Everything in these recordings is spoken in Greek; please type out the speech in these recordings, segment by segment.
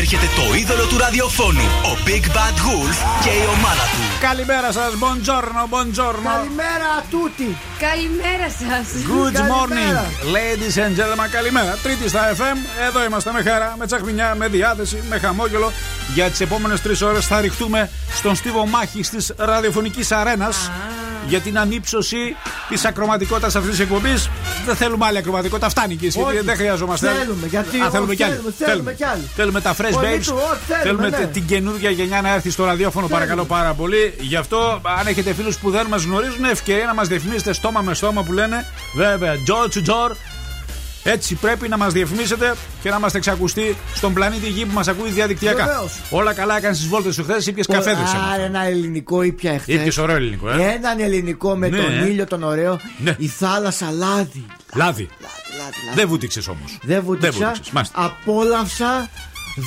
έρχεται το είδωλο του ραδιοφώνου, ο Big Bad Wolf και η ομάδα του. Καλημέρα σας, buongiorno, buongiorno. Καλημέρα τούτη. Καλημέρα σας. Good Καλημέρα. morning, ladies and gentlemen. Καλημέρα. Τρίτη στα FM. Εδώ είμαστε με χαρά, με τσαχμινιά, με διάθεση, με χαμόγελο. Για τις επόμενες τρεις ώρες θα ρηχτούμε στον στίβο μάχη τη ραδιοφωνικής αρένας για την ανύψωση της ακροματικότητας αυτής της εκπομπής. Δεν θέλουμε άλλη ακροματικότητα. Φτάνει και Όχι. δεν χρειαζόμαστε. άλλη. Θέλουμε, γιατί Α, θέλουμε όχι, κι άλλη. θέλουμε, θέλουμε κι άλλη. Θέλουμε τα fresh Πολύ babes. του, όχι, θέλουμε, ναι. την καινούργια γενιά να έρθει στο ραδιόφωνο, παρακαλώ πάρα πολύ. Γι' αυτό, αν έχετε φίλους που δεν μας γνωρίζουν, ευκαιρία να μας διαφημίσετε στόμα με στόμα που λένε. Βέβαια, τζορ to τζορ. Έτσι πρέπει να μας διαφημίσετε και να είμαστε εξακουστεί στον πλανήτη Γη που μας ακούει διαδικτυακά. Βεβαίως. Όλα καλά έκανες τις βόλτες σου χθες, ήπιες καφέδε. Άρα ένα ελληνικό ήπια εχθές. Ήπιες ωραίο ελληνικό, ε. Έναν ελληνικό με Ναι, τον ε. ήλιο τον ωραίο. Ναι. Η θάλασσα λάδι. Λάδι. Λάδι, λάδι, λάδι. Δεν βούτυξες όμως. Δεν βούτυξα. Μάλιστα. Απόλαυσα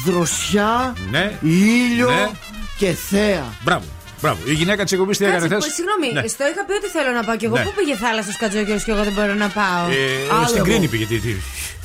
δροσιά, Ναι. ήλιο Ναι. και θέα. Μπράβο. Μπράβο. Η γυναίκα της εκπομπής τι έκανε Κάτσε, χθες; συγγνώμη, Ναι. στο είχα πει ότι θέλω να πάω κι εγώ. Ναι. Πού πήγε θάλασσα ο Κατζόγερο και εγώ δεν μπορώ να πάω; Ε, Άλλο στην εγώ. Κρίνη πήγε. Τι, τι.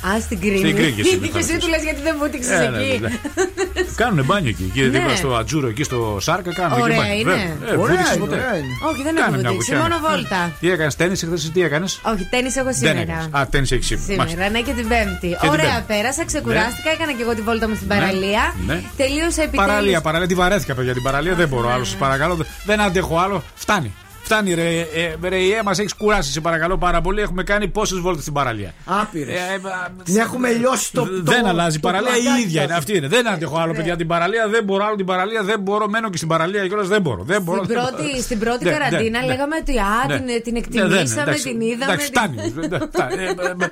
Α, στην Κρίνη. στην Κρίνη και εσύ δεν Και εσύ θα του λες γιατί δεν βούτυξε Ε, ναι, εκεί. ναι, ναι. Κάνουνε μπάνιο εκεί. Εκεί Ναι. δίπλα στο Ατζούρο, εκεί στο Σάρκα κάνουν εκεί Ωραία μπάνιο. είναι. Βέβαια. Ε, Ωραία βούτυξες είναι, ποτέ. ωραία είναι. Όχι, δεν Κάνε έχω μια βούτυξει. βουτιά. Μόνο βόλτα. Τι έκανες, τέννη χθε, τι έκανες; Όχι, τέννη έχω Δεν σήμερα. έκανες. Α, τέννη έχεις σήμερα. Σήμερα, Μάλιστα. ναι, και την Πέμπτη. την Ωραία, Πέμπτη. πέρασα, ξεκουράστηκα, έκανα και εγώ τη βόλτα μου στην Ναι, παραλία. ναι. Τελείωσα επιτέλους. Παραλία, παραλία, τη βαρέθηκα παιδιά την παραλία. Δεν μπορώ άλλος, σα παρακαλώ. Δεν αντέχω άλλο. Φτάνει. Φτάνει, ρε, ε, ρε Ιέ, μας έχεις κουράσει, σε παρακαλώ πάρα πολύ. Έχουμε κάνει πόσες βόλτες στην παραλία. Άπειρες. Ε, ε, Την έχουμε λιώσει το δεν το- αλλάζει η το παραλία, η πλακάκι ίδια είναι. μας. Αυτή είναι. Δεν αντέχω άλλο, παιδιά, την παραλία. Δεν μπορώ άλλο την παραλία. Δεν μπορώ. Μένω και στην παραλία κιόλα. Δεν μπορώ. Δεν μπορώ. Στην πρώτη, στην πρώτη Ναι, ναι, καραντίνα ναι. λέγαμε ότι α, Ναι. την, την Ναι, δεν είναι, εκτιμήσαμε, εντάξει, την είδαμε. Εντάξει, την- φτάνει. Δεν- φτάνει. Ε,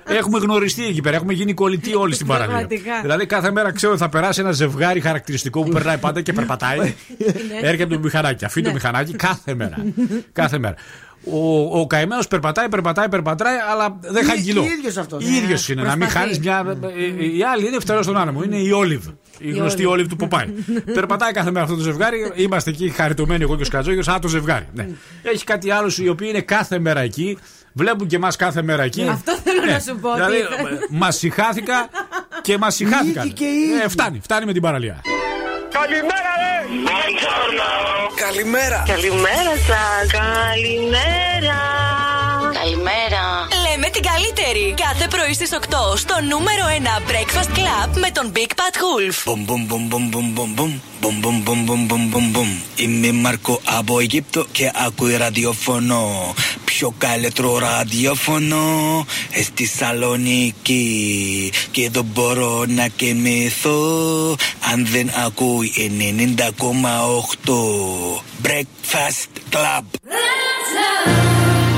ε, ε, Έχουμε γνωριστεί εκεί πέρα. Έχουμε γίνει κολλητοί όλοι στην παραλία. Πραγματικά. Δηλαδή κάθε μέρα ξέρω ότι θα περάσει ένα ζευγάρι χαρακτηριστικό που περνάει πάντα και περπατάει. Έρχεται το μηχανάκι. Αφήνει το μηχανάκι κάθε μέρα. Κάθε μέρα. Ο, ο καημένος περπατάει, περπατάει, περπατάει, αλλά δεν Ή- χάνει κιλό. ίδιος αυτός. ίδιος είναι. Να μην Προσπαθεί. χάνεις μια. ε, Η άλλη είναι φτερός στον άνεμο. Είναι η Όλιβ. Η γνωστή Olive. Όλιβ του Ποπάη. Περπατάει κάθε μέρα αυτό το ζευγάρι. Είμαστε εκεί χαριτωμένοι εγώ και ο Σκατζόγιος. Α, το ζευγάρι. Ναι. Έχει κάτι άλλο οι οποίοι είναι κάθε μέρα εκεί. Βλέπουν και εμάς κάθε μέρα εκεί. Αυτό θέλω να σου πω, Δηλαδή, ότι- μας συχάθηκα και μας συχάθηκαν. Νίκη και οι ίδιοι. Ε, φτάνει, φτάνει με την παραλία. Καλημέρα. Καλημέρα σα. Καλημέρα. Καλημέρα. Λέμε την καλύτερη. Κάθε πρωί στι 8 στο νούμερο 1 Breakfast Club με τον Big Bad Wolf. Μπουμ μπουμ μπουμ μπουμ μπουμ μπουμ μπουμ. Μπουμ μπουμ μπουμ μπουμ μπουμ μπουμ μπουμ. Είμαι Μάρκο από Αιγύπτο και ακούει ραδιοφωνό. Πιο καλύτερο ραδιοφωνό ε, στη Σαλονίκη. Και εδώ μπορώ να κοιμηθώ αν δεν ακούει 90,8. Breakfast Club. I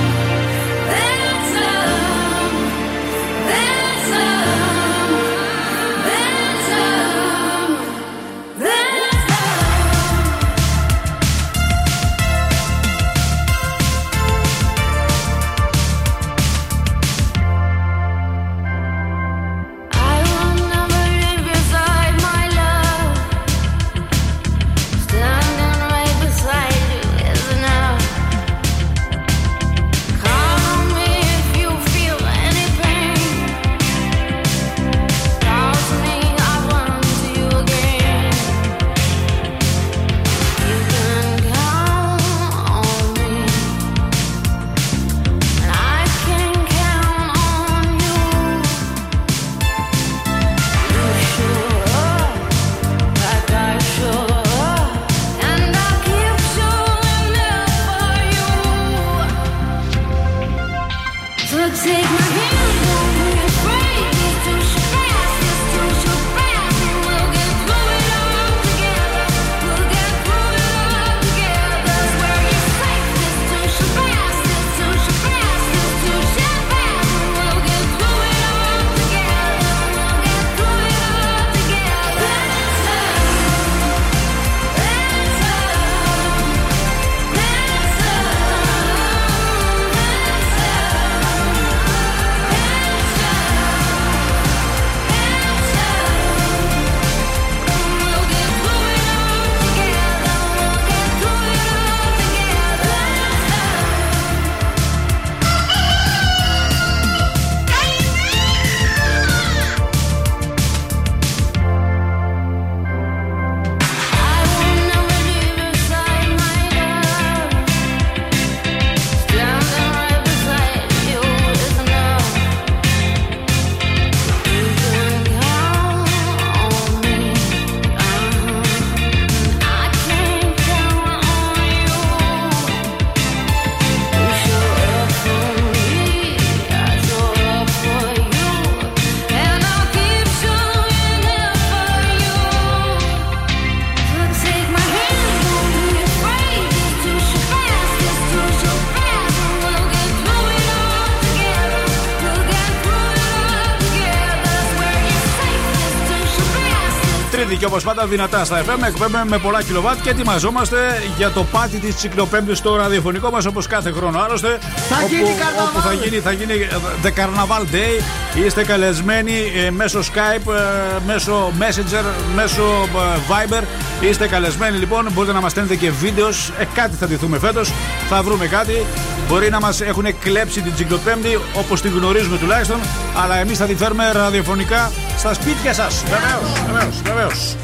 Πέμπτη και όπω πάντα δυνατά στα FM. Εκπέμπουμε με πολλά κιλοβάτ και ετοιμαζόμαστε για το πάτη της Τσικλοπέμπτης στο ραδιοφωνικό μας όπως κάθε χρόνο. Άλλωστε, Θα όπου, γίνει καρναβάλι. όπου θα γίνει, θα γίνει ε, The Carnaval Day. Είστε καλεσμένοι ε, μέσω Skype, ε, μέσω Messenger, μέσω ε, Viber. Είστε καλεσμένοι λοιπόν. Μπορείτε να μας στέλνετε και βίντεος. Ε, κάτι θα ντυθούμε φέτος. Θα βρούμε κάτι. Μπορεί να μας έχουν κλέψει την Τσικλοπέμπτη όπως την γνωρίζουμε τουλάχιστον. Αλλά εμείς θα τη φέρουμε ραδιοφωνικά στα σπίτια σας. Βεβαίως, βεβαίως, βεβαίως.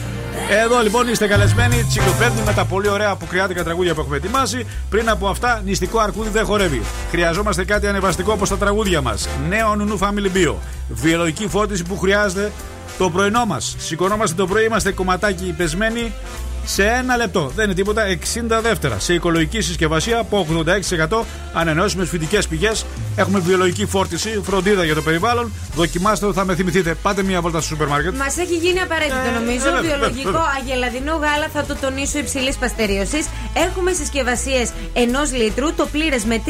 Εδώ λοιπόν είστε καλεσμένοι, τσικλοπέμπτη με τα πολύ ωραία αποκριάτικα τραγούδια που έχουμε ετοιμάσει. Πριν από αυτά, νηστικό αρκούδι δεν χορεύει. Χρειαζόμαστε κάτι ανεβαστικό όπως τα τραγούδια μας. Νέο Νουνού Family Bio. Βιολογική φώτιση που χρειάζεται το πρωινό μας. Σηκωνόμαστε το πρωί, είμαστε κομματάκι πεσμένοι σε ένα λεπτό. Δεν είναι τίποτα, 60 δεύτερα. Σε οικολογική συσκευασία από 86% ανανεώσιμες φυτικέ πηγές. Έχουμε βιολογική φόρτιση, φροντίδα για το περιβάλλον. Δοκιμάστε το, θα με θυμηθείτε. Πάτε μία βόλτα στο σούπερ μάρκετ. Μας έχει γίνει απαραίτητο Ε, νομίζω. βέβαια, Βιολογικό βέβαια. αγελαδινό γάλα θα το τονίσω υψηλής παστερίωσης. Έχουμε συσκευασίες ενός λίτρου, το πλήρες με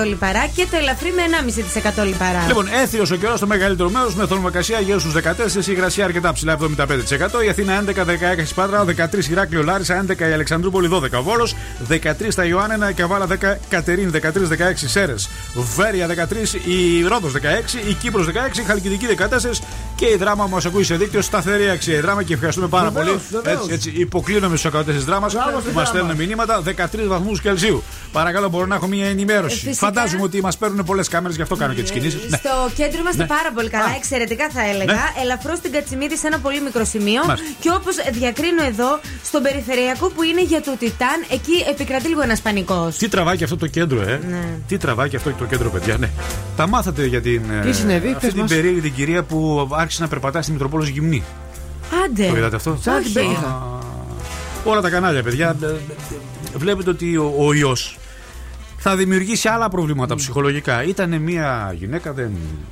3,6% λιπαρά και το ελαφρύ με 1,5% λιπαρά. Λοιπόν, έθιο ο καιρό στο μεγαλύτερο μέρος με θερμοκρασία γύρω στους 14, η υγρασία αρκετά ψηλά 75%. Η Αθήνα 11, 16 η Πάτρα, 13 Ηράκλειο Λάρισα, 11 η Αλεξανδρούπολη, 12 ο Βόλος, 13 τα Ιωάννενα, η Καβάλα 10, Κατερίνη 13, 16 Σέρες, Βέρεια 13, η Ρόδος 16, η Κύπρος 16, η Χαλκιδική 14 και η δράμα μας ακούει σε δίκτυο σταθερή αξία. Η δράμα και ευχαριστούμε πάρα Βεβαίως, πολύ. βεβαίως. Έτσι, έτσι, υποκλίνομαι στους ακροατές της δράμας Μπράβο που στη μας Δράμα. στέλνουν μηνύματα 13 βαθμούς Κελσίου. Παρακαλώ, μπορώ να έχω μια ενημέρωση. Ε, φυσικά. Φαντάζομαι ότι μας παίρνουν πολλές κάμερες, γι' αυτό κάνω και τις κινήσεις. Στο κέντρο είμαστε Ναι. πάρα πολύ καλά, Α. εξαιρετικά θα έλεγα. Ναι. Ελαφρώς στην Κατσιμίδη σε ένα πολύ μικρό σημείο. Μάλιστα. Και όπως διακρίνω εδώ, στον περιφερειακό που είναι για το Τιτάν, εκεί επικρατεί λίγο ένας πανικός. Τι τραβάει και αυτό το κέντρο, ε. Ναι. Τι τραβάει και αυτό το κέντρο, παιδιά, ναι. Τα μάθατε για την. ε, Τι συνέβη, αυτή πες την μας. περίεργη την κυρία που άρχισε να περπατάει στη Μητροπόλο Γυμνή. Άντε. Το είδατε αυτό; Σαν την Όχι. πέτυχα. Α, Όλα τα κανάλια, παιδιά. ε, ε, Βλέπετε ότι ο, ο ιός θα δημιουργήσει άλλα προβλήματα ψυχολογικά. Ήταν μια γυναίκα, δεν.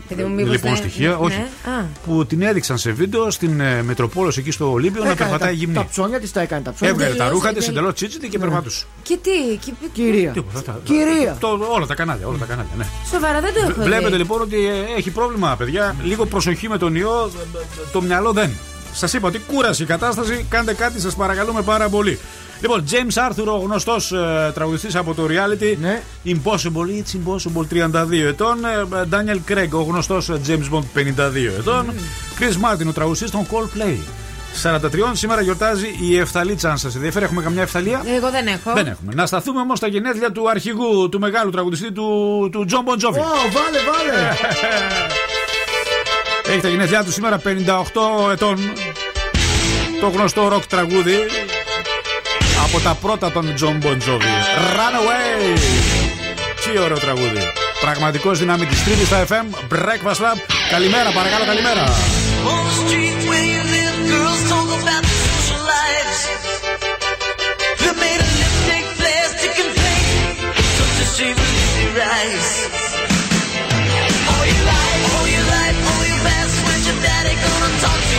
Παιδί μου, δεν μήπως λοιπόν δεν- στοιχεία, ναι. όχι. Α. Που την έδειξαν σε βίντεο στην ε, Μετροπόλος εκεί στο Ολύμπιο να Έκανε περπατάει τα- γυμνή. Τα ψώνια της τα έκανε τα ψώνια. Έβγαλε τα Εντελώς, ρούχα της, εντελώς. εντελώς τσίτσιτη και περπατούσε. Και τι, και... Κυρία. Τίποτα, τα- Κυρία. Το, όλα τα κανάλια, όλα τα κανάλια, ναι. Σοβαρά δεν το έχω δει. Βλέπετε λοιπόν ότι ε, έχει πρόβλημα, παιδιά. Λίγο προσοχή με τον ιό. ε, Το μυαλό δεν. Σας είπα ότι κούραση η κατάσταση. Κάντε κάτι, σας παρακαλούμε πάρα πολύ. Λοιπόν, James Arthur, ο γνωστός ε, τραγουδιστής από το reality. Ναι. Impossible, it's impossible, 32 ετών. Ε, Daniel Craig, ο γνωστός James Bond, 52 ετών. Chris Martin, ο τραγουδιστής των Coldplay. 43 σήμερα γιορτάζει η Εφθαλίτσα, αν σα ενδιαφέρει. Έχουμε καμιά Εφθαλία; Εγώ δεν έχω. Δεν έχουμε. Να σταθούμε όμως στα γενέθλια του αρχηγού, του μεγάλου τραγουδιστή του, του John Bon Jovi. Ω, βάλε, βάλε. Έχει τα γενέθλιά του σήμερα 58 ετών. Το γνωστό ροκ τραγούδι από τα πρώτα των John Bon Jovi. Run away! Τι ωραίο τραγούδι. Πραγματικό δυνάμει τη Τρίτη στα FM. Breakfast Lab. Καλημέρα, παρακαλώ, καλημέρα. On the street where you live, girls talk about their social lives. They're made of lipstick, plastic, and paint. Such a shame to their eyes. All your life, all your life, all your past, when's your daddy gonna talk to you?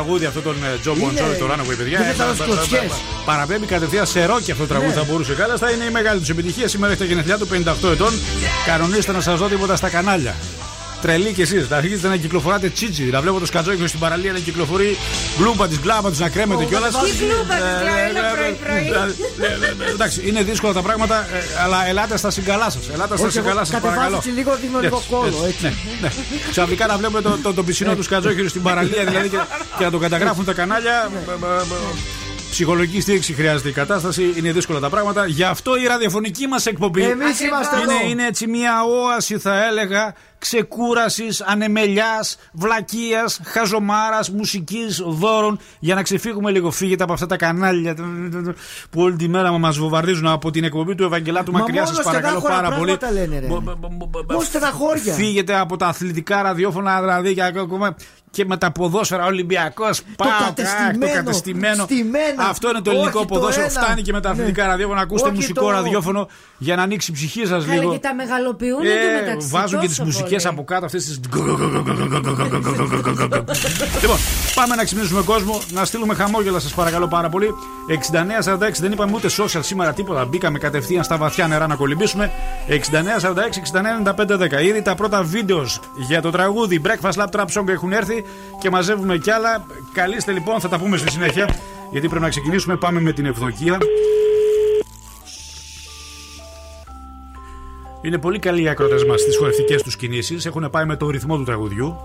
Τραγούδι αυτό τον ε, Τζο Είναι. Μποντζόρι, το Runaway, παιδιά. Είναι Ε, σαν πα- τους πα- πα- κλωτσιές. πα- Παραπέμπει κατευθείαν σε ρόκι αυτό το τραγούδι. Ναι. Θα μπορούσε καλά. Θα είναι η μεγάλη τους επιτυχία. Σήμερα έχει τα γενεθλιά του 58 ετών. Κανονίστε να σας δω τίποτα στα κανάλια. Τρελή κι εσείς. Να αρχίσετε να κυκλοφοράτε τσίτσι. Να βλέπω το σκατζόκι στην παραλία να κυκλοφορεί γκλούπα της γκλάμπα του να κρέμεται κιόλας. Τι γκλούπα της, Ε, έλα πρωί-πρωί. Εντάξει, είναι δύσκολα τα πράγματα, ε, αλλά ελάτε στα συγκαλά σας. Ελάτε στα Όχι, εγώ συγκαλά σας, κατεβάζω παρακαλώ. έτσι λίγο, δίνω λίγο Έτσι, κόλλο, έτσι, έτσι. ναι, ναι. Ξαφνικά να βλέπουμε το, το, το πισινό του σκατζόχυρου στην παραλία δηλαδή και, και να το καταγράφουν τα κανάλια. Μπ, μπ, μπ, Ψυχολογική στήριξη χρειάζεται η κατάσταση, είναι δύσκολα τα πράγματα. Γι' αυτό η ραδιοφωνική μας εκπομπή Εμείς είμαστε είναι, εδώ. είναι έτσι μια όαση, θα έλεγα, ξεκούρασης, ανεμελιάς, βλακείας, χαζομάρας, μουσικής, δώρων, για να ξεφύγουμε λίγο. Φύγετε από αυτά τα κανάλια που όλη τη μέρα μας βομβαρδίζουν από την εκπομπή του Ευαγγελάτου Μα Μακριά. μόνος Σας παρακαλώ στενάχωρα πάρα πολύ. πράγματα λένε, ρε. Μπο- μπο- μπο- μπο- μπο- Μόνος στεναχώρια. Φύγετε από τα αθλητικά ραδιόφωνα δηλαδή και ακόμα και με τα ποδόσφαιρα Ολυμπιακός. Το κατεστημένο, Το κατεστημένο. στημένα. Αυτό είναι το Όχι ελληνικό το ποδόσφαιρο. ένα. Φτάνει και με τα Ναι. αθλητικά ραδιόφωνα. Ακούστε Όχι μουσικό το- ραδιόφωνο για να ανοίξει η ψυχή σας Καλά, λίγο. και τα μεγαλοποιούν Ε, εντωμεταξύ. βάζουν και τις τόσο μουσικέ πολύ. από κάτω αυτές τις. λοιπόν, πάμε να ξυπνήσουμε κόσμο, να στείλουμε χαμόγελα σας παρακαλώ πάρα πολύ. 6946 δεν είπαμε ούτε social σήμερα τίποτα. Μπήκαμε κατευθείαν στα βαθιά νερά να κολυμπήσουμε. 6946-699510. Ήδη τα πρώτα βίντεος για το τραγούδι Breakfast Lab Trap Song έχουν έρθει και μαζεύουμε κι άλλα. Καλείστε λοιπόν, θα τα πούμε στη συνέχεια. Γιατί πρέπει να ξεκινήσουμε. Πάμε με την ευδοκία. Είναι πολύ καλοί οι ακροτέ μας στις χορευτικές τους κινήσεις. Έχουν πάει με το ρυθμό του τραγουδιού.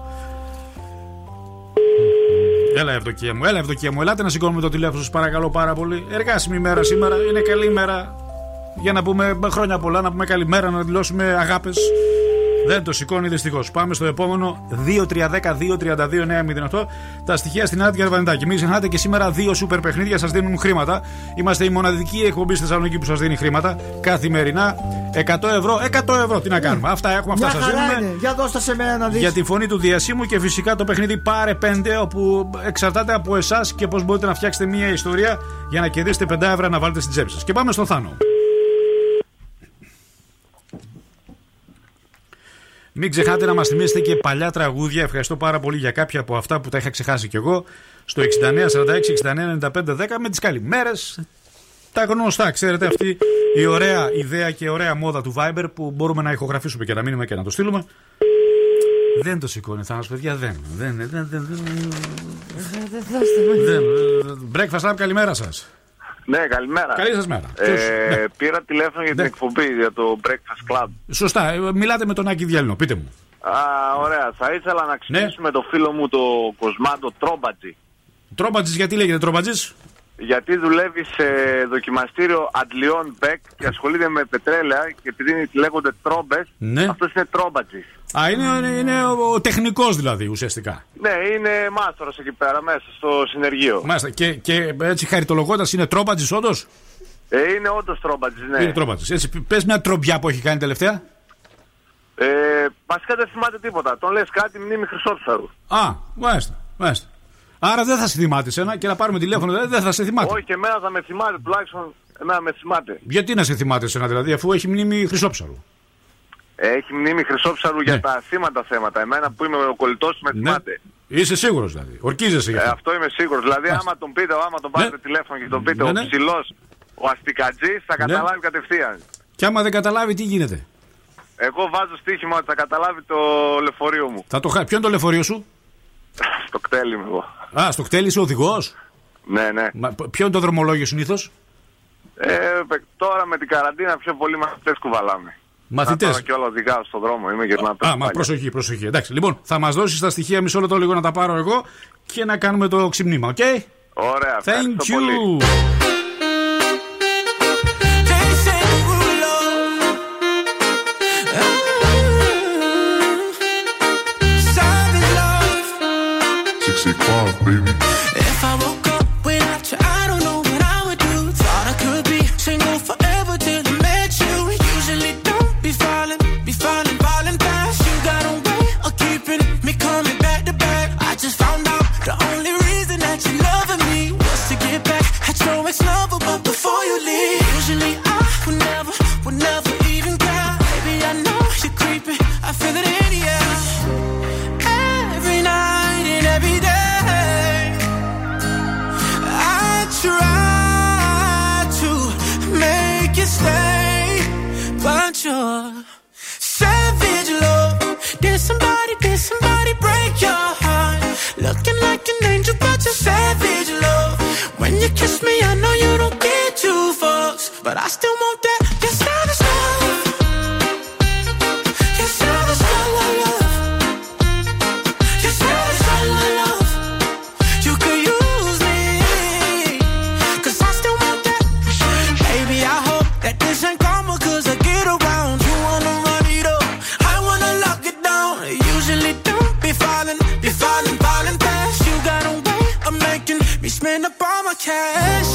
Έλα, Ευδοκία μου, έλα, Ευδοκία μου. Ελάτε να σηκώνουμε το τηλέφωνο σας, παρακαλώ πάρα πολύ. Εργάσιμη μέρα σήμερα. Είναι καλή μέρα για να πούμε χρόνια πολλά, να πούμε καλημέρα, να δηλώσουμε αγάπες. Δεν το σηκώνει δυστυχώς. Πάμε στο επόμενο 2-3-10-2-32-9-08. Τα στοιχεία στην Άντια Βανιτάκη. Μην ξεχνάτε και σήμερα δύο σούπερ παιχνίδια σας δίνουν χρήματα. Είμαστε η μοναδική εκπομπή στη Θεσσαλονίκη που σας δίνει χρήματα καθημερινά. 100 ευρώ, 100 ευρώ. Τι να κάνουμε. Αυτά έχουμε, αυτά Μια σας χαρά δίνουμε. είναι. Για δώστα σε μένα να δεις. Για τη φωνή του διασύμου και φυσικά το παιχνίδι Πάρε 5, όπου εξαρτάται από εσάς και πώς μπορείτε να φτιάξετε μια ιστορία για να κερδίσετε 5 ευρώ να βάλετε στην τσέπη σας. Και πάμε στον Θάνο. Μην ξεχάτε να μα θυμίσετε και παλιά τραγούδια. Ευχαριστώ πάρα πολύ για κάποια από αυτά που τα είχα ξεχάσει κι εγώ. Στο 6946-699510 με τι καλημέρε. Τα γνωστά, ξέρετε, αυτή η ωραία ιδέα και ωραία μόδα του Viber που μπορούμε να ηχογραφήσουμε και να μείνουμε και να το στείλουμε. Δεν το σηκώνει, Θάνος, παιδιά, δεν. δεν, δεν, δεν, δεν, δεν. Breakfast Lab, καλημέρα σας. Ναι, καλημέρα. Καλή σας μέρα. Ε, Ποιος; Ναι. Πήρα τηλέφωνο για την Ναι. εκπομπή, για το Breakfast Club. Σωστά, ε, μιλάτε με τον Άκη Διαλυνό, πείτε μου. Α, ωραία. Θα ήθελα Ναι. να ξυπνήσουμε το φίλο μου το Κοσμάντο Τρόμπατζη. Τρόμπατζης, γιατί λέγεται Τρόμπατζης; Γιατί δουλεύει σε δοκιμαστήριο αντλιών Μπεκ και ασχολείται με πετρέλαια και επειδή λέγονται τρόμπε, Ναι. αυτός είναι Τρόμπατζη. Α, είναι, είναι ο, ο τεχνικός δηλαδή ουσιαστικά. Ναι, είναι μάστορα εκεί πέρα μέσα στο συνεργείο. Μάλιστα. Και, και έτσι χαριτολογώντας είναι Τρόμπατζης όντως; Ε, είναι όντως Τρόμπατζη, ναι. Είναι Τρόμπατζης. Έτσι, πες μια τρομπιά που έχει κάνει τελευταία. Ε, βασικά δεν θυμάται τίποτα. Τον λες κάτι μνήμη Χρυσόψαρου. Α, μάλιστα, μάλιστα. Άρα δεν θα σε θυμάται σένα και να πάρουμε τηλέφωνο, δηλαδή δεν θα σε θυμάται. Όχι, εμένα θα με θυμάται, τουλάχιστον εμένα με θυμάται. Γιατί να σε θυμάται σένα δηλαδή, αφού έχει μνήμη Χρυσόψαρου; Έχει μνήμη Χρυσόψαρου για Ναι. τα θύματα θέματα. Εμένα που είμαι ο κολλητός με θυμάται. Είσαι σίγουρος δηλαδή. Ορκίζεσαι γι' Ε, αυτό. αυτό είμαι σίγουρος. Δηλαδή, άμα τον πείτε, άμα τον πάρετε τηλέφωνο και τον πείτε Ναι, ο ναι. ψηλός, ο αστικατζής, θα καταλάβει κατευθείαν. Και άμα δεν καταλάβει, τι γίνεται; Εγώ βάζω στοίχημα ότι θα καταλάβει το λεωφορείο μου. Θα το χα... Ποιο είναι το λεωφορείο σου, Στο κτέλι μου εγώ. Α, στο κτέλι είσαι οδηγός; Ναι, ναι. Ποιο είναι το δρομολόγιο συνήθως, Ε, παι- τώρα με την καραντίνα πιο πολύ μαθητές κουβαλάμε. Μαθητές. Θα και όλα οδηγάω στον δρόμο. Είμαι γερνατό. Α, μα προσοχή, προσοχή. Εντάξει, λοιπόν, θα μας δώσεις τα στοιχεία μισό λεπτό λίγο να τα πάρω εγώ και να κάνουμε το ξυπνήμα, οκ; Ωραία, Thank ευχαριστώ πολύ. baby. Savage love. When you kiss me, I know you don't get two fucks, but I still want that. Cash.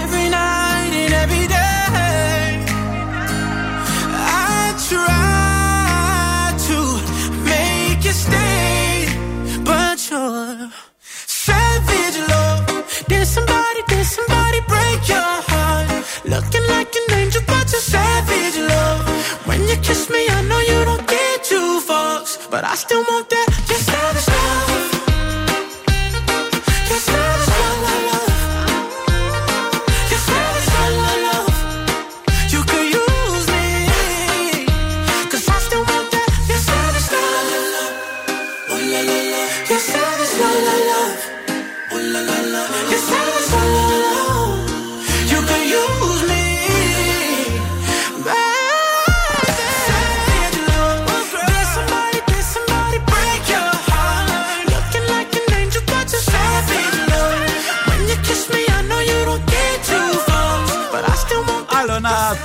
Every night and every day. I try to make you stay, but you're savage love. Did somebody, did somebody break your heart? Looking like an angel, but you're savage love. When you kiss me, I know you don't get two fucks, but I still want that. Your savage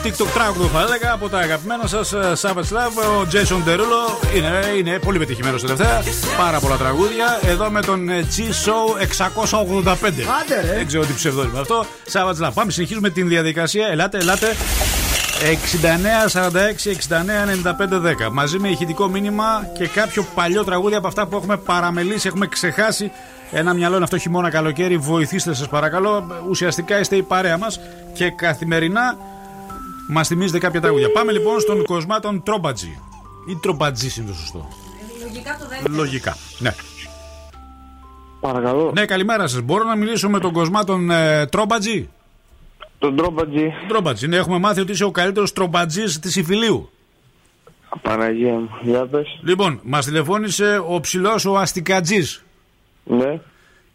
TikTok τραγούδι θα έλεγα από τα αγαπημένα σας Savage Love. Ο Jason Derulo είναι, είναι πολύ πετυχημένος τελευταία. Πάρα πολλά τραγούδια. Εδώ με τον ε, G-Show 685. Άντε, ρε. Δεν ξέρω τι ψευδόνιμο αυτό. Savage Love. Πάμε, συνεχίζουμε την διαδικασία. Ελάτε, ελάτε. 69, 46, 69, 95, 10. Μαζί με ηχητικό μήνυμα και κάποιο παλιό τραγούδι από αυτά που έχουμε παραμελήσει, έχουμε ξεχάσει. Ένα μυαλό είναι αυτό χειμώνα καλοκαίρι. Βοηθήστε σας παρακαλώ. Ουσιαστικά είστε η παρέα μας και καθημερινά μας θυμίζετε κάποια τραγούδια. Πάμε λοιπόν στον κοσμάτων Τρόμπατζη. Ή Τρόμπατζης είναι το σωστό. Λογικά το δεύτερο. Λογικά. Ναι. Παρακαλώ. Ναι, καλημέρα σας. Μπορώ να μιλήσω με τον κοσμάτων ε, Τρόμπατζη; Τον Τρόμπατζη. Τρόμπατζη. Ναι, έχουμε μάθει ότι είσαι ο καλύτερος Τρόμπατζης της Ιφιλίου. Παναγία μου. Για πες. Λοιπόν, μας τηλεφώνησε ο ψηλός ο Αστικατζής. Ναι.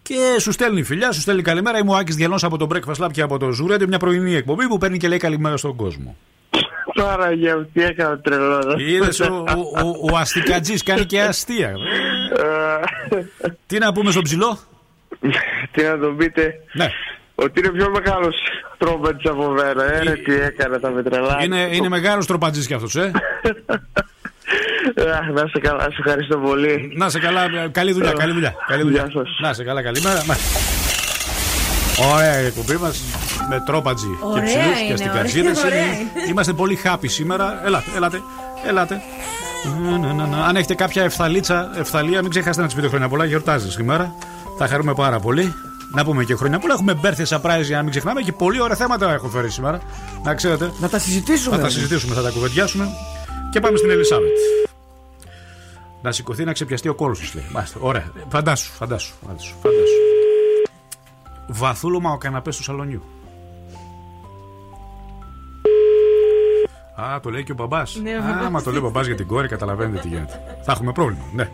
Και σου στέλνει φιλιά, σου στέλνει καλημέρα. Είμαι ο Άκης Διαλό από το Breakfast Lab και από το Zurete, μια πρωινή εκπομπή που παίρνει και λέει καλημέρα στον κόσμο. Παναγία μου. Τι έκανα τρελό. Είδες ο, ο, ο, ο Αστικατζής κάνει και αστεία. Ε, Τι να πούμε στον ψηλό; Τι να τον πείτε. Ναι. Ότι είναι πιο μεγάλος Τρόμπατζης από μένα. Ε, ρε, τι έκανα, θα με τρελάσει. Είναι, είναι μεγάλος τροπατζής κι αυτός, ε. Α, Να σε καλά, σε ευχαριστώ πολύ. Να σε καλά, καλή δουλειά, καλή δουλειά. Καλή δουλειά. Γεια σας. Να σε καλά, καλημέρα. Μα- Ωραία η εκπομπή μας με τρόπατζι και Ωραία ψηλούς και είναι, αστικατζίδε. ωραία, ωραία. Είμαστε πολύ happy σήμερα. Ελάτε, ελάτε, ελάτε. Να, να, να, να. Αν έχετε κάποια ευθαλίτσα, ευθαλία, μην ξεχάσετε να τη πείτε χρόνια πολλά. Γιορτάζεις σήμερα. Θα χαρούμε πάρα πολύ. Να πούμε και χρόνια πολλά. Έχουμε birthday surprise για να μην ξεχνάμε και πολύ ωραία θέματα έχω φέρει σήμερα. Να ξέρετε. Να τα συζητήσουμε. Θα τα συζητήσουμε, θα τα κουβεντιάσουμε. Και πάμε στην Ελισάβετ. Να σηκωθεί να ξεπιαστεί ο κόλος τη, λέει. Μάλιστα. Ωραία. Φαντάσου, φαντάσου, φαντάσου. φαντάσου. Βαθούλωμα ο καναπές του σαλονιού. Α, το λέει και ο μπαμπάς. Ναι, ο Α, μπαμπάς. μα το λέει ο μπαμπάς για την κόρη, καταλαβαίνετε τι γίνεται. Θα έχουμε πρόβλημα, ναι.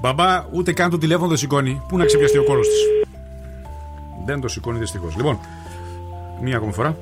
Μπαμπά, ούτε καν το τηλέφωνο δεν σηκώνει. Πού να ξεπιαστεί ο κόλος της; Δεν το σηκώνει δυστυχώς. Λοιπόν, μία ακόμη φορά.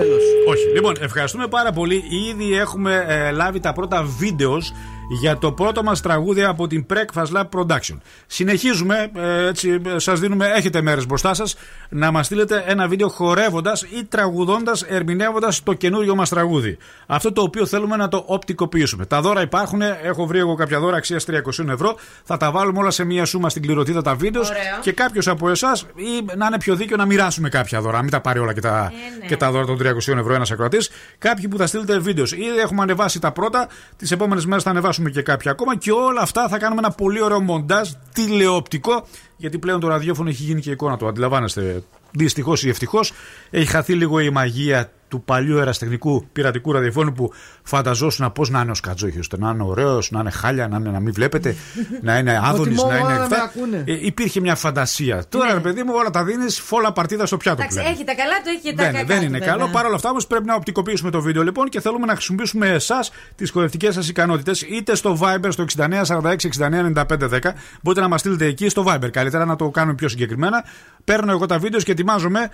Τέλος. Όχι. Λοιπόν, ευχαριστούμε πάρα πολύ. Ήδη έχουμε ε, λάβει τα πρώτα βίντεος για το πρώτο μας τραγούδι από την Breakfast Lab Production. Συνεχίζουμε, ε, έτσι, σας δίνουμε, έχετε μέρες μπροστά σας, να μας στείλετε ένα βίντεο χορεύοντας ή τραγουδώντας, ερμηνεύοντας το καινούριο μας τραγούδι. Αυτό το οποίο θέλουμε να το οπτικοποιήσουμε. Τα δώρα υπάρχουν, έχω βρει εγώ κάποια δώρα αξίας 300 ευρώ. Θα τα βάλουμε όλα σε μία σούμα στην κληροτήτα τα βίντεος Ωραίο. και κάποιος από εσάς ή να είναι πιο δίκαιο να μοιράσουμε κάποια δώρα. να Μην τα πάρει όλα και τα, Ε, ναι. και τα δώρα των 300 ευρώ ένας ακροατής. Κάποιοι που θα στείλετε βίντεος. Ήδη έχουμε ανεβάσει τα πρώτα. Τις επόμενες μέρες θα ανεβάσουμε και κάποια ακόμα. Και όλα αυτά θα κάνουμε ένα πολύ ωραίο μοντάζ τηλεοπτικό. Γιατί πλέον το ραδιόφωνο έχει γίνει και εικόνα του. Αντιλαμβάνεστε. Δυστυχώς ή ευτυχώς έχει χαθεί λίγο η μαγεία του παλιού εραστεχνικού πειρατικού ραδιοφώνου που φανταζόσουν πώς να είναι ο Σκατζόχιος. Να είναι ωραίος, να είναι χάλια, να, είναι, να μην βλέπετε, να είναι άδωνης, μόνο να είναι. να με αυτά. ακούνε. Ε, υπήρχε μια φαντασία. Τώρα, ρε παιδί μου, όλα τα δίνεις φόλα παρτίδα στο πιάτο Εντάξει, πλέον. έχει τα καλά του, έχει και τα Δεν, κακά δεν του, είναι βέβαια. καλό. Παρ' όλα αυτά όμως πρέπει να οπτικοποιήσουμε το βίντεο λοιπόν και θέλουμε να χρησιμοποιήσουμε εσάς τις κορευτικέ σας ικανότητες είτε στο Viber στο 6946-699510. Μπορείτε να μας στείλετε εκεί στο Viber. Καλύτερα να το κάνουμε πιο συγκεκριμένα. Παίρνω εγώ τα βίντεο και ετοιμάζομαι.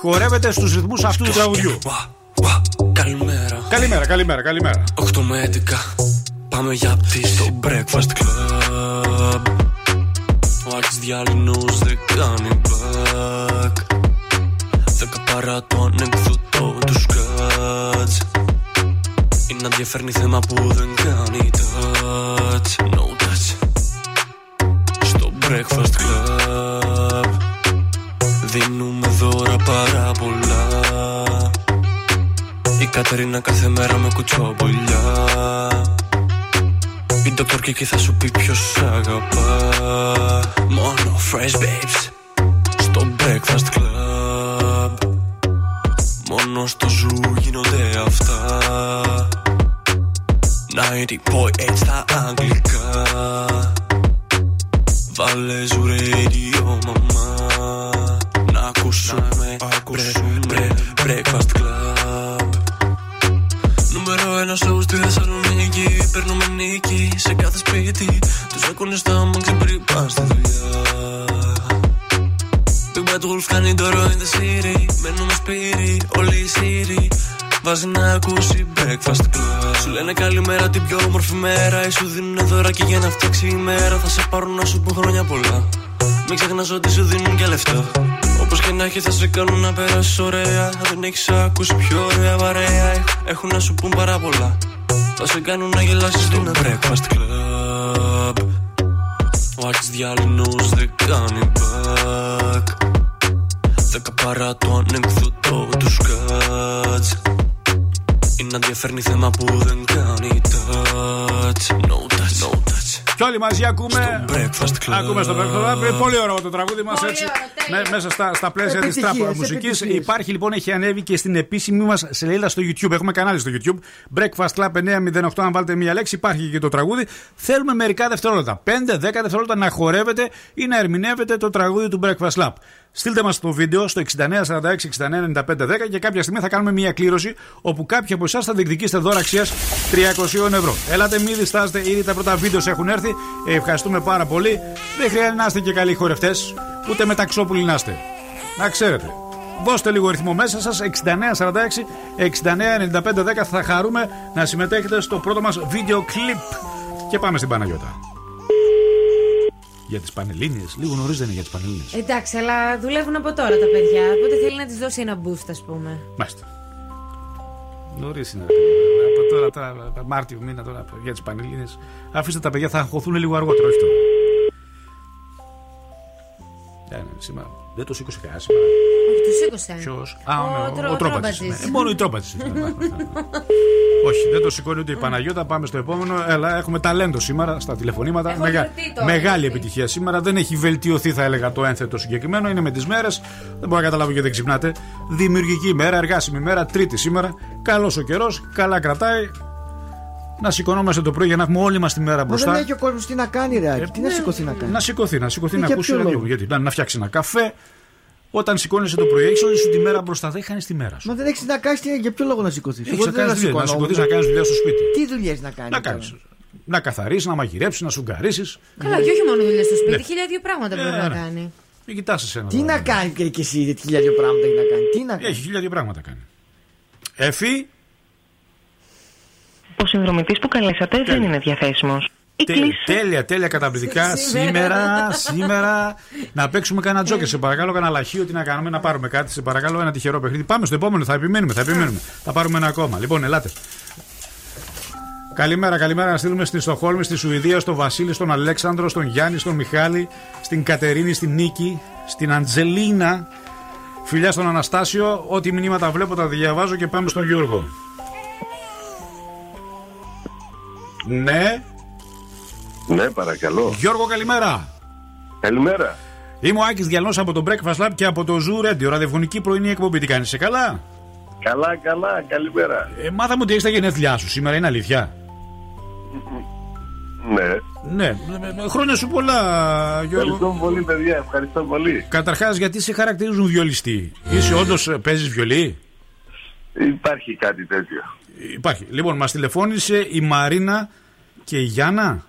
Χορεύετε στους ρυθμούς αυτούς του τραγουδιού. Καλημέρα. Καλημέρα, καλημέρα, καλημέρα. 8 με 11. Πάμε για πτήση στο breakfast club. Ο Άκης διάλυνος δεν κάνει back. Δέκα παρά το ανεκδοτό του σκάτς. Είναι να διαφέρνει θέμα που δεν κάνει touch. No touch. Στο breakfast club. Δίνουμε δώρα πάρα πολλά. Η Κατερίνα κάθε μέρα με κουτσόμπολιά Η Dr. Kiki θα σου πει ποιος σ' αγαπά. Μόνο fresh babes Στο breakfast club. Μόνο στο ζου γίνονται αυτά. 90.8 στα αγγλικά. Βάλε ζου radio μαμά Να ακούσουμε, ακούσουμε. Breakfast club. Νούμερο ένα σοου στη Θεσσαλονίκη. Παίρνουμε νίκη σε κάθε σπίτι. Τους ακούνε στα μάξι πριν πας στη δουλειά. Big Bad Wolf κάνει δώρο in the city. Μένουμε σπίτι, όλοι οι Σύριοι Βάζει να ακούσει breakfast club. Σου λένε καλημέρα την πιο όμορφη μέρα. Ή σου δίνουν δωράκι για να φτιάξει η μέρα. Θα σε πάρουν να σου πούν χρόνια πολλά. Μην ξεχνάς ότι σου δίνουν και λεφτά Όπως και να έχει θα σε κάνουν να περάσεις ωραία. Δεν έχεις ακούσει πιο ωραία παρέα Έχουν να σου πούν πάρα πολλά. Θα σε κάνουν να γελάσεις στο breakfast club. Ο Άκης διάλυνος δεν κάνει back. Δέκα παρά το ανεκδοτό του σκάτς. Είναι να διαφέρνει θέμα που δεν κάνει touch. No touch, no touch Και όλοι μαζί ακούμε. breakfast club. Ακούμε στο breakfast club. Πολύ ωραίο το τραγούδι μας Πολύ έτσι. ωραίο, Ναι, μέσα στα, στα πλαίσια της Επιτυχίες, τραπ μουσικής. επιτυχίες. Υπάρχει λοιπόν, έχει ανέβει και στην επίσημη μας σελίδα στο YouTube. Έχουμε κανάλι στο YouTube. Breakfast Club 908. Αν βάλετε μία λέξη, υπάρχει και το τραγούδι. Θέλουμε μερικά δευτερόλεπτα. 5-10 δευτερόλεπτα να χορεύετε ή να ερμηνεύετε το τραγούδι του Breakfast Club. Στείλτε μας το βίντεο στο 6946-699510 και κάποια στιγμή θα κάνουμε μια κλήρωση όπου κάποιοι από εσάς θα διεκδικήσετε δώρα αξίας 300 ευρώ. Ελάτε, μην διστάζετε, ήδη τα πρώτα βίντεο έχουν έρθει. Ε, ευχαριστούμε πάρα πολύ. Δεν χρειάζεται να είστε και καλοί χορευτές, ούτε μεταξόπουλοι να είστε. Να ξέρετε. Δώστε λίγο ρυθμό μέσα σας 6946 699510 θα χαρούμε να συμμετέχετε στο πρώτο μας βίντεο κλιπ. Και πάμε στην Παναγιώτα. Για τις Πανελλήνιες. Λίγο νωρίς δεν είναι για τις Πανελλήνιες. Εντάξει, αλλά δουλεύουν από τώρα τα παιδιά. Οπότε θέλει να της δώσει ένα boost, ας πούμε. Μάλιστα. Νωρίς είναι. ρε παιδιά. Από τώρα, τώρα, Μάρτιο μήνα τώρα για τις Πανελλήνιες. Αφήστε τα παιδιά, θα αγχωθούν λίγο αργότερα, όχι τώρα. Ε, ναι, σήμερα. Δεν το σήκωσε κανένα σήμερα. Όχι, του σήκωσε. Ποιος; Α, Ο ναι, ο, Τρο- ο, Τρόπατης. Τρόπατης. Ναι, μόνο η Τρόπατης. Ναι, ναι, ναι, ναι. Όχι, δεν το σηκώνει ούτε η Παναγιώτα. Πάμε στο επόμενο. Έλα, έχουμε ταλέντο σήμερα στα τηλεφωνήματα. Έχω Μεγα- γιορτή τώρα, Μεγάλη γιορτή. επιτυχία σήμερα. Δεν έχει βελτιωθεί, θα έλεγα, το ένθετο συγκεκριμένο. Είναι με τις μέρες. Δεν μπορώ να καταλάβω γιατί δεν ξυπνάτε. Δημιουργική ημέρα, εργάσιμη ημέρα, τρίτη σήμερα. Καλός ο καιρός, καλά κρατάει. Να σηκωνόμαστε το πρωί για να έχουμε όλη μας τη μέρα Μα μπροστά. δεν έχει ο κόσμος τι να κάνει, ρε. Άκη. τι να σηκωθεί να κάνει; Να σηκωθεί, να σηκωθεί, Ε, να για ακούσει ποιο ραδιό. λόγο; Γιατί να, να φτιάξει ένα καφέ. Όταν σηκώνεσαι το πρωί, έχεις όλη σου τη μέρα μπροστά. Δεν χάνεις τη μέρα σου. Μα δεν έχεις να κάνεις, τι- για ποιο λόγο να σηκωθείς; Έχεις να κάνεις δουλειά. Να σηκωθείς να κάνεις δουλειά στο σπίτι. Τι δουλειές να κάνεις. Να κάνεις. Να καθαρίσει, να μαγειρέψεις, να σουγκαρίσει. Καλά, και όχι μόνο δουλειά στο σπίτι, Ναι. χίλια δύο πράγματα μπορεί Ε, να ναι. κάνει. Μην κοιτάς εσένα. Τι τώρα. να κάνει και, και εσύ, τι χιλιάδιο πράγματα έχει να κάνει. Τι να κάνει; Έχει χίλια δύο πράγματα κάνει. Εφή. Ο συνδρομητής που καλέσατε δεν είναι διαθέσιμος. Η Τε- κλίση τέλεια, τέλεια καταπληκτικά. σήμερα, σήμερα να παίξουμε κανένα τζόκερ. Σε παρακαλώ, κανένα λαχείο. Τι να κάνουμε, να πάρουμε κάτι. Σε παρακαλώ, ένα τυχερό παιχνίδι. Πάμε στο επόμενο, θα επιμένουμε, θα επιμένουμε. Θα πάρουμε ένα ακόμα. Λοιπόν, ελάτε. Καλημέρα, καλημέρα να στείλουμε στη Στοχόλμη, στη Σουηδία, στον Βασίλη, στον Αλέξανδρο, στον Γιάννη, στον Μιχάλη, στην Κατερίνη, στην Νίκη, στην Αντζελίνα. Φιλιά στον Αναστάσιο. Ό,τι μηνύματα βλέπω τα διαβάζω και πάμε στον Γιώργο. Ναι. Ναι, παρακαλώ. Γιώργο, καλημέρα. Καλημέρα. Είμαι ο Άκης Διαλνός από το Breakfast Lab και από το Zoo Radio, ραδιοφωνική πρωινή εκπομπή. Τι κάνεις, σε καλά; Καλά, καλά, καλημέρα. Ε, μάθαμε ότι έχεις τα γενέθλιά σου σήμερα, είναι αλήθεια. Ναι. Ναι, ε, ε, χρόνια σου πολλά, Γιώργο. Ευχαριστώ πολύ, παιδιά, ευχαριστώ πολύ. Καταρχάς, γιατί σε χαρακτηρίζουν βιολιστή; Είσαι όντως παίζεις βιολί; Υπάρχει κάτι τέτοιο. Υπάρχει. Λοιπόν, μας τηλεφώνησε η Μαρίνα και η Γιάννα.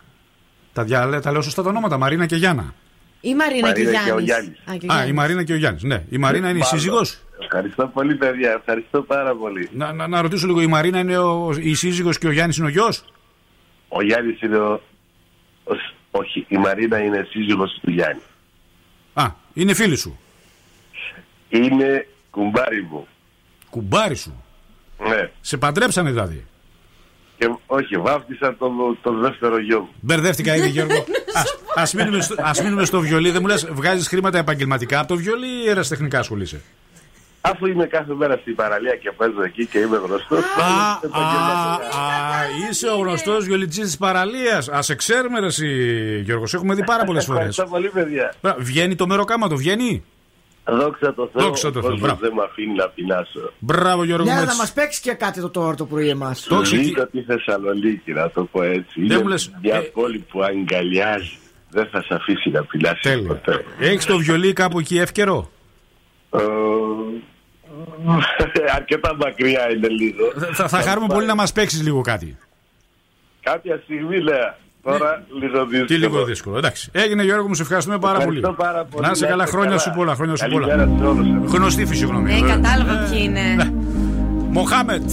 Τα, δια... τα λέω σωστά τα ονόματα, Μαρίνα και Γιάννα. Η Μαρίνα και ο Μαρίνα και ο Γιάννης. Γιάννης. Α, και ο Α, η Γιάννης. Μαρίνα και ο Γιάννης. Ναι, η Μαρίνα είναι η Μάλλον. σύζυγος. Ευχαριστώ πολύ, παιδιά, ευχαριστώ πάρα πολύ. Να, να, να ρωτήσω λίγο, η Μαρίνα είναι ο, η σύζυγος και ο Γιάννης είναι ο γιος; Ο Γιάννης είναι ο... ο- Όχι, η Μαρίνα είναι σύζυγος του Γιάννη. Α, είναι φίλη σου. Είναι κουμπάρι μου. Κουμπάρι σου. Ναι. Σε παντρέψανε δηλαδή. Και, όχι, βάφτισα τον, τον δεύτερο γιο μου. Μπερδεύτηκα ήδη, Γιώργο. Α ας μείνουμε, στο, ας μείνουμε στο βιολί. Δεν μου λες, βγάζεις χρήματα επαγγελματικά από το βιολί ή ερασιτεχνικά ασχολείσαι; Αφού είμαι κάθε μέρα στην παραλία και παίζω εκεί και είμαι γνωστός. Α, α, α, είσαι ο γνωστός βιολιτζής της παραλίας. Α σε ξέρουμε, ρε, εσύ, Γιώργος. Σε έχουμε δει πάρα πολλές φορές. Ευχαριστώ πολύ, παιδιά. Βγαίνει το μεροκάματο, βγαίνει; Δόξα τω Θεώ. Δόξα τω ο Θεώ, κόσμος μπράβο. δεν με αφήνει να πεινάσω. Μπράβο, Γιώργο. Ναι, μου, να έτσι. μας παίξει και κάτι το τώρα το πρωί εμάς. Το έχεις εκεί. Λίγο τη Θεσσαλονίκη, να το πω έτσι. Δεν Είναι μου λες, μια ε, πόλη που αγκαλιάζει. Δεν θα σε αφήσει να πεινάσεις Τέλεια. ποτέ. Έχεις το βιολί κάπου εκεί εύκαιρο; Ε, Αρκετά μακριά είναι λίγο. Θα, θα χαρούμε πολύ να μας παίξεις λίγο κάτι. Κάποια στιγμή λέω. Τώρα λίγο δύσκολο. Τι λίγο δύσκολο. Εντάξει. Έγινε Γιώργο μου, σε ευχαριστούμε πάρα πολύ. Ευχαριστώ πάρα πολύ. Να είσαι Να καλά, είστε χρόνια καλά. σου πολλά. Χρόνια σου πολλά. Καλημέρα σε όλους. Γνωστή φυσιογνωμία. Ε, βέβαια. κατάλαβα ποιοι είναι. Μοχάμετ,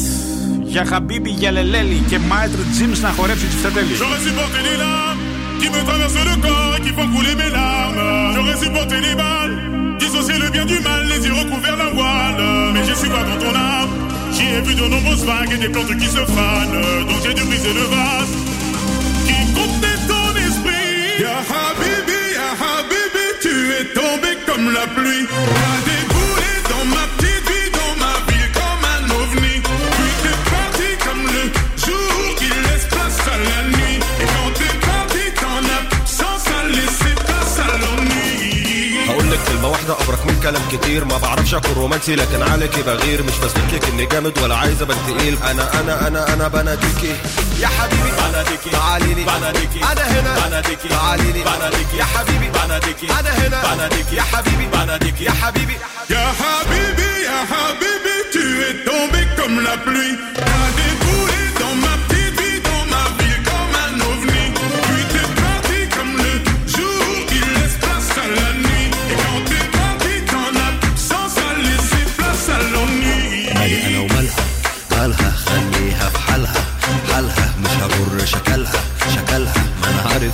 για Χαμπίμπι, για Λελέλη και Μάιτρ Τζίμς να χορέψει τη Φετέλη. J'aurais supporté les larmes qui me traversent le corps et qui font couler mes larmes. J'aurais supporté les balles, dissocier le bien du mal, les yeux recouverts d'un voile. Mais j'ai su voir dans ton âme, j'y ai vu de nombreuses vagues et des plantes qui se fanent. Donc j'ai dû briser le vase كلام كتير. ما بعرفش أكون رومانسي لكن عليكي بغير مش بثبت لك إني جامد ولا عايز أبان تقيل. أنا أنا أنا أنا بناديكي يا حبيبي. بلدك تعالي لي. بلدك أنا هنا. بلدك تعالي لي. بلدك يا حبيبي. بلدك أنا هنا. بلدك يا حبيبي. بلدك يا حبيبي. يا حبيبي يا حبيبي tu es tombé comme la pluie ما أنا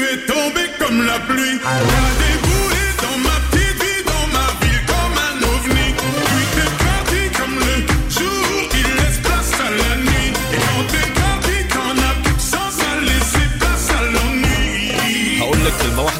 tu es tombé comme la pluie.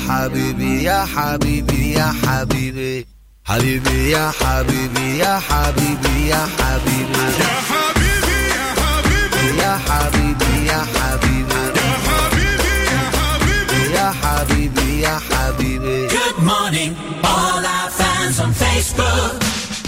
حبيبي يا حبيبي يا حبيبي يا حبيبي حبيبي يا حبيبي يا حبيبي يا حبيبي Ya Habibi, Ya Habibi, يا حبيبي يا حبيبي Ya Habibi, Ya Habibi. يا حبيبي يا حبيبي Good morning, all our fans on Facebook.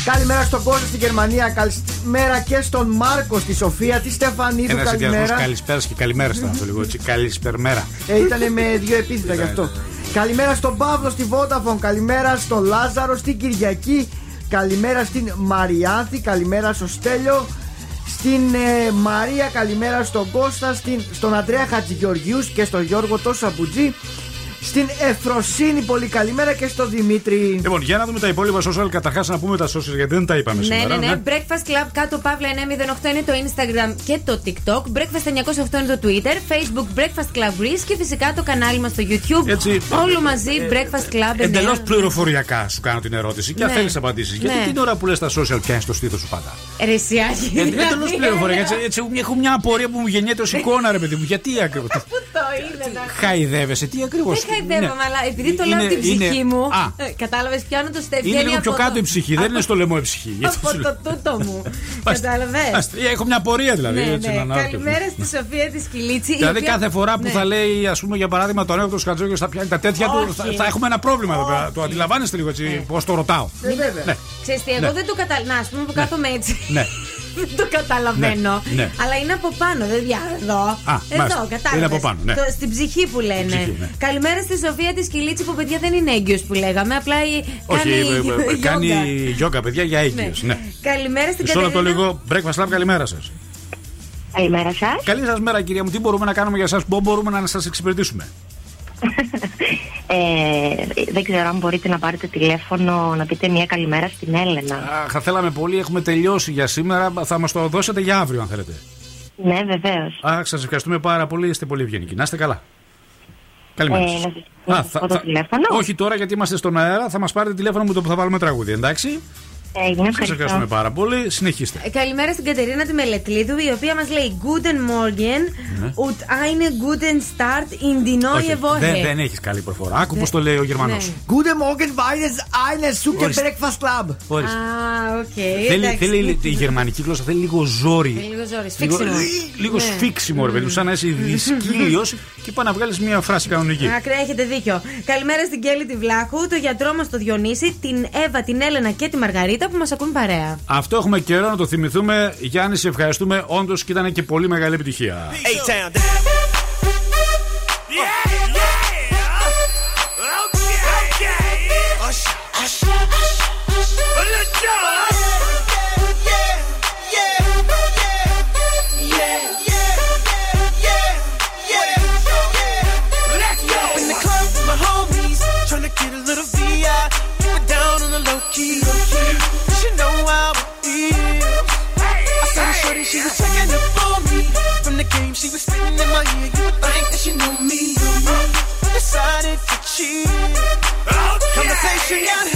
Καλημέρα στον Κώστα στη Γερμανία. Καλημέρα και στον Μάρκο στη Σοφία. Τη Στεφανίδου. Ένα συνδυασμό Καλημέρα. καλησπέρα και καλημέρα ήταν αυτό λίγο έτσι. Καλησπερμέρα. Ε, ήταν με δύο επίθετα γι' αυτό. Καλημέρα στον Παύλο στη Vodafone. Καλημέρα στον Λάζαρο στην Κυριακή. Καλημέρα στην Μαριάνθη. Καλημέρα στο Στέλιο. Στην ε, Μαρία, καλημέρα στον Κώστα, στην, στον Αντρέα Χατζηγεωργιούς και στον Γιώργο το Σαμπουτζή. Στην Εφροσύνη, πολύ καλημέρα και στον Δημήτρη. Λοιπόν, για να δούμε τα υπόλοιπα social. Καταρχάς να πούμε τα social γιατί δεν τα είπαμε Ναι, σήμερα. ναι, ναι. Breakfast Club κάτω παύλα 908 είναι το Instagram και το TikTok. Breakfast 908 είναι το Twitter. Facebook Breakfast Club Greece και φυσικά το κανάλι μας στο YouTube. Έτσι. Όλο μαζί Breakfast Club 9. Εντελώς πληροφοριακά σου κάνω την ερώτηση και αν Ναι. θέλεις απαντήσεις. Γιατί Ναι. την ώρα που λες τα social πιάνει το στήθος σου πάντα. Ρεσιάκι. Εντελώς πληροφοριακά. Έτσι, έτσι, έχω μια απορία που μου γεννιέται ως εικόνα, ρε παιδί μου. Γιατί ακριβώ. Πού το είδε να Χαϊδεύεσαι, τι ακριβώς. Δεν χαϊδεύομαι, αλλά επειδή το λέω Είναι- από την ψυχή είναι- μου. Α. Κατάλαβες, πιάνω το στεφ. Είναι λίγο πιο κάτω η ψυχή, δεν είναι στο λαιμό η ψυχή. Γιατί Από σου λέω. το τούτο μου. Ας- Κατάλαβες; ας- Έχω μια απορία δηλαδή. Ναι, έτσι, ναι. να αναρωτηθώ. Καλημέρα στη Σοφία της Κιλίτση. η Δηλαδή οποία- κάθε φορά που Ναι. θα λέει, ας πούμε, για παράδειγμα, τον Εύρωτο Χατζόγιο θα πιάνει τα τέτοια του, Όχι. θα, θα έχουμε ένα πρόβλημα εδώ πέρα. Το αντιλαμβάνεστε λίγο έτσι, πώς το ρωτάω. Μην- Ναι. Ξέρεις τι, εγώ Ναι. δεν το καταλαβαίνω. Να, ας πούμε που κάθομαι έτσι. Ναι. δεν το καταλαβαίνω. Ναι, ναι. Αλλά είναι από πάνω, δεν διά. Εδώ. Α, εδώ, μάλιστα. κατάλαβες. Είναι από πάνω, ναι. Το- στην ψυχή που λένε. Ψυχή, ναι. Καλημέρα στη Σοφία της Κιλίτση που παιδιά δεν είναι έγκυος που λέγαμε. Απλά η- Όχι, κάνει. ε, ε, yoga. κάνει γιόγκα, παιδιά, για έγκυος. Ναι. Καλημέρα στην Μισό λεπτό Κατερίνα. λίγο. Breakfast Lab, καλημέρα σας. Καλημέρα σας. Καλή σας μέρα, κυρία μου. Τι μπορούμε να κάνουμε για εσά, πώ μπορούμε να σας εξυπηρετήσουμε; Ε, δεν ξέρω αν μπορείτε να πάρετε τηλέφωνο να πείτε μια καλημέρα στην Έλενα. Αχ, θα θέλαμε πολύ, έχουμε τελειώσει για σήμερα. Θα μας το δώσετε για αύριο, αν θέλετε. Ναι, βεβαίως. Αχ, σας ευχαριστούμε πάρα πολύ. Είστε πολύ ευγενικοί. Να είστε καλά. Καλημέρα. Ε, σας. να σας- να σας πω το τηλέφωνο. Όχι τώρα γιατί είμαστε στον αέρα. Θα μας πάρετε τηλέφωνο με το που θα βάλουμε τραγούδι, εντάξει; Έγινε, Σα ευχαριστώ. ευχαριστούμε πάρα πολύ. Συνεχίστε. Ε, Καλημέρα στην Κατερίνα τη Μελετλίδου, η οποία μας λέει Guten Morgen Ναι. und eine guten Start in die neue Όχι, Woche. δεν, δεν έχεις καλή προφορά. Άκου πώς το λέει ο Γερμανός. Ναι. Guten Morgen, Weines, eine Super Ορίστε. Breakfast Club. Ορίστε. Α, οκ. Θέλει, εντάξει. θέλει, η γερμανική γλώσσα θέλει λίγο ζόρι. Θέλει λίγο ζόρι, Λίγο, σφίξιμο. λίγο Ναι. σφίξιμο, ρε παιδί μου, σαν να είσαι δυσκοίλιος και πάει να βγάλεις μια φράση κανονική. Άκρα, έχετε δίκιο. Καλημέρα στην Κέλλυ τη Βλάχου, το γιατρό μας το Διονύση, την Εύα, την Έλενα και τη Μαργαρίτα που μας ακούν παρέα. Αυτό έχουμε καιρό να το θυμηθούμε. Γιάννη, σε ευχαριστούμε. Όντως και ήταν και πολύ μεγάλη επιτυχία. A-Town. she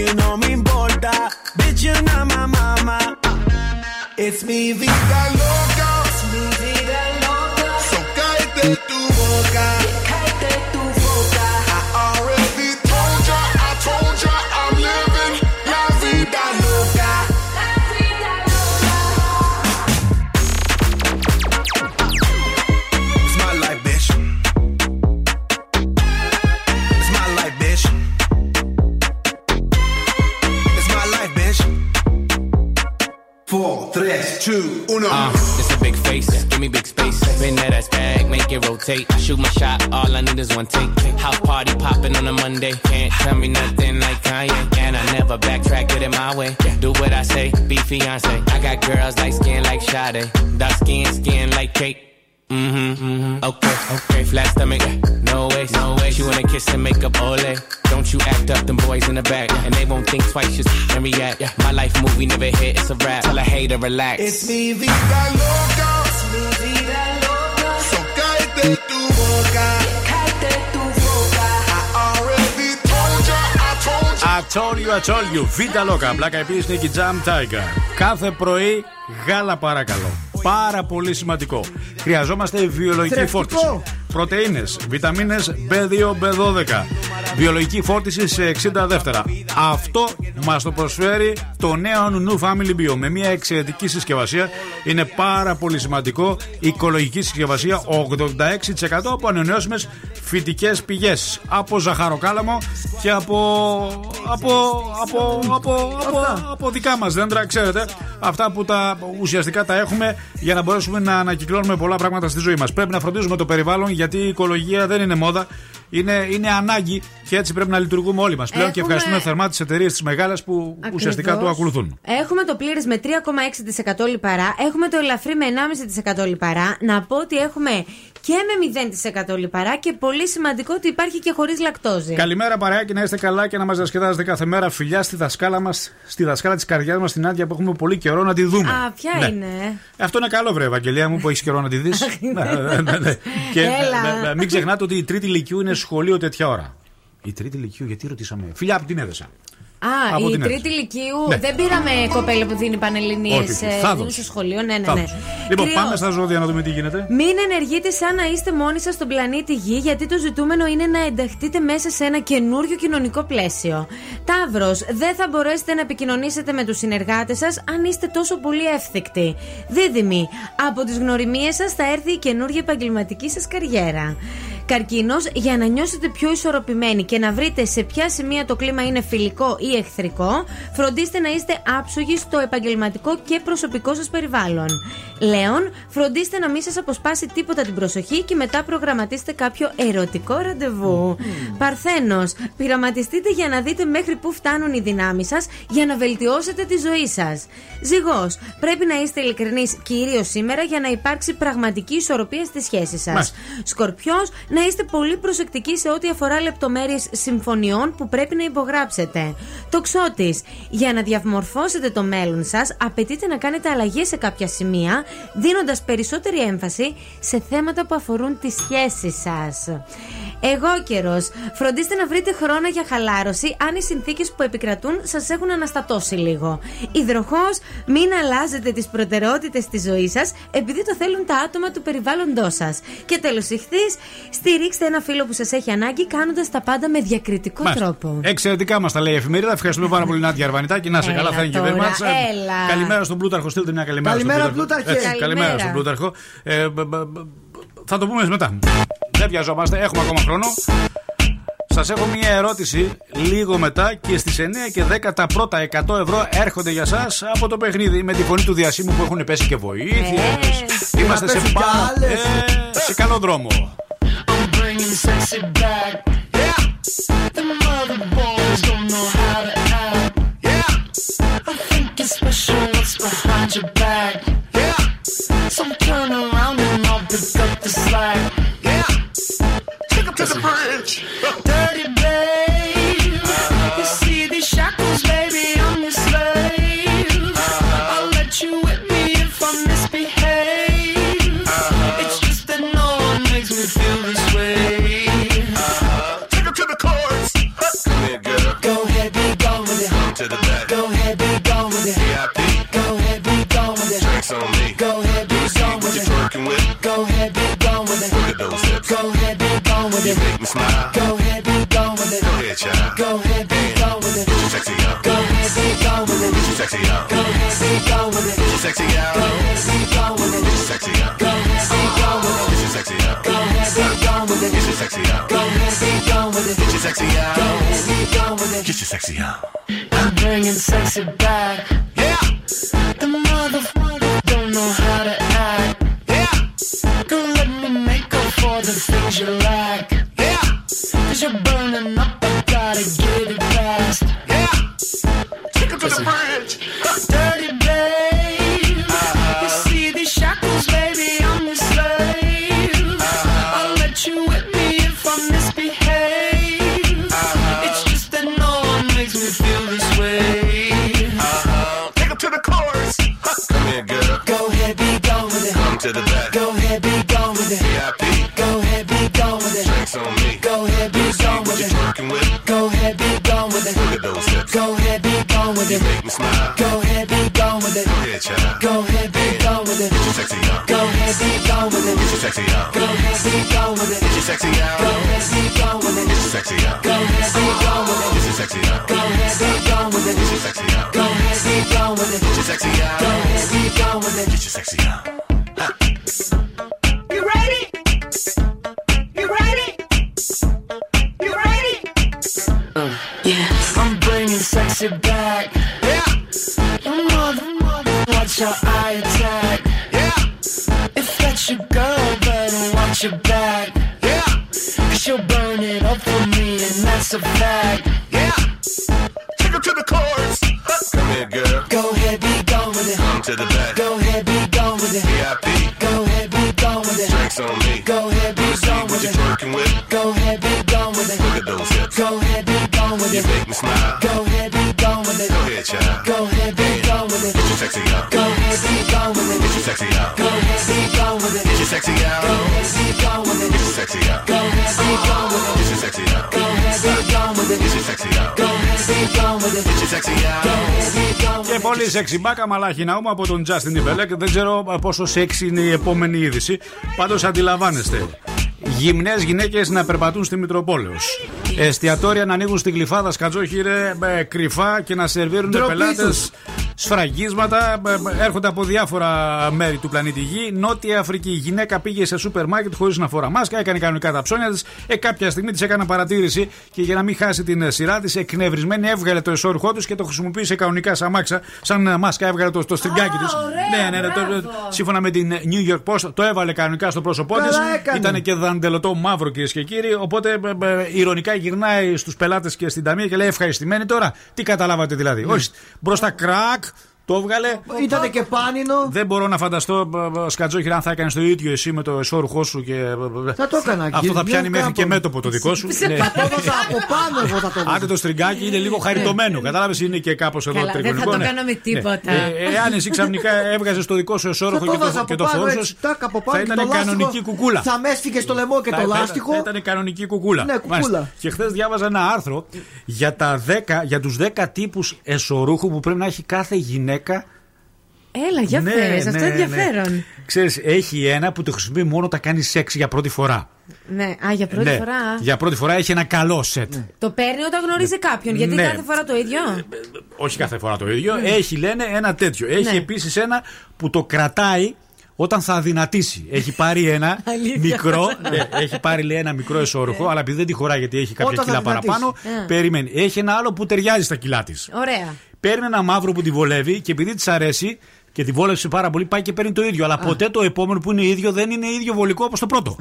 garete y no me importa. Bitch, you're not my mama. It's mi vida loca. It's mi vida loca. So cállate tu rotate. I shoot my shot, all I need is one take. House party popping on a Monday. Can't tell me nothing like Kanye. And I never backtrack, get it my way. Do what I say, be fiance. I got girls like skin like Sade. Dark skin, skin like cake. Mm-hmm, mm-hmm. Okay, okay. Flat stomach, no way, no way. She wanna kiss and make up ole. Don't you act up, them boys in the back. And they won't think twice, just and react. My life movie never hit, it's a rap. Tell a hater, relax. It's mi vida loca. It's mi vida loca. Told ya. I told ya. I told you, I told you. Β' Λόκα, Black Eyed Peas, Nicky Jam, Tiger. Κάθε πρωί γάλα παρακαλώ. Πάρα πολύ σημαντικό. Χρειαζόμαστε βιολογική Θρεπτικό. φόρτιση. Πρωτενε, βιταμίνες B2, B12. Βιολογική φόρτιση σε 60 δεύτερα. Αυτό μας το προσφέρει το νέο New Family Bio με μια εξαιρετική συσκευασία. Είναι πάρα πολύ σημαντικό. Οικολογική συσκευασία 86% από ανανεώσιμες φυτικές πηγές. Από ζαχαροκάλαμο και από. από. από. από, από, από δικά μας δέντρα, ξέρετε. Αυτά που τα ουσιαστικά τα έχουμε για να μπορέσουμε να ανακυκλώνουμε πολλά πράγματα στη ζωή μας. Πρέπει να φροντίζουμε το περιβάλλον γιατί η οικολογία δεν είναι μόδα. Είναι, είναι ανάγκη και έτσι πρέπει να λειτουργούμε όλοι μας πλέον και Έχουμε- ευχαριστούμε θερμά τις εταιρείες τι μεγάλε που Ακριβώς. ουσιαστικά το ακολουθούν. Έχουμε το πλήρες με 3,6% λιπαρά. Έχουμε το ελαφρύ με 1,5% λιπαρά. Να πω ότι έχουμε και με 0% λιπαρά και πολύ σημαντικό ότι υπάρχει και χωρίς λακτόζη. Καλημέρα, παρεάκι, να είστε καλά και να μας διασκεδάζετε κάθε μέρα. Φιλιά στη δασκάλα μας, στη δασκάλα της καρδιάς μας, την Άντια που έχουμε πολύ καιρό να τη δούμε. Α, ποια Ναι. είναι; Αυτό είναι καλό, βρε, Ευαγγελία μου, που έχεις καιρό να τη δεις. ναι, ναι, ναι, ναι. Και Έλα. ε, ε, μην ξεχνάτε ότι η τρίτη λυκειού είναι σχολείο τέτοια ώρα. Η τρίτη λυκειού, γιατί ρωτήσαμε; Φιλιά από την έδεσα. Α, Από η την τρίτη Εύση. ηλικίου. Ναι. Δεν πήραμε κοπέλα που δίνει πανελληνίες. Όχι, όχι. Θάδος. στο σχολείο. Ναι, ναι, Θα ναι. δώσω. Λοιπόν, Κρυό. πάμε στα ζώδια να δούμε τι γίνεται. Μην ενεργείτε σαν να είστε μόνοι σας στον πλανήτη Γη, γιατί το ζητούμενο είναι να ενταχθείτε μέσα σε ένα καινούριο κοινωνικό πλαίσιο. Ταύρος, δεν θα μπορέσετε να επικοινωνήσετε με τους συνεργάτες σας αν είστε τόσο πολύ εύθυκτοι. Δίδυμοι, από τις γνωριμίες σας θα έρθει η καινούργια επαγγελματική σας καριέρα. Καρκίνος, για να νιώσετε πιο ισορροπημένοι και να βρείτε σε ποια σημεία το κλίμα είναι φιλικό ή εχθρικό, φροντίστε να είστε άψογοι στο επαγγελματικό και προσωπικό σας περιβάλλον. Λέων, φροντίστε να μην σας αποσπάσει τίποτα την προσοχή και μετά προγραμματίστε κάποιο ερωτικό ραντεβού. Παρθένος, πειραματιστείτε για να δείτε μέχρι πού φτάνουν οι δυνάμεις σας για να βελτιώσετε τη ζωή σας. Ζυγός, πρέπει να είστε ειλικρινείς κυρίως σήμερα για να υπάρξει πραγματική ισορροπία στη σχέση σας. Μάλιστα. Σκορπιός, να είστε πολύ προσεκτικοί σε ό,τι αφορά λεπτομέρειες συμφωνιών που πρέπει να υπογράψετε. Τοξότη, για να διαμορφώσετε το μέλλον σας, απαιτείται να κάνετε αλλαγές σε κάποια σημεία, δίνοντας περισσότερη έμφαση σε θέματα που αφορούν τη σχέση σας. Εγώ καιρός, φροντίστε να βρείτε χρόνο για χαλάρωση αν οι συνθήκες που επικρατούν σας έχουν αναστατώσει λίγο. Υδροχός, μην αλλάζετε τις προτεραιότητες της ζωής σας επειδή το θέλουν τα άτομα του περιβάλλοντός σας. Και τέλος, ηχθείς, στηρίξτε ένα φίλο που σας έχει ανάγκη κάνοντας τα πάντα με διακριτικό Μάλιστα. τρόπο. Εξαιρετικά μας τα λέει η εφημερίδα. Ευχαριστούμε πάρα πολύ, Νάντια Αρβανιτάκη. Να σε Έλα καλά, thank you very τώρα, much. Ε, έλα. Καλημέρα στον Πλούταρχο. Στείλτε μια καλημέρα Καλημέρα, στον Πλούταρχο. Πλούταρχε. Έτσι, Καλημέρα. καλημέρα στον Πλούταρχο. Ε, μπ, μπ, μπ, θα το πούμε μετά. Δεν βιαζόμαστε, έχουμε ακόμα χρόνο. Σας έχω μία ερώτηση λίγο μετά και στις 9 και 10 τα πρώτα 100 ευρώ έρχονται για εσά από το παιχνίδι με τη φωνή του διασύμου που έχουν πέσει και βοήθειες. Είμαστε Να σε, πέσουν κι πάρα- άλλες. ε, σε καλό δρόμο. Bringing sexy back. Yeah. The mother boys don't know how to act. Yeah. I think it's special what's behind your back. Yeah. So turn around and I'll pick up the slack. With Και πολύ σεξι μπάκα μαλάχη ναούμε από τον Justin Timberlake. Δεν ξέρω πόσο σεξι είναι η επόμενη είδηση. Πάντως αντιλαμβάνεστε. Γυμνές γυναίκες να περπατούν στη Μητροπόλεως. Εστιατόρια να ανοίγουν στην κλειφάδα σκατζόχυρε ε, κρυφά και να σερβίρουν Ντροπή πελάτες τους. Σφραγίσματα. ε, ε, Έρχονται από διάφορα μέρη του πλανήτη Γη. Νότια Αφρική. Η γυναίκα πήγε σε σούπερ μάρκετ χωρίς να φορά μάσκα, έκανε κανονικά τα ψώνια της. Ε, κάποια στιγμή της έκανα παρατήρηση και για να μην χάσει την ε, σειρά της, εκνευρισμένη έβγαλε το εσώρουχό του και το χρησιμοποίησε κανονικά σαν μάξα. Σαν ε, μάσκα έβγαλε το, το στριγκάκι της. Ναι, ναι, ναι. το- σύμφωνα με την New York Post, το έβαλε κανονικά στο πρόσωπό της. Καλά έκανε. Ήταν και δαντελωτό μαύρο κυρίες και κύριοι. Οπότε ε, ε, ηρωνικά γυρνάει στους πελάτες και στην ταμεία και λέει ευχαριστημένοι τώρα. Τι καταλάβατε δηλαδή. Όχι, μπροστά κρακ, το έβγαλε. Ήτανε και πάνινο. Δεν μπορώ να φανταστώ, ε, ε, Σκατζόχυρα, αν θα έκανες το ίδιο εσύ με το εσώρουχό σου και. ε, Θα το έκανα. Αυτό κύριε, θα πιάνει μια μέχρι κάπου. και μέτωπο το δικό σου. Σε Ναι. πατώδωσα από πάνω εγώ θα το Άντε το στριγκάκι είναι λίγο χαριτωμένο. Κατάλαβες, είναι και κάπως εδώ Καλά, δεν θα τριγωνικό. το ναι. κάναμε τίποτα. Ναι. Ε, Εάν εσύ ξαφνικά έβγαζες το δικό σου εσώρουχο Θα το και βάζα το, από και το πάνω φορούσε. έτσι, τάκ, από πάνω Θα και ήταν το λάστιχο κανονική κουκούλα. Θα με έφυγε στο λαιμό και Θα- το θα- λάστιχο. Θα ήταν κανονική κουκούλα. Ναι, κουκούλα. Μάλιστα. Και χθες διάβαζα ένα άρθρο για, τα 10, για τους 10 τύπους εσωρούχου που πρέπει να έχει κάθε γυναίκα. Έλα, για Ναι, φέρες, αυτό ναι, είναι ενδιαφέρον. ναι. Ξέρεις, έχει ένα που το χρησιμοποιεί μόνο όταν κάνει σεξ για πρώτη φορά. Ναι, α, για πρώτη Ναι, φορά. Για πρώτη φορά έχει ένα καλό σετ. Το παίρνει όταν γνωρίζει κάποιον. Γιατί Ναι. κάθε φορά το ίδιο; Όχι κάθε φορά το ίδιο. Έχει, λένε, ένα τέτοιο. Έχει Ναι. επίσης ένα που το κρατάει όταν θα αδυνατήσει. Έχει πάρει ένα Αλήθεια. μικρό. ναι, έχει πάρει λέει, ένα μικρό εσώρουχο, αλλά επειδή δεν τη χωράει γιατί έχει κάποια Όταν θα κιλά αδυνατήσει. παραπάνω, Α. περιμένει. Έχει ένα άλλο που ταιριάζει στα κιλά της. Ωραία. Παίρνει ένα μαύρο που τη βολεύει και επειδή της αρέσει και τη βόλεψε πάρα πολύ, πάει και παίρνει το ίδιο. Αλλά ποτέ το επόμενο που είναι ίδιο δεν είναι ίδιο βολικό όπως το πρώτο.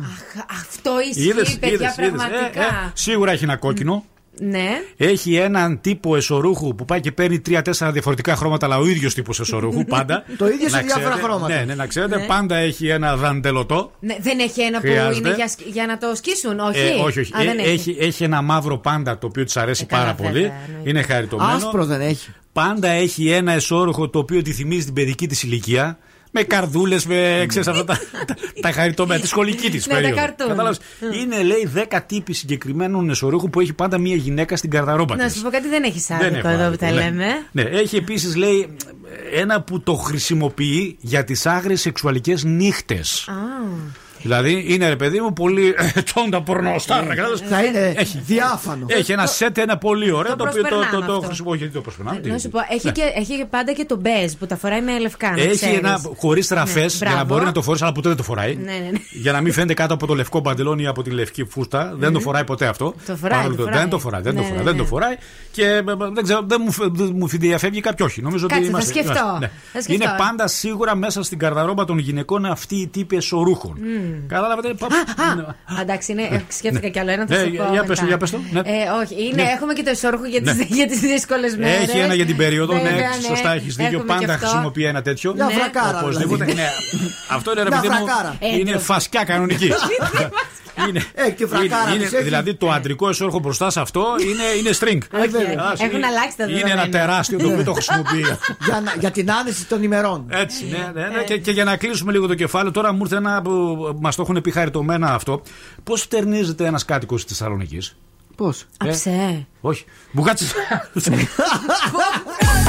Αυτό ισχύει, Είδες, παιδιά, είδες, είδες. πραγματικά. Ε, ε, σίγουρα έχει ένα κόκκινο. Ναι. Έχει έναν τύπο εσωρούχου που πάει και παίρνει τρία-τέσσερα διαφορετικά χρώματα, αλλά ο ίδιος τύπος εσωρούχου πάντα. Το ίδιο σε Να διάφορα ξέρετε, χρώματα. Ναι, ναι, να ξέρετε, Ναι. πάντα έχει ένα δαντελωτό. ναι. Δεν έχει ένα που Χρειάζεται. είναι για, σκ- για να το σκίσουν, όχι; Ε, όχι, όχι. Α, δεν Ε, έχει. έχει, έχει ένα μαύρο πάντα το οποίο της αρέσει Ε, καλά, πάρα βέβαια, πολύ. εννοείται. Είναι χαριτωμένο. Άσπρο δεν έχει. Πάντα έχει ένα εσώρουχο το οποίο τη θυμίζει την παιδική της ηλικία. Με καρδούλες, με ξέρεις, αυτά τα, τα, τα χαριτωμένα, τη σχολική της Ναι, τα περίοδο. καρτούν. Κατάλαβες; Είναι, λέει, 10 τύποι συγκεκριμένων εσωρούχου που έχει πάντα μία γυναίκα στην καρδαρόμπα Να της. σου πω κάτι, δεν έχεις Δεν άδικο έχω εδώ που άδικο, τα ναι. λέμε. Ναι, έχει επίσης, λέει, ένα που το χρησιμοποιεί για τις άγριες σεξουαλικές νύχτες. Α. Δηλαδή είναι ρε παιδί μου πολύ τσόντα πορνοστάρ. Ναι. Θα είναι διάφανο. Έχει ένα σετ ένα πολύ ωραίο το, Το οποίο το, το, προσπερνάμε το αυτό. χρησιμοποιώ. Γιατί το προσπερνάμε. τι- Να σου πω, έχει, Ναι. και, έχει και πάντα και το μπέζ που τα φοράει με λευκά. να Έχει ξέρεις. ένα χωρίς τραφές Ναι, για να μπράβο. μπορεί να το φορέσει, αλλά ποτέ δεν το φοράει. Ναι, ναι, ναι. Για να μην φαίνεται κάτω από το λευκό παντελόνι ή από τη λευκή φούστα. Δεν το φοράει ποτέ αυτό. Το φοράει, Παρόλο το το- φοράει. Δεν το φοράει. Δεν το Ναι, φοράει. ναι, Δεν το ναι. φοράει. Και ε, ε, δεν ξέρω, δεν μου, φε- δεν μου διαφεύγει κάποιο όχι. Νομίζω Κάτσε, ότι θα είμαστε. σκεφτώ. είμαστε, ναι. Θα σκεφτώ. Είναι πάντα σίγουρα μέσα στην καρδαρόμπα των γυναικών αυτοί οι τύποι εσωρούχων. Μμμ. Κατάλαβατε. πα- Α, εντάξει, είναι, ε, σκέφτηκα κι άλλο ένα. Θα Ναι, σου για- πω για μετά. πες το, για πες το, ναι. Ε, όχι, είναι, Ναι. έχουμε και το εσόρουχο για Ναι. τις, για τις δύσκολες μέρες. Έχει ένα για την περίοδο, ναι, Βέβαια, σωστά έχεις δίκιο. Έχουμε και Πάντα αυτό. χρησιμοποιεί ένα τέτοιο. Μια βρακάρα, Οπωσδήποτε. δηλαδή. Ναι. Αυτό είναι ρε Μια παιδί μου. βρακάρα. Είναι Ε, φασκιά κανονική. είναι, Έχει τη βρακάρα είναι- της, έχει. δηλαδή το αντρικό εσόρχο μπροστά σε αυτό είναι, είναι string. Ε, βέβαια. Ας, Έχουν είναι- αλλάξει τα Είναι δεδομένα. ένα τεράστιο το οποίο το χρησιμοποιεί. για, να- για την άνεση των ημερών. Έτσι, ναι, ναι, ναι. Και, και για να κλείσουμε λίγο το κεφάλαιο, τώρα μου ήρθε ένα που μας το έχουν πει χαριτωμένα αυτό. Πώς φτερνίζεται ένας κάτοικος της Θεσσαλονίκης; Πώς; Αψέ. Όχι. Μπουγάτσε. I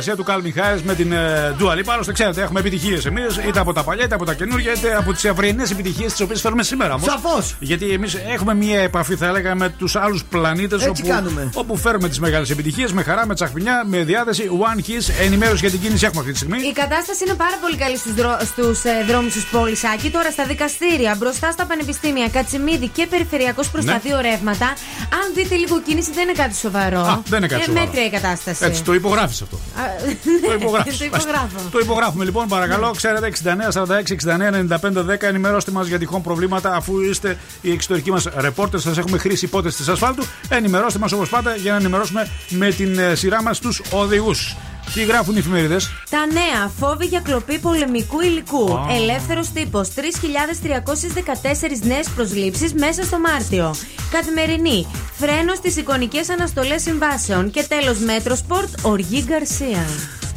συνεργασία του Calvin Harris με την ε, Dua Lipa. Άλλωστε, ξέρετε, έχουμε επιτυχίες εμείς, είτε από τα παλιά, είτε από τα καινούργια, είτε από τις αυριανέ επιτυχίες τις οποίες φέρουμε σήμερα. όμως. Σαφώς. Γιατί εμείς έχουμε μια επαφή, θα έλεγα, με τους άλλους πλανήτες Έτσι όπου, κάνουμε. όπου φέρουμε τις μεγάλες επιτυχίες με χαρά, με τσαχπινιά, με διάθεση. One Kiss, ενημέρωση για την κίνηση έχουμε αυτή τη στιγμή. Η κατάσταση είναι πάρα πολύ καλή στους δρό, στους, ε, δρόμους της πόλης Άκη. Τώρα στα δικαστήρια, μπροστά στα πανεπιστήμια, Κατσιμίδη και Περιφερειακός προς Ναι. τα δύο ρεύματα. Αν δείτε λίγο κίνηση, δεν είναι κάτι σοβαρό. Α, δεν είναι κάτι Ε, σοβαρό. μέτρια η κατάσταση. Έτσι, το υπογράφεις αυτό. Α, Το υπογράφεις. το υπογράφω. Το υπογράφουμε λοιπόν, παρακαλώ. Ξέρετε, 69 46 69 95 10. Ενημερώστε μας για τυχόν προβλήματα, αφού είστε οι εξωτερικοί μας ρεπόρτερς. Σας έχουμε χρήσει υπόθεση της ασφάλτου. Ενημερώστε μας όπως πάντα για να ενημερώσουμε με την ε, σειρά μας τους οδηγούς. Τι γράφουν οι εφημερίδες; Τα νέα φόβοι για κλοπή πολεμικού υλικού. Α. Ελεύθερος τύπος. 3.314 νέες προσλήψεις μέσα στο Μάρτιο. Καθημερινή. Φρένο στις εικονικές αναστολές συμβάσεων. Και τέλος, Μέτρο Σπορτ, Οργή Γκαρσία.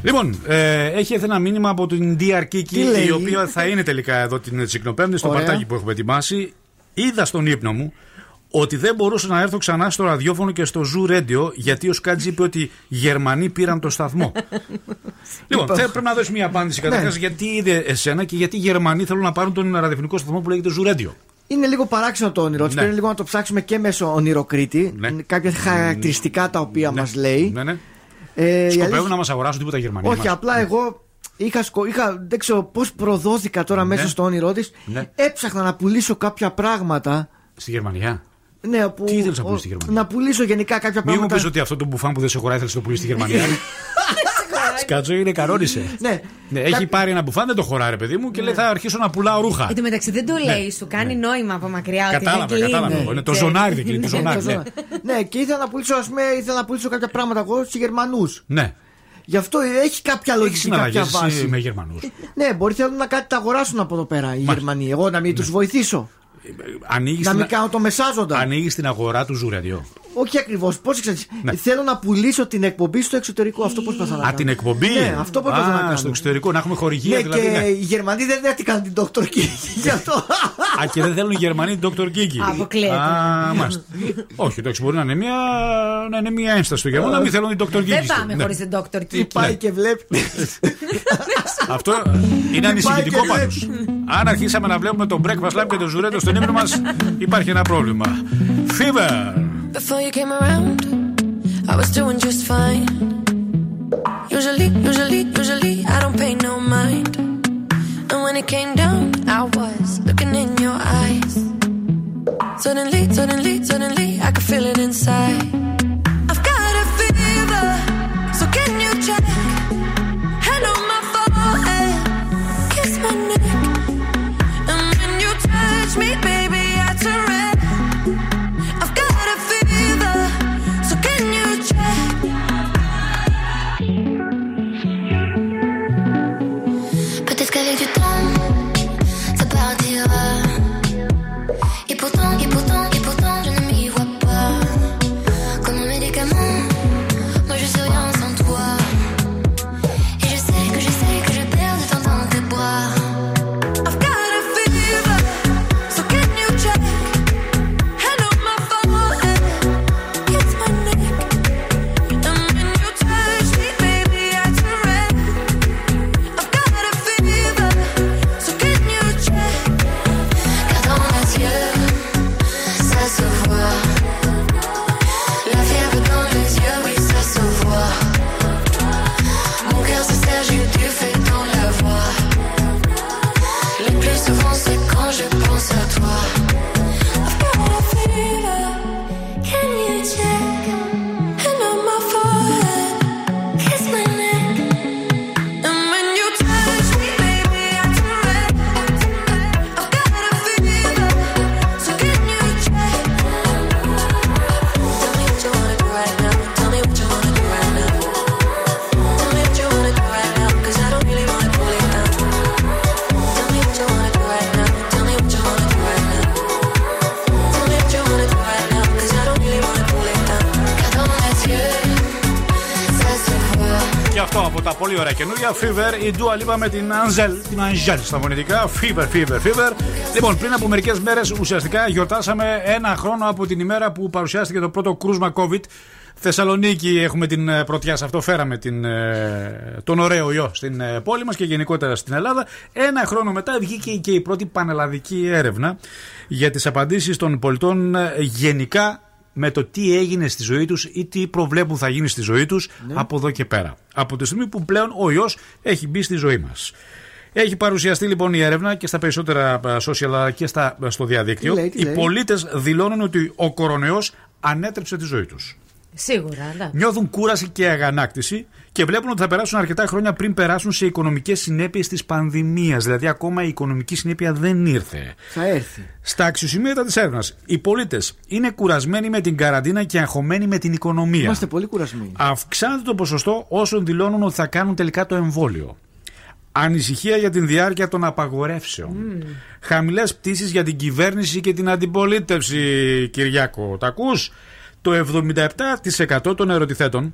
Λοιπόν, ε, έχει έρθει ένα μήνυμα από την DR Kiki, Τι λέει; η οποία θα είναι τελικά εδώ την Τσικνοπέμπτη, στο Ωραία. παρτάκι που έχουμε ετοιμάσει. Είδα στον ύπνο μου ότι δεν μπορούσα να έρθω ξανά στο ραδιόφωνο και στο Zoo Radio γιατί ο Σκάτζη είπε ότι οι Γερμανοί πήραν το σταθμό. λοιπόν, Είπα. θε- πρέπει να δώσεις μια απάντηση καταρχάς Ναι. γιατί είδε εσένα και γιατί οι Γερμανοί θέλουν να πάρουν τον ραδιοφωνικό σταθμό που λέγεται Zoo Radio. Είναι λίγο παράξενο το όνειρο τη. Ναι. Πρέπει λίγο να το ψάξουμε και μέσω ονειροκρίτη. Ναι. Κάποια χαρακτηριστικά τα οποία μας λέει. Ναι, ναι. Ε, η Σκοπεύουν αλήθεια- να μας αγοράσουν τίποτα οι Γερμανοί. Όχι, μας. απλά εγώ είχα, σκο... είχα δεν ξέρω πώς προδόθηκα τώρα μέσα Ναι. στο όνειρό της. Ναι. Έψαχνα να πουλήσω κάποια πράγματα. Στη Γερμανία; Ναι, που... Τι ήθελες να πουλήσεις στη Γερμανία; Να πουλήσω γενικά κάποια Μην μου πράγματα. πεις ότι αυτό το μπουφάν που δεν σε χωράει θέλει να το πουλήσεις στη Γερμανία. Σκάτσο είναι κανόνισε. Ναι. Ναι, έχει πάρει ένα μπουφάν, δεν το χωράει, ρε παιδί μου, και λέει θα αρχίσω να πουλάω ρούχα. Εν τω μεταξύ δεν το λέει, σου κάνει νόημα από μακριά. ότι Ναι. Κατάλαβα, δεν κλείνει. κατάλαβα. Είναι το ζωνάρι δεν κλείνει, το Ναι. ζωνάρι. ναι. ναι, και ήθελα να πουλήσω, ας πούμε, ήθελα να πουλήσω κάποια πράγματα εγώ στους Γερμανούς. Ναι. Γι' αυτό έχει κάποια Έχεις λογική, συναλλαγές κάποια βάση. με Γερμανούς. Ναι, μπορεί θέλουν να κάτι τα αγοράσουν από εδώ πέρα οι Γερμανοί. Εγώ να μην τους βοηθήσω. Ανοίγεις Να μην κάνω το μεσάζοντα. Ανοίγεις την αγορά του Ζουραδιό. Όχι ακριβώς. Πώς ξέρεις. Ναι. Θέλω να πουλήσω την εκπομπή στο εξωτερικό. Αυτό πώ θα να Α, κάνω. την εκπομπή; Ναι, αυτό πώ θα να Α, κάνω. στο εξωτερικό, να έχουμε χορηγία Ναι, δηλαδή. και ναι. οι Γερμανοί δεν δέχτηκαν την Dr. King. Γι' αυτό. Α, και δεν θέλουν οι Γερμανοί τον Dr. Kiki. Αποκλείεται. Α, μάλιστα. Όχι, εντάξει, μπορεί να είναι μια, να είναι μια ένσταση του Γερμανού να μην θέλουν την Dr. Kiki. Δεν πάμε Ναι. χωρίς την Dr. Τι Kiki. πάει και βλέπει. Αυτό είναι ανησυχητικό και πάντως. Αν αρχίσαμε να βλέπουμε τον Breakfast Lab και τον Ζουρέντο στον ύπνο μας, υπάρχει ένα πρόβλημα. Fever! Before you came around, I was doing just fine. Usually, usually, usually, I don't pay no mind. And when it came down, I was looking in your eyes. Suddenly, suddenly, suddenly, I could feel it inside. Πολύ ωραία καινούργια. Fever, η Dua Lipa με την Angel. Την Angel στα φωνητικά. Fever, Fever, Fever. Λοιπόν, πριν από μερικές μέρες ουσιαστικά γιορτάσαμε ένα χρόνο από την ημέρα που παρουσιάστηκε το πρώτο κρούσμα COVID. Θεσσαλονίκη έχουμε την ε, πρωτιά σε αυτό. Φέραμε την, ε, τον ωραίο ιό στην ε, πόλη μας και γενικότερα στην Ελλάδα. Ένα χρόνο μετά βγήκε και η πρώτη πανελλαδική έρευνα για τις απαντήσεις των πολιτών ε, γενικά με το τι έγινε στη ζωή τους ή τι προβλέπουν θα γίνει στη ζωή τους από εδώ και πέρα. Από τη στιγμή που πλέον ο ιός έχει μπει στη ζωή μας. Έχει παρουσιαστεί λοιπόν η έρευνα και στα περισσότερα ε, social αλλά και στα, ε, στο διαδίκτυο. Τι λέει, τι Οι λέει; πολίτες δηλώνουν ότι ο κορονοϊός ανέτρεψε τη ζωή τους. Σίγουρα, εντάξει. Νιώθουν κούραση και αγανάκτηση και βλέπουν ότι θα περάσουν αρκετά χρόνια πριν περάσουν σε οικονομικές συνέπειες της πανδημίας. Δηλαδή ακόμα η οικονομική συνέπεια δεν ήρθε. Θα έρθει. Στα αξιοσημείωτα της έρευνας, οι πολίτες είναι κουρασμένοι με την καραντίνα και αγχωμένοι με την οικονομία. Είμαστε πολύ κουρασμένοι. Αυξάνεται το ποσοστό όσων δηλώνουν ότι θα κάνουν τελικά το εμβόλιο. Ανησυχία για την διάρκεια των απαγορεύσεων. Mm. Χαμηλές πτήσεις για την κυβέρνηση και την αντιπολίτευση, Κυριάκο. Τα ακούς; Το 77% των ερωτηθέτων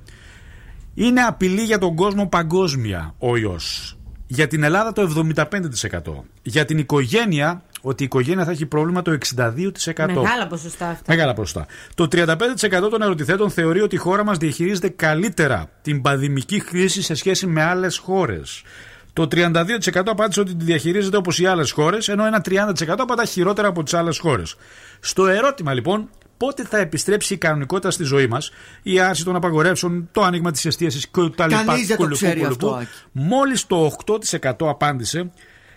είναι απειλή για τον κόσμο παγκόσμια ο ιός. Για την Ελλάδα το 75%. Για την οικογένεια, ότι η οικογένεια θα έχει πρόβλημα το 62%. Μεγάλα ποσοστά αυτά. Μεγάλα ποσοστά. Το 35% των ερωτηθέτων θεωρεί ότι η χώρα μας διαχειρίζεται καλύτερα την πανδημική κρίση σε σχέση με άλλες χώρες. Το 32% απάντησε ότι τη διαχειρίζεται όπως οι άλλες χώρες, ενώ ένα 30% απαντά χειρότερα από τις άλλες χώρες. Στο ερώτημα λοιπόν, πότε θα επιστρέψει η κανονικότητα στη ζωή μας, η άρση των απαγορεύσεων, το άνοιγμα της εστίασης και τα λοιπά. Κανείς δεν το κουλουπού, ξέρει κουλουπού, αυτό, Άκη. Μόλις το 8% απάντησε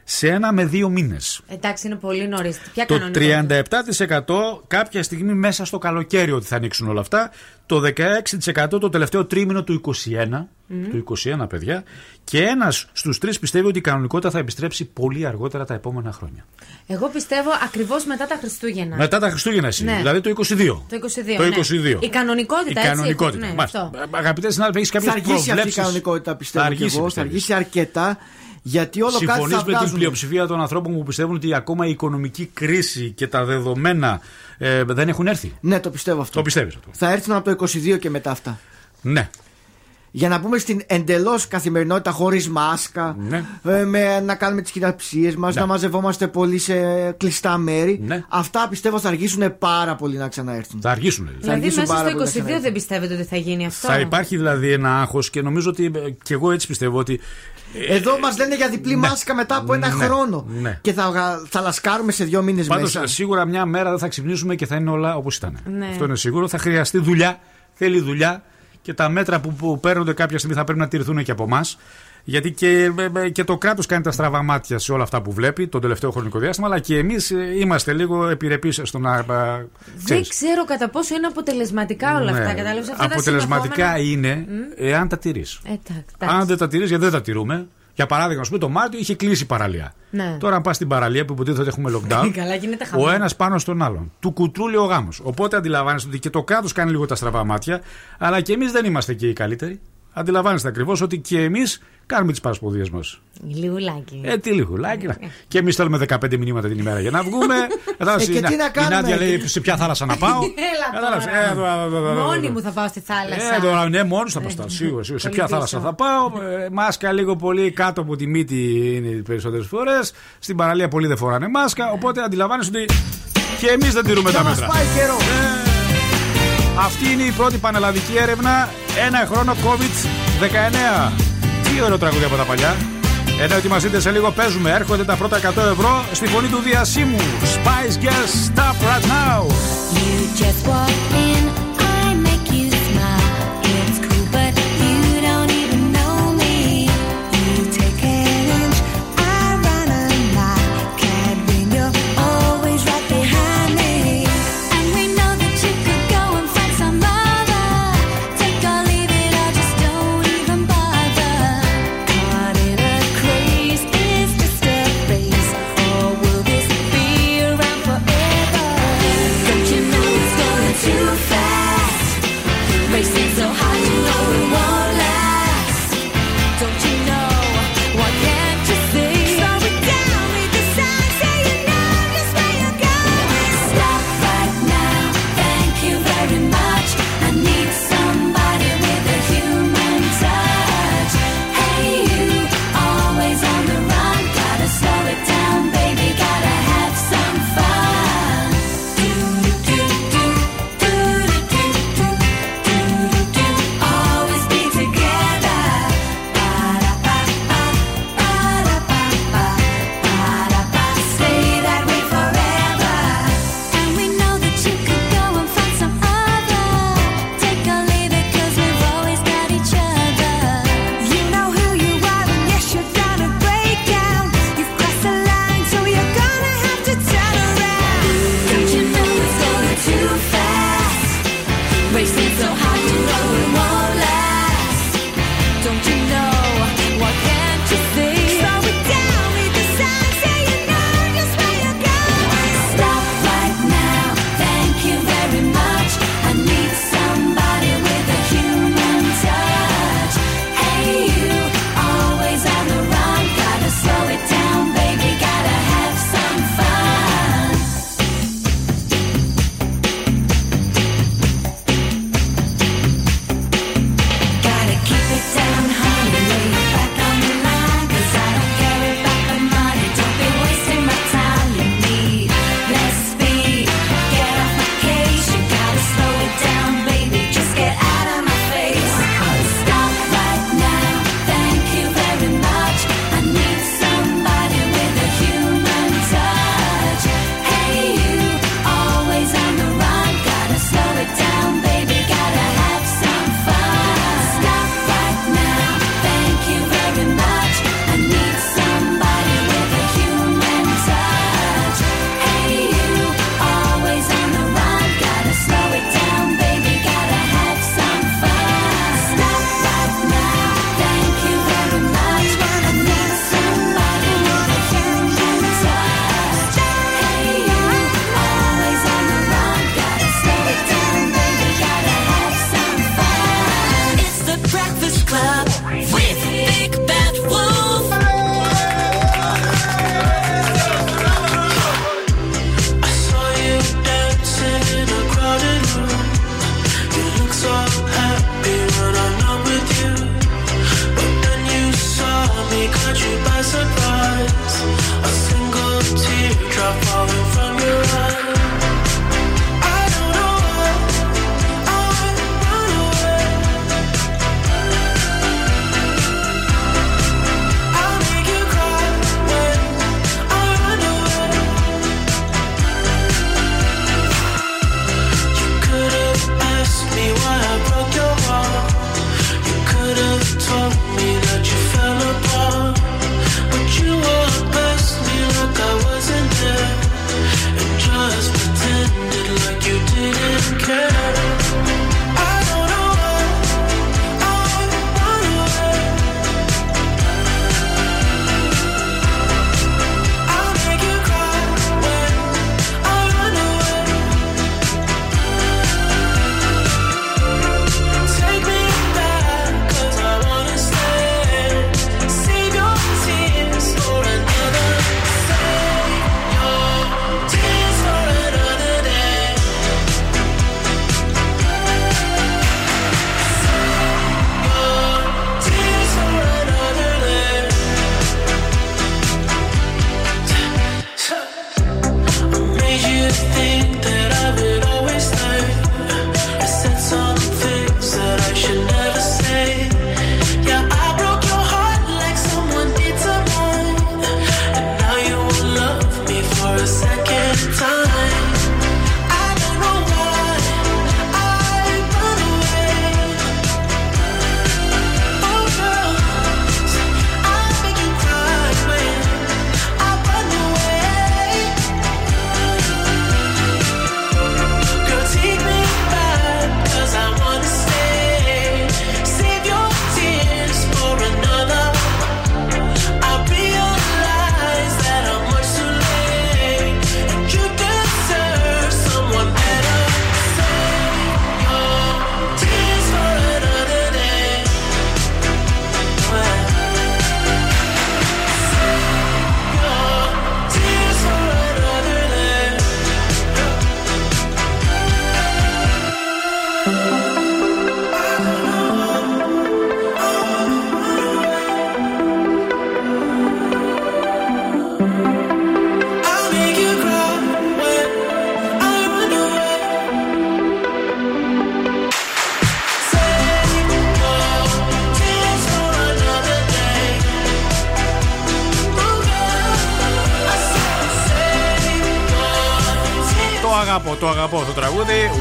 σε ένα με δύο μήνες. Εντάξει, είναι πολύ νωρίς. Ποια Το κανονικότητα. 37% κάποια στιγμή μέσα στο καλοκαίρι ότι θα ανοίξουν όλα αυτά. Το 16% το τελευταίο τρίμηνο του 21. Μμμ. Του 21, παιδιά. Και ένας στους τρεις πιστεύει ότι η κανονικότητα θα επιστρέψει πολύ αργότερα τα επόμενα χρόνια. Εγώ πιστεύω ακριβώς μετά τα Χριστούγεννα. Μετά τα Χριστούγεννα, εσύ. Ναι. Δηλαδή το 22. Το 22. Το ναι. 22. Η κανονικότητα, Η έτσι. κανονικότητα. Ναι, Μάλιστα. αυτό. Αγαπητέ συνάδελφοι, έχεις κάποιες Θα αργήσει αυτή η προβλέψεις; κανονικότητα πιστεύω και εγώ. Θα πιστεύεις. αργήσει αρκετά. Γιατί όλο κάτι Συμφωνείς θα με την βγάζουν. πλειοψηφία των ανθρώπων που πιστεύουν ότι ακόμα η οικονομική κρίση και τα δεδομένα ε, δεν έχουν έρθει; Ναι, το πιστεύω αυτό. Το πιστεύεις αυτό. Θα έρθουν από το 22 και μετά αυτά. Ναι. Για να πούμε στην εντελώς καθημερινότητα χωρίς μάσκα, Ναι. ε, με, να κάνουμε τις κοιταψίες μας, Ναι. να μαζευόμαστε πολύ σε κλειστά μέρη. Ναι. Αυτά πιστεύω θα αργήσουν πάρα πολύ να ξαναέρθουν. Θα αργήσουν. δηλαδή. Δηλαδή αργήσουν μέσα πάρα στο πολύ να 22 ξαναέρθουν. δεν πιστεύετε ότι θα γίνει αυτό; Θα υπάρχει δηλαδή ένα άγχος και νομίζω ότι ε, και εγώ έτσι πιστεύω ότι. Ε, Εδώ μας λένε για διπλή μάσκα μετά από ένα Ναι. χρόνο. Ναι. Και θα, γα- θα λασκάρουμε σε δύο μήνες Πάντως μέσα. σίγουρα μια μέρα δεν θα ξυπνήσουμε και θα είναι όλα όπως ήταν. Ναι. Αυτό είναι σίγουρο. Θα χρειαστεί δουλειά. Θέλει δουλειά και τα μέτρα που, που παίρνονται κάποια στιγμή θα πρέπει να τηρηθούν και από εμάς. Γιατί και, ε, ε, και το κράτος κάνει τα στραβά μάτια σε όλα αυτά που βλέπει τον τελευταίο χρονικό διάστημα, αλλά και εμείς είμαστε λίγο επιρρεπείς στο να. ε, Δεν ξέρεις. ξέρω κατά πόσο είναι αποτελεσματικά όλα Ναι. αυτά. Κατάλαβες; Αυτά τα Αποτελεσματικά συνεχόμενα- είναι εάν τα τηρείς. Εντάξει. Αν δεν τα τηρείς, γιατί δεν τα τηρούμε. Για παράδειγμα, ας πούμε, το Μάρτιο είχε κλείσει η παραλία. Ναι. Τώρα, αν πας στην παραλία που υποτίθεται ότι έχουμε lockdown, Καλά, γίνεται ο χαμό. ένας πάνω στον άλλον. Του κουτρούλει ο γάμος. Οπότε αντιλαμβάνεστε ότι και το κράτος κάνει λίγο τα στραβά μάτια, αλλά και εμείς δεν είμαστε και οι καλύτεροι. Αντιλαμβάνεστε ακριβώς ότι και εμείς κάνουμε τις παρασποδίες μας. Λιγουλάκι. Ε, τι λιγουλάκι. να- Και εμείς θέλουμε 15 μηνύματα την ημέρα για να βγούμε. Κατάλαβες, Ε, και η Να- τι να Η κάνουμε, Νάντια λέει και- σε ποια θάλασσα να πάω; Έλα Κατάλαβες, τώρα. ε, εδώ, εδώ, εδώ, εδώ, Μόνη εδώ. μου θα πάω στη θάλασσα. Ε, τώρα, ναι, μόνο θα πα. Σίγουρα, σίγουρα. Σε Πολύ ποια πίσω. θάλασσα θα πάω. ε, Μάσκα λίγο πολύ κάτω από τη μύτη είναι οι περισσότερες φορές. Στην παραλία πολλοί δεν φοράνε μάσκα. Οπότε αντιλαμβάνεσαι ότι και εμείς δεν τηρούμε τα μέτρα. Πάει καιρό. Αυτή είναι η πρώτη πανελλαδική έρευνα. Ένα χρόνο COVID-19. Τι ωραίο τραγούδι από τα παλιά. Ενώ ετοιμαστείτε σε λίγο παίζουμε. Έρχονται τα πρώτα 100 ευρώ στη φωνή του διασύμου. Spice Girls, stop right now. You just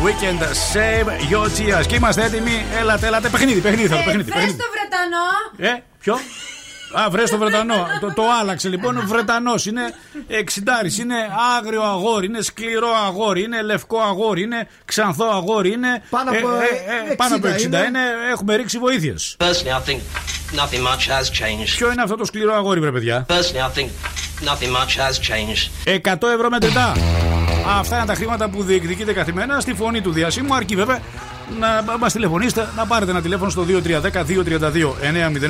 Weekend Save Your Tears. Και είμαστε έτοιμοι. Έλατε, έλατε. Παιχνίδι, παιχνίδι θέλω. Παιχνίδι, Βρες παιχνίδι. το Βρετανό. Ε, ποιο; Α, βρες το Βρετανό. το, το άλλαξε λοιπόν. Ο Βρετανός είναι εξιντάρης. Είναι άγριο αγόρι. Είναι σκληρό αγόρι. Είναι λευκό αγόρι. Είναι ξανθό αγόρι. Είναι. Πάνω από, ε, πάνω από 60 60 είναι. είναι. Έχουμε ρίξει βοήθειες. Personally, I think nothing much has changed. Ποιο είναι αυτό το σκληρό αγόρι, βρε παιδιά; Personally, I think nothing much has changed. 100 ευρώ μετρητά. Αυτά είναι τα χρήματα που διεκδικείτε καθημερινά στη φωνή του διασύμου. Αρκεί βέβαια να μα τηλεφωνήσετε, να πάρετε ένα τηλέφωνο στο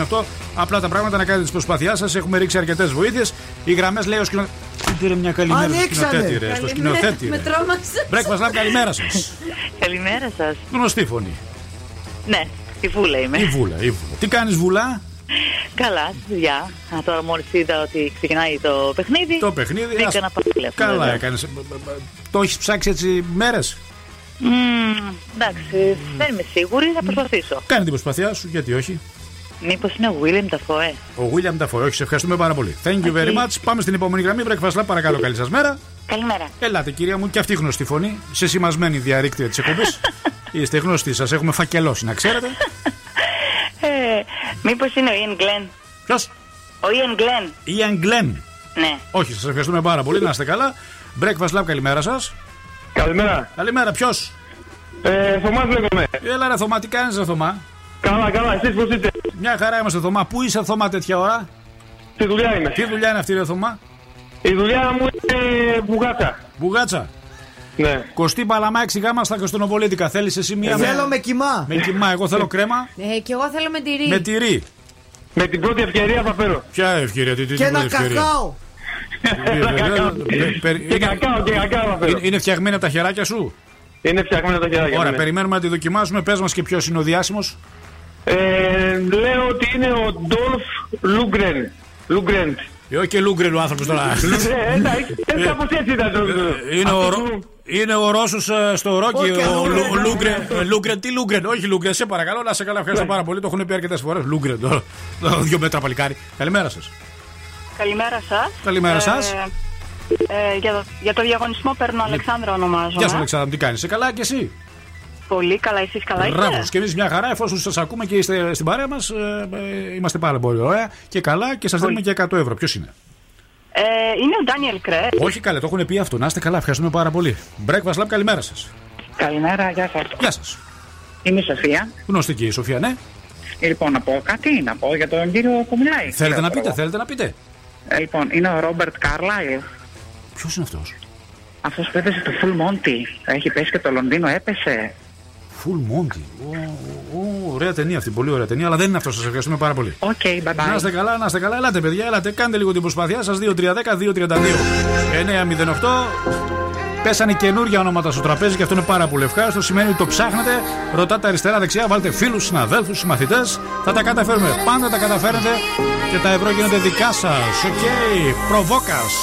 2310-232-908. Απλά τα πράγματα να κάνετε τις προσπάθειάς σας. Έχουμε ρίξει αρκετές βοήθειες. Οι γραμμές λέει ο σκηνοθέτη. Πείτε μια καλημέρα στο Ανοίξανε. σκηνοθέτη, ρε. Στο σκηνοθέτη. Με ρε. τρόμαξες. Breakfast Lab, καλημέρα σας. Καλημέρα σας. Γνωστή φωνή. Ναι, η Βούλα είμαι. Η βούλα, η βούλα. Τι κάνεις, βουλά. Καλά, στη δουλειά. Α, τώρα μόλις είδα ότι ξεκινάει το παιχνίδι. Το παιχνίδι. Μπήκα ας- να πάρω τηλέφωνο. Καλά βέβαια. έκανες. Το έχεις ψάξει έτσι μέρες; Μμμ, εντάξει, δεν είμαι σίγουρη, θα προσπαθήσω. Κάνε την προσπάθειά σου, γιατί όχι. Μήπως είναι ο William Dafoe. Ο William Dafoe, όχι, σε ευχαριστούμε πάρα πολύ. Thank you very much. Πάμε στην επόμενη γραμμή. Breakfast Lab, παρακαλώ, καλή σας μέρα. Καλημέρα. Ελάτε, κυρία μου, και αυτή γνωστή φωνή. Σε σημασμένη διαρρήκτεια της εκπομπής. Είστε γνωστοί, σας έχουμε φακελώσει, να ξέρετε. Ε, Μήπως είναι ο Ian Glenn; Ποιος; Ο Ian Glenn. Ian Glenn. Ναι. Όχι, σας ευχαριστούμε πάρα πολύ, να είστε καλά. Breakfast Lab, καλημέρα σας. Καλημέρα. Καλημέρα, ποιος; Ε, Θωμάς λέγομαι. Έλα, ρε Θωμά, τι κάνεις, ρε Θωμά; Καλά, καλά, εσείς πώς είστε; Μια χαρά είμαστε, Θωμά. Πού είσαι, Θωμά, τέτοια ώρα; Στη δουλειά είμαι. Τι δουλειά είναι αυτή, ρε Θωμά; Η δουλειά μου είναι μπουγάτσα. Μπουγάτσα. Ναι. Κωστή παλαμά 6 γάμα στα Κωστονοπολίτικα. Θέλει εσύ μία Θέλω με κοιμά. Με κοιμά, εγώ θέλω κρέμα. Ε, και εγώ θέλω με τυρί. με τυρί. Με την πρώτη ευκαιρία θα φέρω. Ποια ευκαιρία, τι, τι, Και τι ένα πρώτη ευκαιρία. κακάο. Πε- περι- Και είναι- κακάο, και κακάο θα φέρω. Είναι, είναι φτιαγμένα τα χεράκια σου. Είναι φτιαγμένα τα χεράκια. Ωραία, ναι. περιμένουμε να τη δοκιμάσουμε. Πε μα και ποιο είναι ο διάσημο. Ε, λέω ότι είναι ο Ντόλφ Λούγκρεν. Λούγκρεντ. Ε, όχι και Λούγκρεν ο άνθρωπο τώρα. Ε, εντάξει, ε, κάπως έτσι ήταν το. Είναι ο, Αυτό Ρο- του- είναι ο Ρώσος στο Ρόκι. Όχι, Ο ο Λου- Λούγκρεν, ο Λούγκρεν. Ε, Λούγκρεν, τι Λούγκρεν, όχι Λούγκρεν, σε παρακαλώ να σε καλά. Ευχαριστώ πάρα πολύ. Το έχουν πει αρκετές φορές. Λούγκρεν, το- το δύο μέτρα παλικάρι. Καλημέρα σας. Καλημέρα σας. Καλημέρα σας. Ε, ε, για, το, για το διαγωνισμό παίρνω Αλεξάνδρα ονομάζομαι. Γεια σου, Αλεξάνδρα, τι κάνεις. Σε καλά και εσύ; Πολύ καλά, εσείς καλά είστε; Μπράβο. Και εμείς μια χαρά, εφόσον σας ακούμε και είστε στην παρέα μας, είμαστε πάρα πολύ ωραία και καλά και σας δίνουμε και 100 ευρώ. Ποιος είναι; Ε, είναι ο Ντάνιελ Κρεγκ. Όχι καλέ, το έχουν πει αυτό. Να είστε καλά, ευχαριστούμε πάρα πολύ. Breakfast Club, καλημέρα σας. Καλημέρα, γεια σας. Γεια σας. Είμαι η Σοφία. Γνωστή και η Σοφία, ναι. Λοιπόν, να πω κάτι, να πω για τον κύριο που μιλάει. Θέλετε κύριο να πείτε, Πρόεδρο. θέλετε να πείτε. Ε, λοιπόν, είναι ο Ρόμπερτ Κάρλαϊλ. Ποιος είναι αυτός; Αυτός που έπαιζε στο Full Monty. Έχει παίξει και το Λονδίνο, έπαιξε. Full Monty. Ω, ω, ωραία ταινία αυτή, πολύ ωραία ταινία, αλλά δεν είναι αυτό. Σας ευχαριστούμε πάρα πολύ. OK, bye bye. Να είστε καλά, να είστε καλά. Ελάτε, παιδιά, ελάτε. Κάντε λίγο την προσπάθειά σας. 2-3-10-2-32-908. Πέσανε καινούργια ονόματα στο τραπέζι και αυτό είναι πάρα πολύ ευχάριστο. Σημαίνει ότι το ψάχνετε, ρωτάτε αριστερά-δεξιά, βάλτε φίλους, συναδέλφους, συμμαθητές. Θα τα καταφέρουμε. Πάντα τα καταφέρετε και τα ευρώ γίνονται δικά σας. Οκ, προβόκας.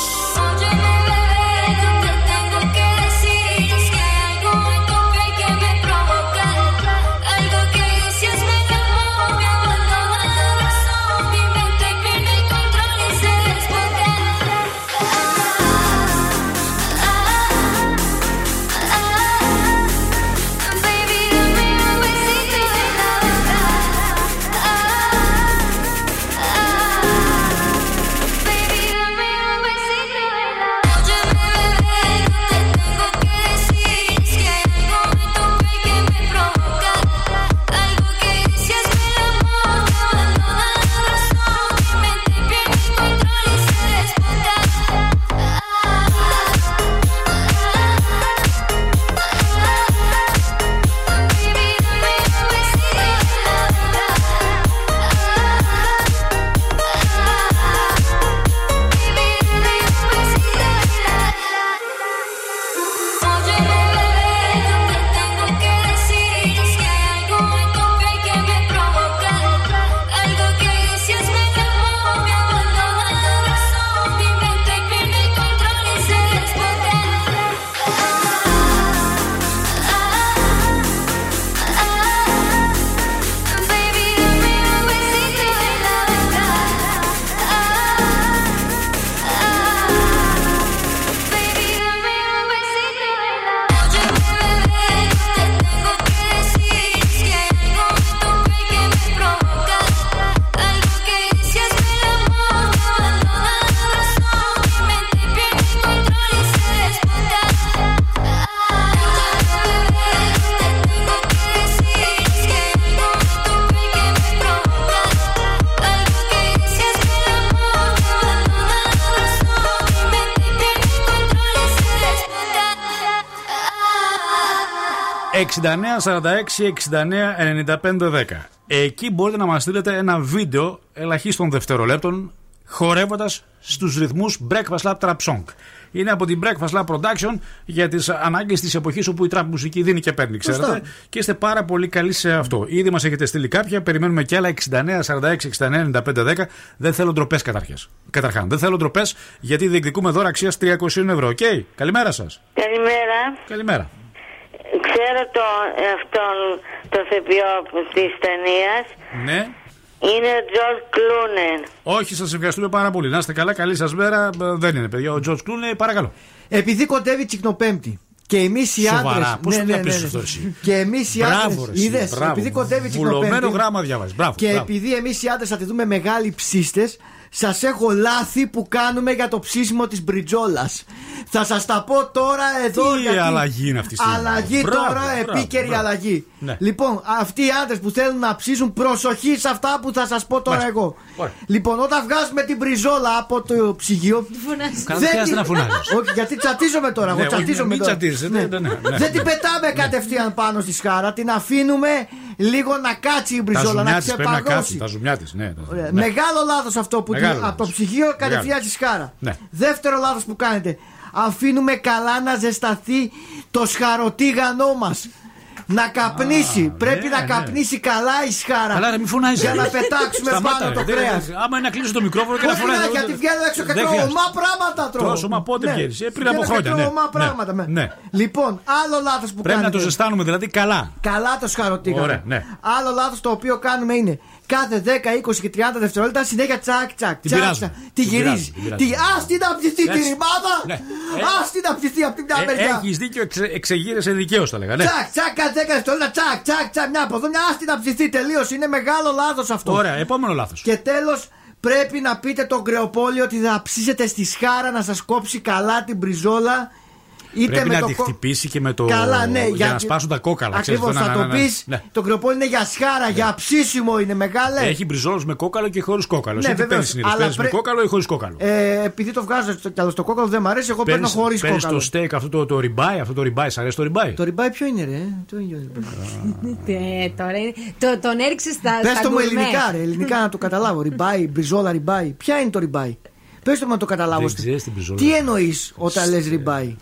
69 46 69 95 10. Εκεί μπορείτε να μας στείλετε ένα βίντεο ελαχίστων δευτερολέπτων χορεύοντας στους ρυθμούς Breakfast Club Trap Song. Είναι από την Breakfast Club Production για τις ανάγκες της εποχής όπου η trap μουσική δίνει και παίρνει, ξέρετε. Σωστά. Και είστε πάρα πολύ καλοί σε αυτό. Ήδη μας έχετε στείλει κάποια, περιμένουμε και άλλα 69 46 69 95 10. Δεν θέλω ντροπές καταρχάς. Καταρχάν, δεν θέλω ντροπές γιατί διεκδικούμε δώρα αξίας 300 ευρώ. Οκ, καλημέρα σας. Καλημέρα. Καλημέρα. Ξέρω το, αυτόν τον ηθοποιό της ταινίας. Ναι. Είναι ο Τζορτζ Κλούνεϊ. Όχι, σας ευχαριστούμε πάρα πολύ. Να είστε καλά, καλή σας μέρα. Ε, Δεν είναι, παιδιά. Ο Τζορτζ Κλούνεϊ, παρακαλώ. Επειδή κοντεύει τσικνοπέμπτη. Και εμείς οι Σοβαρά. άντρε. Πώς το διαπίστωσες αυτό εσύ; Και εμείς οι Μπράβο, άντρε. ρε, εσύ, Είδες. μπράβο. Επειδή κοντεύει Βουλωμένο τσικνοπέμπτη. γράμμα διαβάζει. Μπράβο. Και μπράβο. επειδή εμείς οι άντρες θα τη δούμε μεγάλοι ψήστες, σας έχω λάθη που κάνουμε για το ψήσιμο της μπριτζόλα. Θα σας τα πω τώρα εδώ. Τι αλλαγή είναι αυτή η στιγμή. Αλλαγή Μπράβο, τώρα, μπράβο, επίκαιρη μπράβο. αλλαγή. Ναι. Λοιπόν, αυτοί οι άντρες που θέλουν να ψήσουν, προσοχή σε αυτά που θα σας πω τώρα Μάλιστα. εγώ. Ωραία. Λοιπόν, όταν βγάζουμε την μπριζόλα από το ψυγείο. Καλά, δεν δεν χρειάζεται την- να φουνάζεις. Όχι, γιατί τσατίζομαι τώρα. Ναι, Εγώ όχι, τσατίζομαι μην τώρα. τσατίζεσαι, ναι, ναι, ναι, ναι. Δεν την πετάμε κατευθείαν πάνω στη σχάρα. Την αφήνουμε λίγο να κάτσει η Τα μπριζόλα, ζουμιά να της πρέπει να ξεπαγώσει. κάτσει. Τα ζουμιά της, ναι. τα- Ωραία. ναι. Μεγάλο λάθος αυτό που Μεγάλο την- από το λάθος. ψυγείο κατευθείαν Μεγάλο. στη σχάρα. Ναι. Δεύτερο λάθος που κάνετε. Αφήνουμε καλά να ζεσταθεί το σχαροτίγανό μας. Να καπνίσει. Πρέπει ναι, να ναι. καπνίσει καλά η σχάρα. Καλά, ρε, μην φωνάζεις. Για να πετάξουμε Σταμάτα, πάνω ρε, το δεν- κρέας. δεν- Άμα είναι να κλείσω το μικρόφωνο και να Όχι, φωνάζει. ναι, γιατί βγαίνω έξω και Δεν τρώω χρειάζεται. ομά πράγματα τρώω. Τρως ομά πότε Ναι. βγαίνεις, ε, πριν Βγαίνω από και χρόνια, τρώω ναι. ομά Ναι. πράγματα. με. Ναι. Λοιπόν, άλλο λάθος που Πρέπει να κάνετε. το ζεστάνουμε δηλαδή καλά. Καλά το σχαροτίγανο. Ωραία, ναι. Άλλο λάθος το οποίο κάνουμε είναι κάθε 10, 20 και 30 δευτερόλεπτα συνέχεια τσακ τσακ. Την τσακ, πειράζουμε. τσακ. Τη Την γυρίζει. πειράζουμε, την Τι, πειράζουμε. ας την απτυθεί τη Έτσι. ρημάδα. Ναι. Ας την απτυθεί από την μια Ε, μεριά. Έχεις δίκιο, εξε, εξεγείρεσαι δικαίως, θα λέγα. Ναι. Τσακ, τσακ, κάθε 10 δευτερόλεπτα, τσακ, τσακ, τσακ, μια από εδώ, μια ας την απτυθεί τελείως. Είναι μεγάλο λάθος αυτό. Ωραία, επόμενο λάθος. Και τέλος, πρέπει να πείτε τον κρεοπόλιο ότι θα ψήσετε στη σχάρα να σας κόψει καλά την μπριζόλα. Είτε Πρέπει με να το τη κο- χτυπήσει και με το. Καλά, ναι, για γιατί- να σπάσουν τα κόκαλα. ξέρεις, Ακριβώς, το να- θα να- το να- πεις. ναι. Το κρεοπόλι είναι για σχάρα, για ψήσιμο είναι μεγάλε. Έχει μπριζόλους με κόκαλο και χωρίς κόκαλο. Ναι, Εσύ τι βεβαίως, παίρνεις συνήθως. αλλά Παίρνεις με πρέ- κόκαλο ή χωρίς κόκαλο. Ε, επειδή το βγάζω στο, κι άλλο στο κόκαλο δεν μου αρέσει, εγώ παίρνω χωρίς Παίρνεις κόκαλο. το στέικ αυτό το, το ριμπάι, αυτό το ριμπάι. Σ' αρέσει το ριμπάι. Το ριμπάι ποιο είναι, ρε. Το ίδιο είναι. Ε, τώρα είναι- το, τον έριξες στα. Πες στα το μου γκουρμέ. ελληνικά, ρε. Ελληνικά να το καταλάβω. Ριμπάι, μπριζόλα, ριμπάι. Ποια είναι το ριμπάι. Πες το μου να το καταλάβω. Δεν ξέρεις την μπριζόλα. Τι εννοείς όταν λες ριμπάι.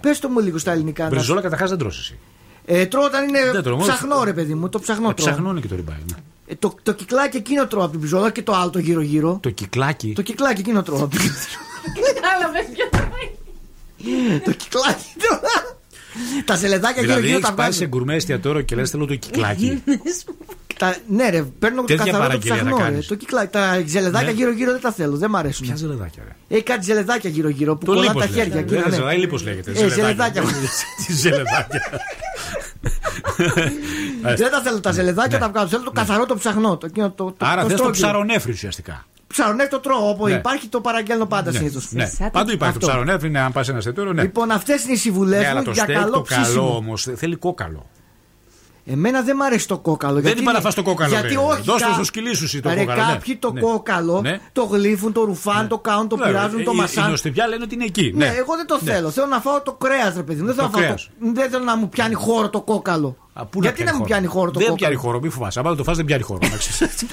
Πες το μου λίγο στα ελληνικά. να- Μπριζόλα καταρχάς δεν τρώσει εσύ. Ε, τρώω όταν είναι Δεν τρώω, μόνο- ψαχνό, ρε παιδί μου. Το ψαχνό Ε, τρώω. Ψαχνό είναι και το ριμπάι. ναι. Ε, το, το κυκλάκι εκείνο τρώω από την μπριζόλα και το άλλο το γύρω-γύρω. Το κυκλάκι; Το κυκλάκι εκείνο τρώω. από την Κατάλαβε ποιο το κυκλάκι τρώω. Τα ζελεδάκια Δηλαδή γύρω-γύρω τα έχεις πάει βγάζω. σε γκουρμέ εστιατόριο και λες θέλω το κυκλάκι. Τα, ναι, ρε, παίρνω το Τέτοια καθαρό το παραγγελία ψαχνό. θα Ρε, κάνεις. το κυκλάκι. Τα ζελεδάκια Ναι. γύρω-γύρω δεν τα θέλω, δεν μ' αρέσουν. Ποια ζελεδάκια, ρε; Έχει κάτι ζελεδάκια γύρω-γύρω που Το κολλά λίπος τα χέρια. λέγεται. εκείνα, Δεν ναι. ζελεδάκι, λίπος λέγεται. Ε, ζελεδάκια. Τι ζελεδάκια. Δεν τα θέλω τα ζελεδάκια, Ναι. τα βγάζω. Θέλω το καθαρό το ψαχνό. Το, εκείνο το, το, Άρα το θες το στρόγγυλο. ψαρονέφρι ουσιαστικά. Ψαρονέφρι το τρώω. Όπου Ναι. υπάρχει το παραγγέλνω πάντα Ναι, συνήθως. ναι. Παντού υπάρχει το ψαρονέφρι, ναι, αν πας σε ένα εστιατόριο, ναι. Λοιπόν, αυτές είναι οι συμβουλέ Ναι, αλλά μου το για στέικ καλό το καλό ψήσιμο. όμως θέλει κόκαλο. Εμένα δεν μ' αρέσει το κόκαλο. Δεν γιατί είπα να είναι- φας το κόκαλο, Γιατί ρε. όχι. Δώσ' το κα- στο σκυλί σου εσύ το Ρε, κόκαλο, ναι. Κάποιοι το Ναι. κόκαλο Ναι. το γλύφουν, το ρουφάν, το κάνουν, το Βέβαια, πειράζουν, το οι- Οι μασάν. νοστιβιά λένε ότι είναι εκεί. Ναι, Ναι, εγώ δεν το Ναι. θέλω. Θέλω να φάω το κρέας, ρε παιδί μου. Δεν θέλω, Το να, φάω κρέας. το... δεν θέλω να μου πιάνει χώρο το κόκαλο. Α, πού Γιατί να μου πιάνει χώρο το Δεν κόκαλο; πιάνει χώρο, μη φοβάσαι. Αν το φας δεν πιάνει χώρο. να ξέρεις.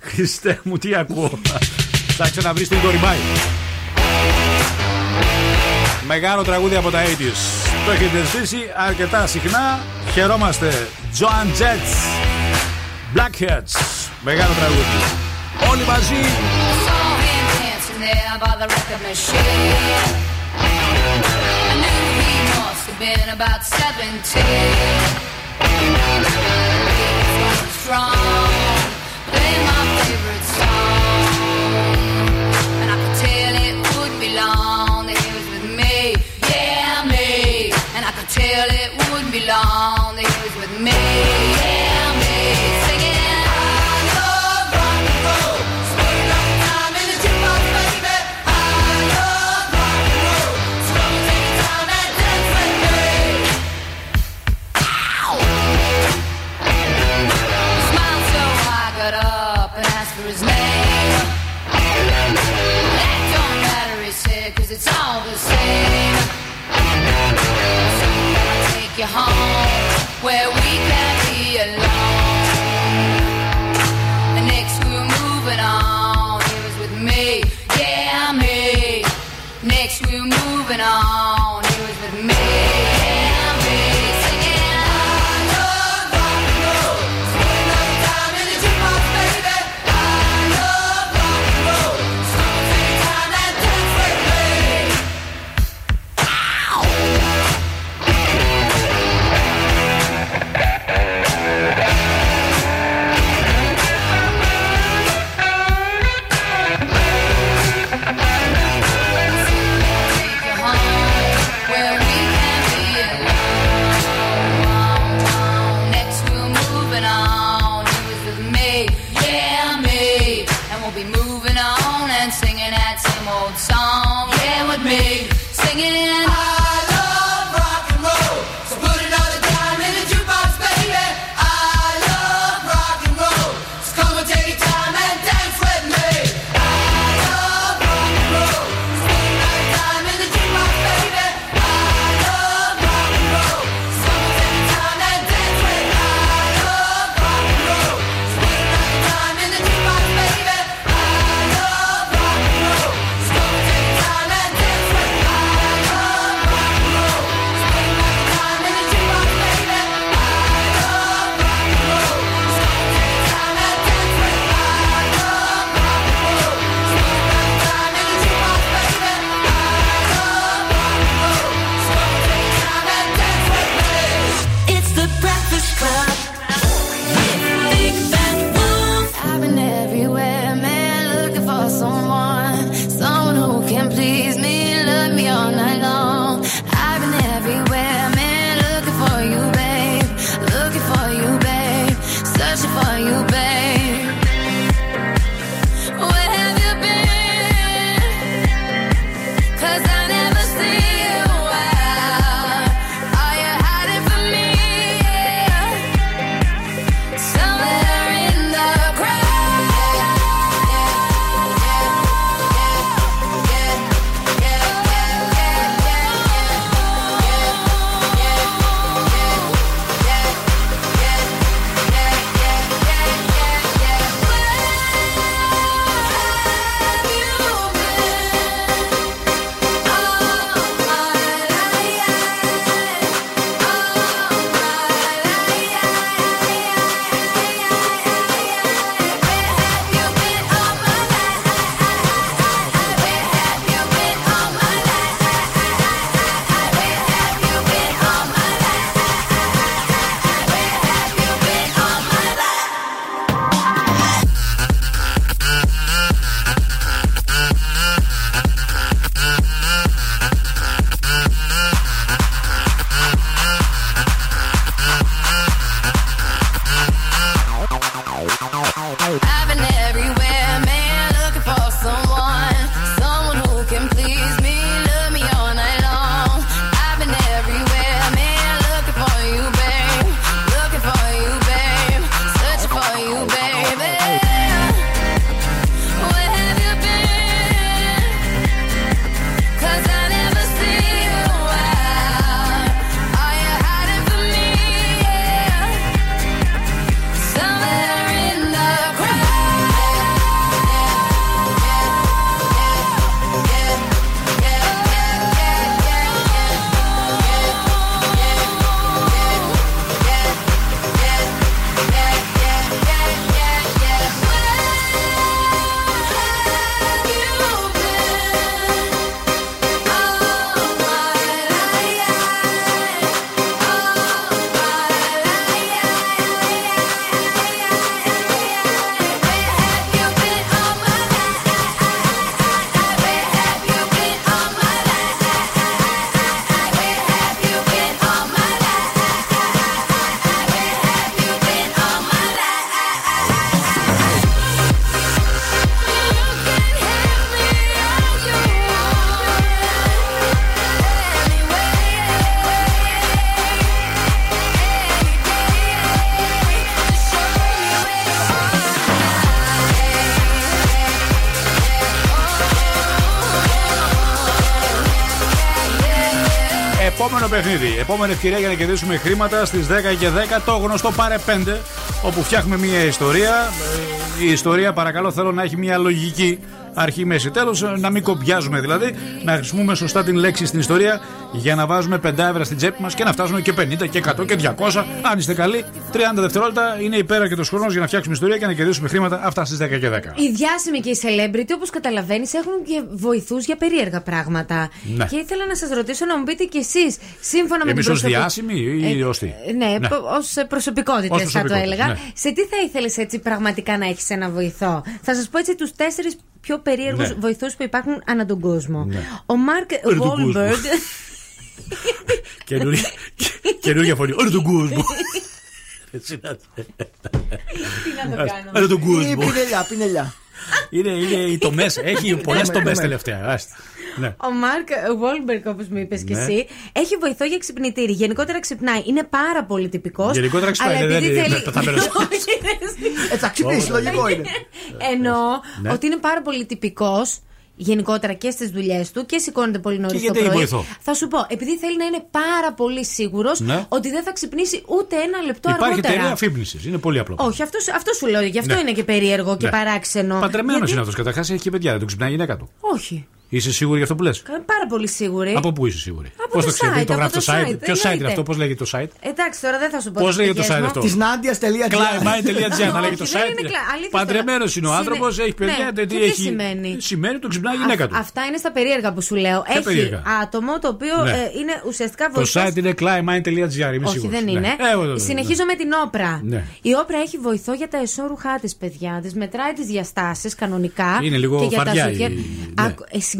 Χριστέ μου, τι ακούω. Ψάξε να βρει την κορυμπάι. Μεγάλο τραγούδι από τα 80s. Το έχετε ζήσει αρκετά συχνά. Χαιρόμαστε. Joan Jets, Blackhearts, Μεγάλο τραγούδι. Όλοι μαζί. Where παιχνίδι. Επόμενη ευκαιρία για να κερδίσουμε χρήματα στις 10 και 10. Το γνωστό πάρε 5. Όπου φτιάχνουμε μια ιστορία. Ε, Η ιστορία, παρακαλώ, θέλω να έχει μια λογική αρχή, μέση, τέλος. Να μην κομπιάζουμε δηλαδή. Να χρησιμοποιούμε σωστά την λέξη στην ιστορία για να βάζουμε 5 ευρώ στην τσέπη μας και να φτάσουμε και 50 και 100 και 200. Αν είστε καλοί, 30 δευτερόλεπτα είναι υπέρα και το χρόνος για να φτιάξουμε ιστορία και να κερδίσουμε χρήματα. Αυτά στις 10 και 10. Οι διάσημοι και οι celebrity, όπως καταλαβαίνεις, έχουν και βοηθούς για περίεργα πράγματα. Ναι. Και ήθελα να σας ρωτήσω να μου πείτε κι εσείς, σύμφωνα με Εμείς την ως προσωπι- διάσημοι ή ως τι; Ε, Ναι, Ναι. ως προσωπικότητες, Ως θα το προσωπικότητες, έλεγα. ναι. Σε τι θα ήθελες έτσι πραγματικά να έχεις ένα βοηθό; Θα σας πω έτσι τους τέσσερις πιο περίεργους Ναι. βοηθούς που υπάρχουν ανά τον κόσμο. Ναι. Ο Μάρκ Όλο τον κόσμο. Βόλμπεργκ. Καινούρια- Καινούργια φωνή. Όλο τον κόσμο. Τι να το κάνω. Όλο τον Ή κόσμο. πινελιά, πινελιά. Είναι, είναι οι τομές. Έχει πολλές Τομές, τομέ τομές. τελευταία. Άστα. Ναι. Ο Μάρκ Βόλμπεργκ, όπως μου είπες και Ναι. εσύ, έχει βοηθό για ξυπνητήρι. Γενικότερα ξυπνάει. Είναι πάρα πολύ τυπικός. Γενικότερα ξυπνάει, δεν είναι το θαμένο. Ε, θα ξυπνήσει, λογικό είναι. Εννοώ Ναι. ότι είναι πάρα πολύ τυπικός. Γενικότερα και στις δουλειές του και σηκώνεται πολύ νωρίς Και το γιατί έχει πρωί. βοηθό; Θα σου πω, επειδή θέλει να είναι πάρα πολύ σίγουρος Ναι. ότι δεν θα ξυπνήσει ούτε ένα λεπτό Υπάρχει αργότερα. εταιρεία αφύπνισης. Είναι πολύ απλό. Όχι, αυτός, αυτός σου λέω. Γι' αυτό Ναι. είναι και περίεργο και Ναι. παράξενο. Παντρεμένος Γιατί- είναι αυτός καταρχάς. Έχει και παιδιά. Δεν το ξυπνάει η γυναίκα του. Όχι. Είσαι σίγουρη για αυτό που λες; Πάρα πολύ σίγουρη. Από πού είσαι σίγουρη; Από Πώς το το ξέρει, site, το από γράφει το το site; site, Ποιο site είναι εννοείται. αυτό, πώς λέγεται το site; Εντάξει, τώρα δεν θα σου πω. Πώς τις λέγεται το πηγές site μου. αυτό; Της Νάντια.gr. Climae.gr να λέγεται το Όχι, δεν είναι site. κλα- αλήθεια Παντρεμένος τώρα. είναι ο Συνε- άνθρωπος, έχει παιδιά. Ναι, τε- και τι τι έχει. σημαίνει; Σημαίνει ότι το ξυπνάει η γυναίκα του. Αυτά είναι στα περίεργα που σου λέω. Ποια Έχει περίεργα; άτομο το οποίο Ναι. ε, είναι ουσιαστικά Το βοηθός site είναι climae.gr. Είμαι Όχι, σίγουρος. δεν Ναι. είναι. Ε, εγώ το- Συνεχίζω με την όπρα. Ναι. Η όπρα έχει βοηθό για τα εσώρουχά της, παιδιά. Της μετράει τις διαστάσεις κανονικά. Είναι λίγο και για τα φαρδιά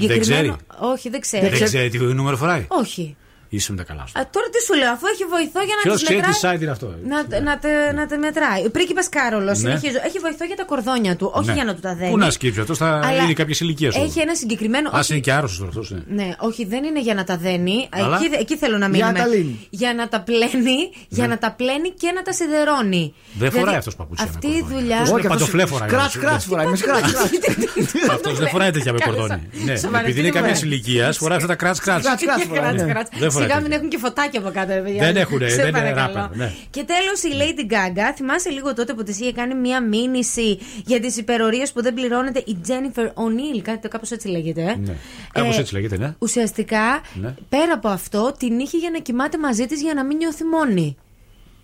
ζωτιά. η- Άκου, ναι. ε, συγκεκριμένο- Δεν ξέρει. Όχι, δεν ξέρει. Δεν ξέρει τι νούμερο φοράει. Όχι. Είσαι με τα καλά σου. Α, τώρα τι σου λέω, αφού έχει βοηθό για να Ποιος τις ξέρει τι μετράει. site είναι αυτό. Να, να, τε, να τε μετράει. Ο πρίγκιπα Κάρολος, Ναι. συνεχίζω. Έχει βοηθό για τα κορδόνια του, όχι Ναι. για να του τα δένει. Πού να σκύψει αυτός, θα Αλλά είναι κάποιες ηλικίες. Έχει ένα συγκεκριμένο. Α όχι- είναι και άρρωστος αυτός. Ναι. Ναι, όχι, δεν είναι για να τα δένει. Αλλά; Εκεί, εκεί θέλω να Για μείνουμε. να τα λύνει. Για να τα πλένει, για Ναι. να τα πλένει και να τα σιδερώνει. Δεν φοράει Δηλαδή, αυτός παπούτσια με Αυτή η κορδόνια. δουλειά. Αυτός είναι παντοφλέ φοράει. Σκράτ, σκράτ φοράει. Με σκράτ, σκράτ. Αυτός δεν φοράει τέτοια με κορδόνι. Ναι, Σοβαρά, επειδή τι είναι κάποια φοράει. ηλικία, φοράει αυτά τα κράτ κράτ. Σκράτ, σκράτ φοράει. Κράτς, ναι. κράτς. Δεν φοράει Σιγά τέτοια. μην έχουν και φωτάκια από κάτω, ρε παιδιά. Δεν έχουνε, Σε δεν είναι παρακαλώ. ράπερ, ναι. Και τέλος η Lady Gaga, θυμάσαι λίγο τότε που της είχε κάνει μία μήνυση για τις υπερορίες που δεν πληρώνεται η Jennifer O'Neill, κάτι κάπως έτσι λέγεται. ε. Ναι. Κάπως Ε, έτσι λέγεται, ναι. Ουσιαστικά, Ναι. πέρα από αυτό, την είχε για να κοιμάται μαζί της για να μην νιώθει μόνη.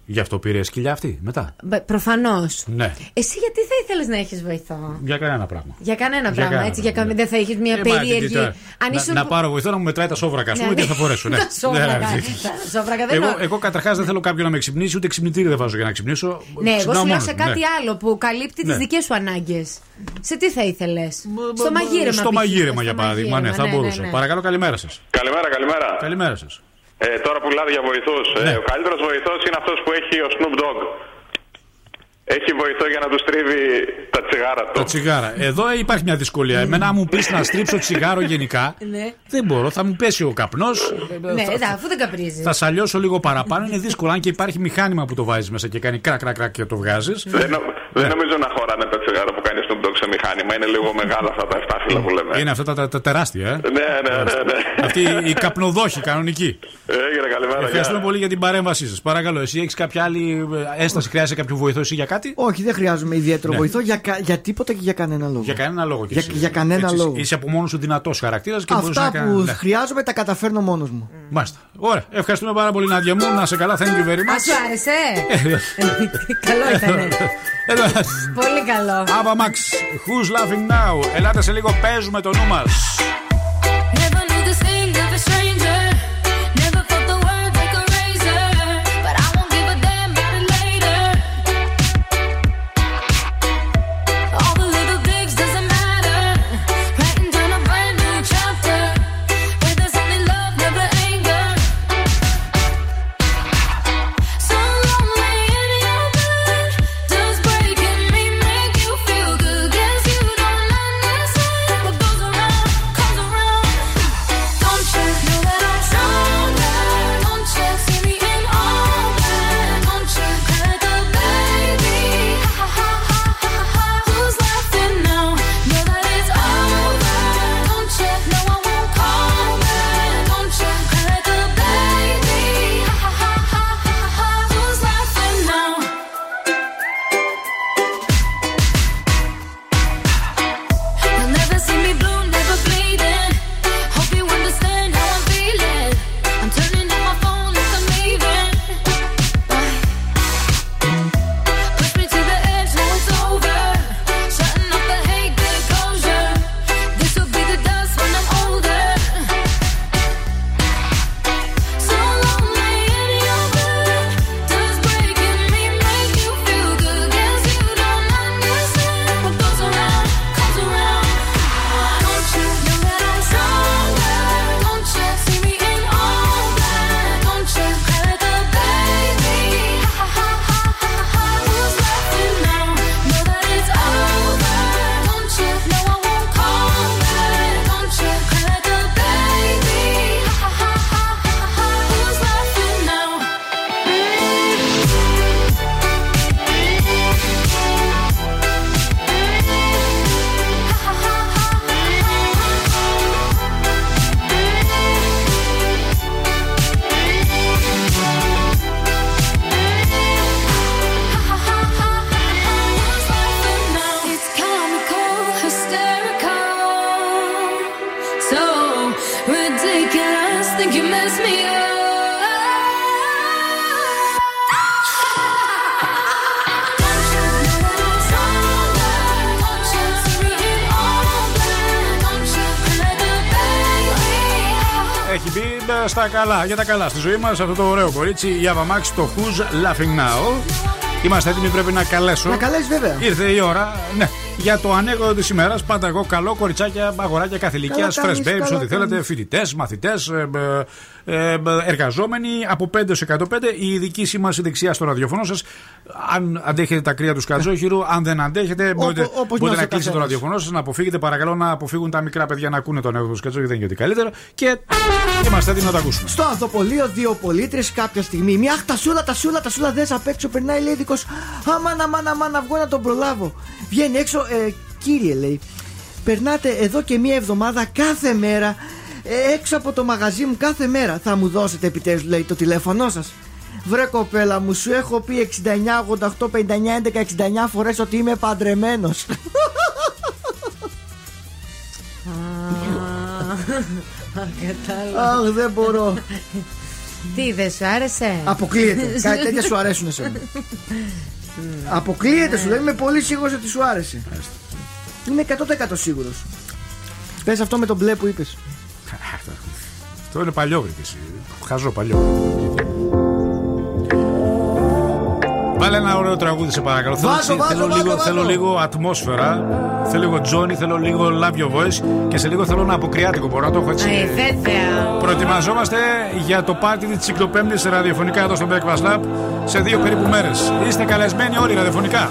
Γι' αυτό πήρε σκυλιά αυτή μετά. Προφανώς. Ναι. Εσύ γιατί θα ήθελες να έχεις βοηθό; Για κανένα πράγμα. Για κανένα Για πράγμα, κανένα έτσι. Για πράγμα, καμία, δεν θα έχεις μια Ε, μα, τι- περίεργη. τι- Αν να, ήσουν. να πάρω βοηθό να μου μετράει τα σόβρακα, ας Ναι, πούμε, ναι. και θα φορέσω. Ναι. Τα σόβρακα. Ναι, ναι. Τα σόβρακα δεν Εγώ, είναι- εγώ καταρχάς δεν θέλω κάποιον να με ξυπνήσει, ούτε ξυπνητήρι δεν βάζω για να ξυπνήσω. Ναι, εγώ Ξυπνάω σου λέω μόνος σε μου, κάτι ναι. άλλο που καλύπτει Ναι. τι δικές σου ανάγκες. Σε τι θα ήθελες; Στο μαγείρεμα. Στο π.χ. μαγείρεμα, για Στο παράδειγμα, ναι, μαγείρεμα, θα μπορούσα. ναι. Παρακαλώ, καλημέρα σας. Καλημέρα, καλημέρα. Καλημέρα σας. Ε, τώρα που μιλάτε για βοηθούς. Ναι. Ε, ο καλύτερος βοηθός είναι αυτός που έχει ο Snoop Dogg. Έχει βοηθό για να του τρίβει τα τσιγάρα του. Τα τσιγάρα. Εδώ υπάρχει μια δυσκολία. Εμένα, αν μου πεις να στρίψω τσιγάρο γενικά, Ναι, δεν μπορώ. Θα μου πέσει ο καπνός. ναι, εντάξει, αφού δεν καπρίζει. Θα σαλιώσω λίγο παραπάνω. Είναι δύσκολο. Αν και υπάρχει μηχάνημα που το βάζεις μέσα και κάνει κρακ, κρακ, κρακ και το βγάζεις. Δεν, νο- δεν νομίζω να χωράνε τα τσιγάρα που σε μηχάνημα. Είναι λίγο μεγάλα αυτά τα 7 φύλλα που λέμε. Είναι αυτά τα, τα, τα τεράστια, ε. Ναι, ναι, ναι. ναι. Αυτή η καπνοδόχη κανονική. Έγινε, καλημέρα. Ευχαριστούμε γεια. πολύ για την παρέμβασή σα. Παρακαλώ, εσύ έχει κάποια άλλη ε, ένσταση, χρειάζεται κάποιο βοηθό εσύ για κάτι. Όχι, δεν χρειάζομαι ιδιαίτερο Ναι. βοηθό για, κα- για τίποτα και για κανένα λόγο. Για κανένα λόγο και Για- εσύ. για κανένα Έτσι, λόγο. Είσαι από μόνο σου δυνατό χαρακτήρα και μπορεί να Αυτά κάνει. που ναι. χρειάζομαι τα καταφέρνω μόνο μου. Μάλιστα. Ωραία. Ευχαριστούμε πάρα πολύ, Νάντια μου. Να σε καλά. Thank you very Α, much. σου άρεσε. Καλό ήταν. Εδώ. Πολύ καλό. Άβα Max. Who's laughing now? Ελάτε σε λίγο, παίζουμε το νου μας. Καλά, για τα καλά στη ζωή μας. Αυτό το ωραίο κορίτσι, η Ava Max, το Who's Laughing Now. Είμαστε έτοιμοι, πρέπει να καλέσω. Να καλέσεις βέβαια. Ήρθε η ώρα, ναι, για το ανέκδοτο της ημέρας. Πάντα εγώ καλό, κοριτσάκια, αγοράκια κάθε ηλικία, Καλά fresh κάνεις, babes, καλά ό,τι θέλετε, κάνεις. φοιτητές, μαθητές, εργαζόμενοι από 5 έως 105. Η δική σήμανση δεξιά στο ραδιοφωνό σας. Αν αντέχετε τα κρύα του Κατζόχυρου, αν δεν αντέχετε, μπορείτε, όπως μπορείτε νιώθει να ο κλείσετε το καθένας. ραδιοφωνό σας, να αποφύγετε. Παρακαλώ να αποφύγουν τα μικρά παιδιά να ακούνε τον ανέκδοτο του Κατζόχυρου, δεν είναι ότι καλύτερο. Και είμαστε έτοιμοι να τα ακούσουμε. Στο ανθοπολείο δύο πολίτρες κάποια στιγμή. Μια αχ, τασούλα, τασούλα, τασούλα δες απ' έξω. Περνάει λέει δικός. Αμάν, αμάν, αμάν, να βγω να τον προλάβω. Βγαίνει έξω, ε, κύριε λέει. Περνάτε εδώ και μία εβδομάδα κάθε μέρα ε, έξω από το μαγαζί μου κάθε μέρα. Θα μου δώσετε επιτέλους, λέει, το τηλέφωνό σας. Βρε κοπέλα μου, σου έχω πει 69, 88, 59, 11, 69 φορές ότι είμαι παντρεμένος. Κατάλαβα. Αχ, δεν μπορώ. Τι δεν σου άρεσε; Αποκλείεται. Κάτι τέτοια σου αρέσουν εσένα. Αποκλείεται σου, δεν είμαι πολύ σίγουρος ότι σου άρεσε. Είμαι 100% σίγουρος. Πες αυτό με τον μπλε που είπες. Αυτό είναι παλιό, βρήκε εσύ. Χαζό παλιό. Βάλε ένα ωραίο τραγούδι σε παρακαλώ. Θέλω, λίγο, θέλω λίγο ατμόσφαιρα. Θέλω λίγο Τζόνι, θέλω λίγο Love Your Voice και σε λίγο θέλω ένα αποκριάτικο. Μπορώ να το έχω έτσι. Ε, Προετοιμαζόμαστε για το πάρτι της Τσικλοπέμπτης ραδιοφωνικά εδώ στο Breakfast Lab σε δύο περίπου μέρες. Είστε καλεσμένοι όλοι ραδιοφωνικά.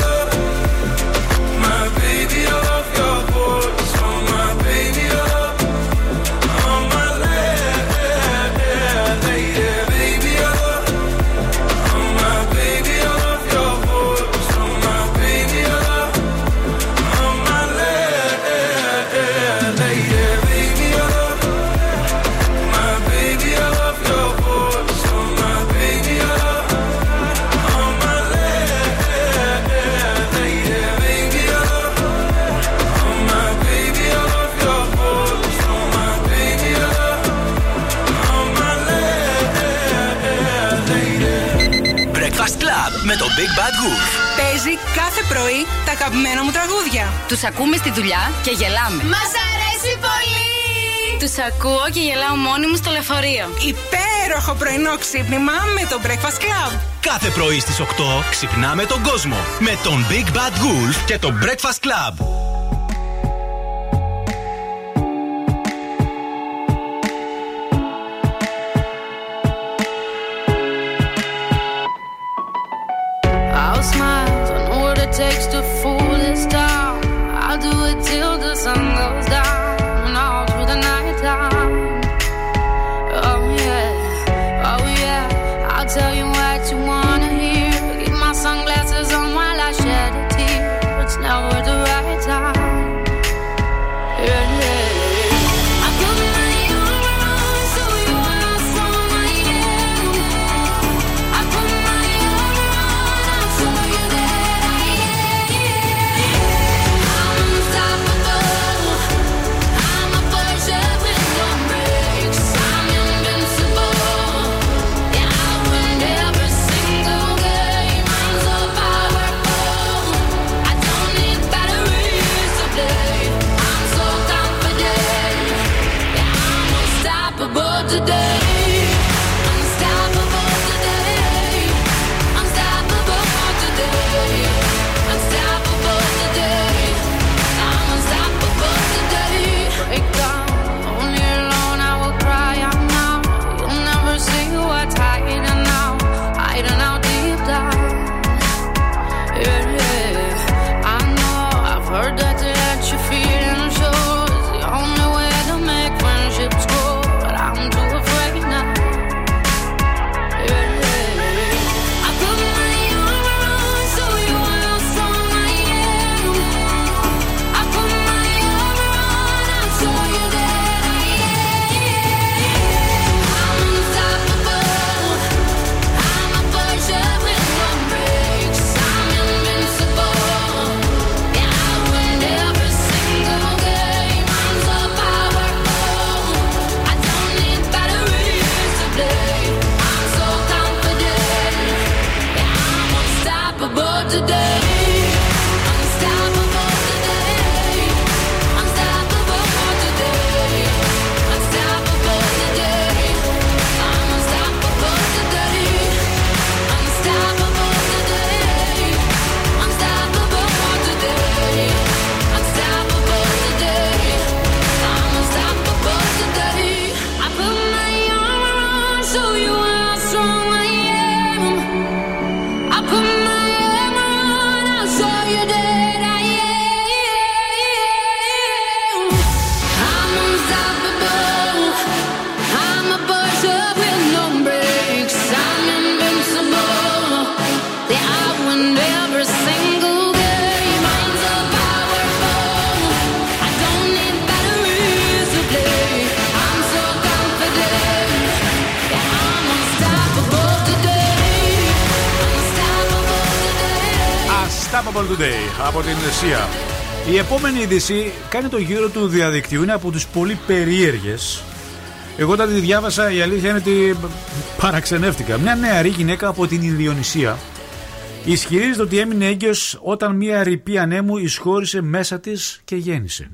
πρωί τα αγαπημένα μου τραγούδια. Τους ακούμε στη δουλειά και γελάμε. Μας αρέσει πολύ! Τους ακούω και γελάω μόνη μου στο λεωφορείο. Υπέροχο πρωινό ξύπνημα με το Breakfast Club. Κάθε πρωί στις 8 ξυπνάμε τον κόσμο με τον Big Bad Wolf και το Breakfast Club. Από την Sia. Η επόμενη είδηση κάνει το γύρο του διαδικτύου. Είναι από τις πολύ περίεργες. Εγώ όταν τη διάβασα η αλήθεια είναι ότι παραξενεύτηκα. Μια νεαρή γυναίκα από την Ινδιονησία ισχυρίζεται ότι έμεινε έγκυος όταν μια ρηπή ανέμου εισχώρησε μέσα της και γέννησε.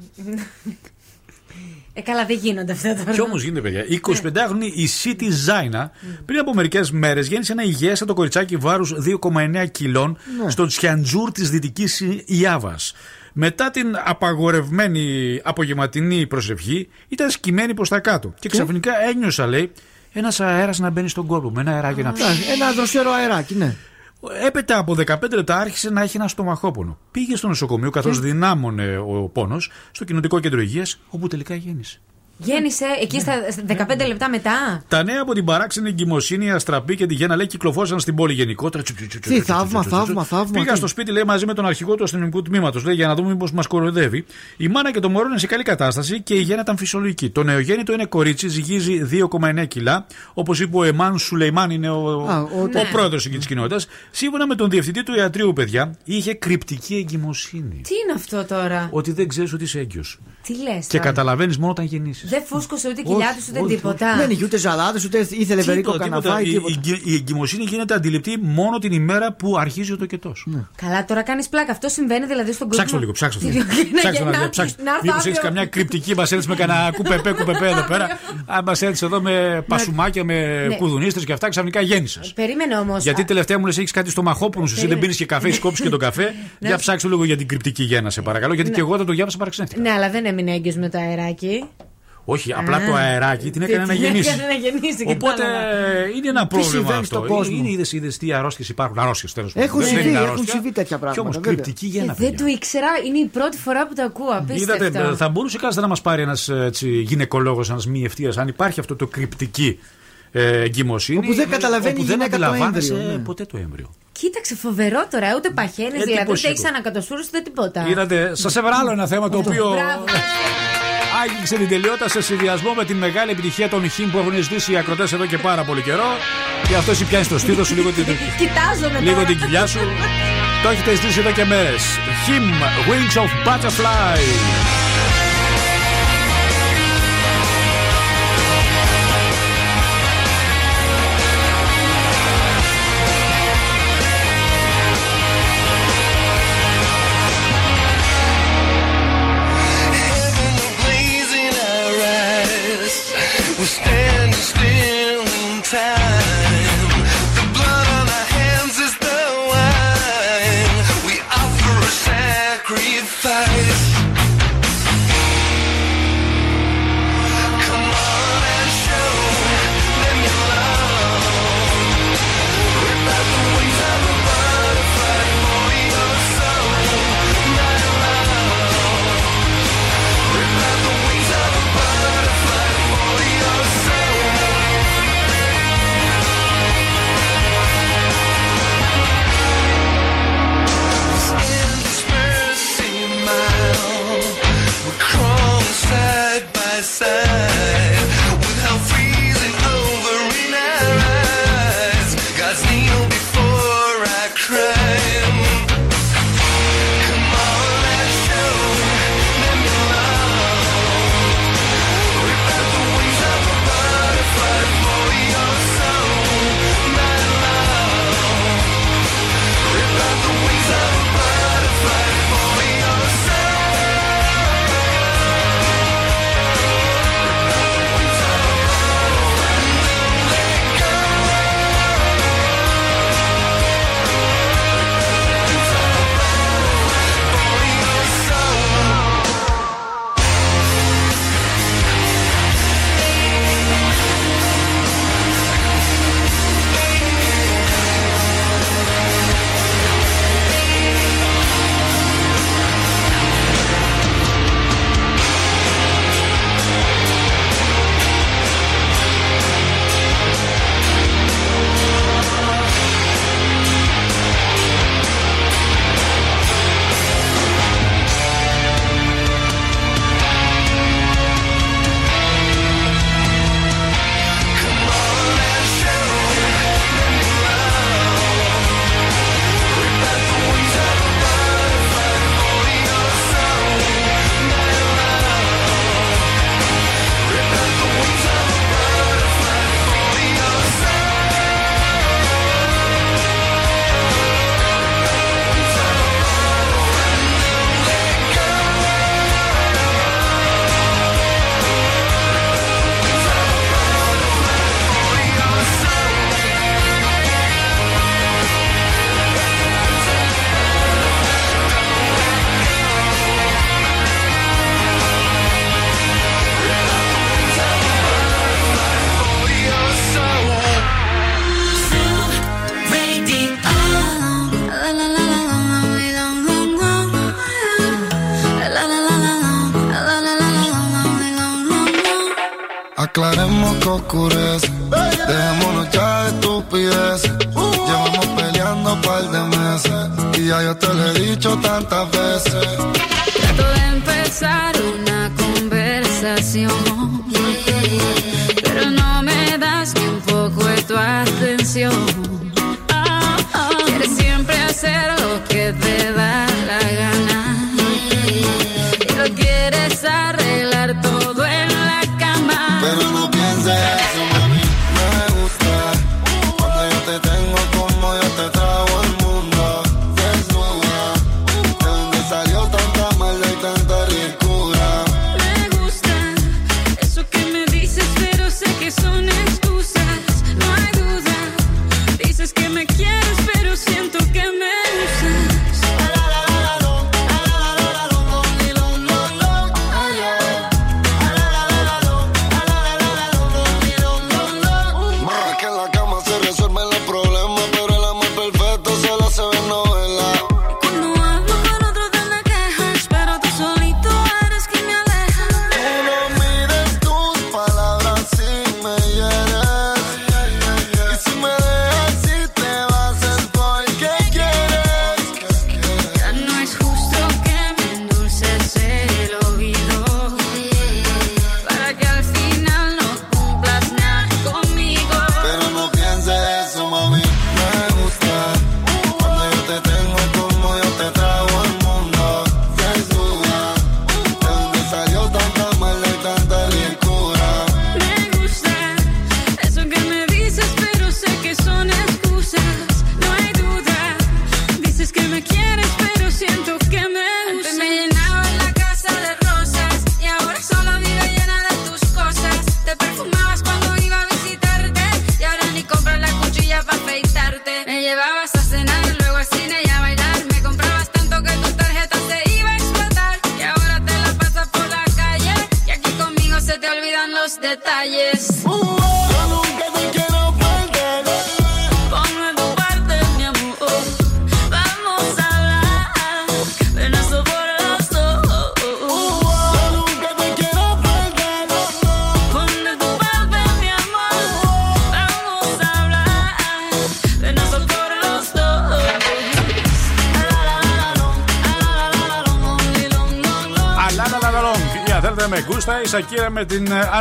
Ε, καλά, δεν γίνονται αυτά τώρα. Κι όμως γίνεται, παιδιά. Η 25χρονη η City Ζάινα πριν από μερικές μέρες γέννησε ένα υγιέστατο κοριτσάκι βάρους 2,9 κιλών Ναι. στο Τσιαντζούρ της Δυτικής Ιάβας. Μετά την απαγορευμένη απογευματινή προσευχή, ήταν σκυμμένη προς τα κάτω. Και ξαφνικά ένιωσα, λέει, ένας αέρας να μπαίνει στον κόρπο μου. Ένα αεράκι να Α, Ένα δροσερό αεράκι, ναι. Έπειτα από 15 λεπτά άρχισε να έχει ένα στομαχόπονο. Πήγε στο νοσοκομείο καθώς δυνάμωνε ο πόνος στο κοινοτικό κέντρο υγείας, όπου τελικά γέννησε. Γέννησε εκεί στα 15 λεπτά μετά. Τα νέα από την παράξενη εγκυμοσύνη, η Αστραπή και τη Γέννα λέει κυκλοφόρησαν στην πόλη γενικότερα. Τι θαύμα, θαύμα, θαύμα. Πήγα τι. στο σπίτι, λέει, μαζί με τον αρχηγό του αστυνομικού τμήματος, λέει, για να δούμε μήπως μας κοροϊδεύει. Η μάνα και το μωρό είναι σε καλή κατάσταση και η γέννα ήταν φυσιολογική. Το νεογέννητο είναι κορίτσι, ζυγίζει 2,9 κιλά. Όπως είπε ο Εμάν Σουλεϊμάν, είναι ο, Α, ο, ο- ναι. πρόεδρος εκεί της κοινότητας. Σύμφωνα με τον διευθυντή του ιατρίου, παιδιά, είχε κρυπτική εγκυμοσύνη. Τι είναι αυτό τώρα; Ότι δεν ξέρεις ότι είσαι έγκυος. Τι λες. Και καταλαβαίνεις μόνο όταν γεννήσεις. Δεν φούσκωσε ούτε κοιλιά του ούτε τίποτα. Δεν είχε ούτε ζαλάδες, ούτε ήθελε βερίκο Τίποτα, καναβάι, Η, τίποτα. η, η εγκυμοσύνη γίνεται αντιληπτή μόνο την ημέρα που αρχίζει ο τοκετός. Καλά, τώρα κάνεις πλάκα. Αυτό συμβαίνει δηλαδή στον κόσμο. Ψάξω λίγο, ψάξω Τι- λίγο. να- Ψάξω να- να ψάξω. να έρθω Μήπω έχεις αύριο. καμιά κρυπτική, μας έρθει με κανένα κουπεπέ, κουπεπέ εδώ πέρα. Αν μα έρθει εδώ με πασουμάκια, με Ναι. κουδουνίστρες και αυτά, ξαφνικά γέννησες. Περίμενε όμως. Γιατί τελευταία μου λες: Έχεις κάτι στο μαχόπονο σου, εσύ δεν πίνεις και καφέ, έχεις κόψει και τον καφέ. Για ψάξω λίγο για την κρυπτική γέννα, σε παρακαλώ. Γιατί Ναι. και εγώ όταν το διάβασα παραξενεύτηκα. Ναι, αλλά δεν έμεινε έγκυος με το αεράκι. Όχι, απλά Α. το αεράκι την έκανε να Την γεννήσει. έκανε να γεννήσει, Οπότε κατάλαβα. είναι ένα Τι πρόβλημα συμβαίνει αυτό. στον κόσμο; Είναι είδες είδες τι αρρώστιες υπάρχουν. Αρρώστιες τέλος πάντων. Έχουν Δεν συμβεί, είναι έχουν αρρώστια. συμβεί τέτοια Κι όμως πράγματα. βέβαια. κρυπτική Ε, γέννα. δεν το ήξερα. Είναι η πρώτη φορά που το ακούω. Απίστευτο. Είδατε, θα μπορούσε κάλλιστα να μας πάρει ένας γυναικολόγος, ένας μη ευθείας, αν υπάρχει αυτό το κρυπτική ε, εγκυμοσύνη. Όπου δεν καταλαβαίνει όπου η δεν γυναίκα το αντιλαμβάνεσαι έμβριο, ναι. ποτέ το έμβριο. Κοίταξε, φοβερό τώρα. Ούτε παχαίνεις, δηλαδή δεν Εντυπωσιακό. έχει ανακατοσούρου ούτε τίποτα. Είδατε, σας έβαλα άλλο ένα θέμα το οποίο Μπράβο. Άγγιξε την τελειότητα σε συνδυασμό με την μεγάλη επιτυχία των χιμ που έχουν ζητήσει οι ακροτές εδώ και πάρα πολύ καιρό. Και αυτό εσύ πιάνεις το στήθος σου λίγο την, Κοιτάζομαι λίγο τώρα. την κοιλιά σου. Το έχετε ζητήσει εδώ και μέρες. Him, Wings of Butterfly.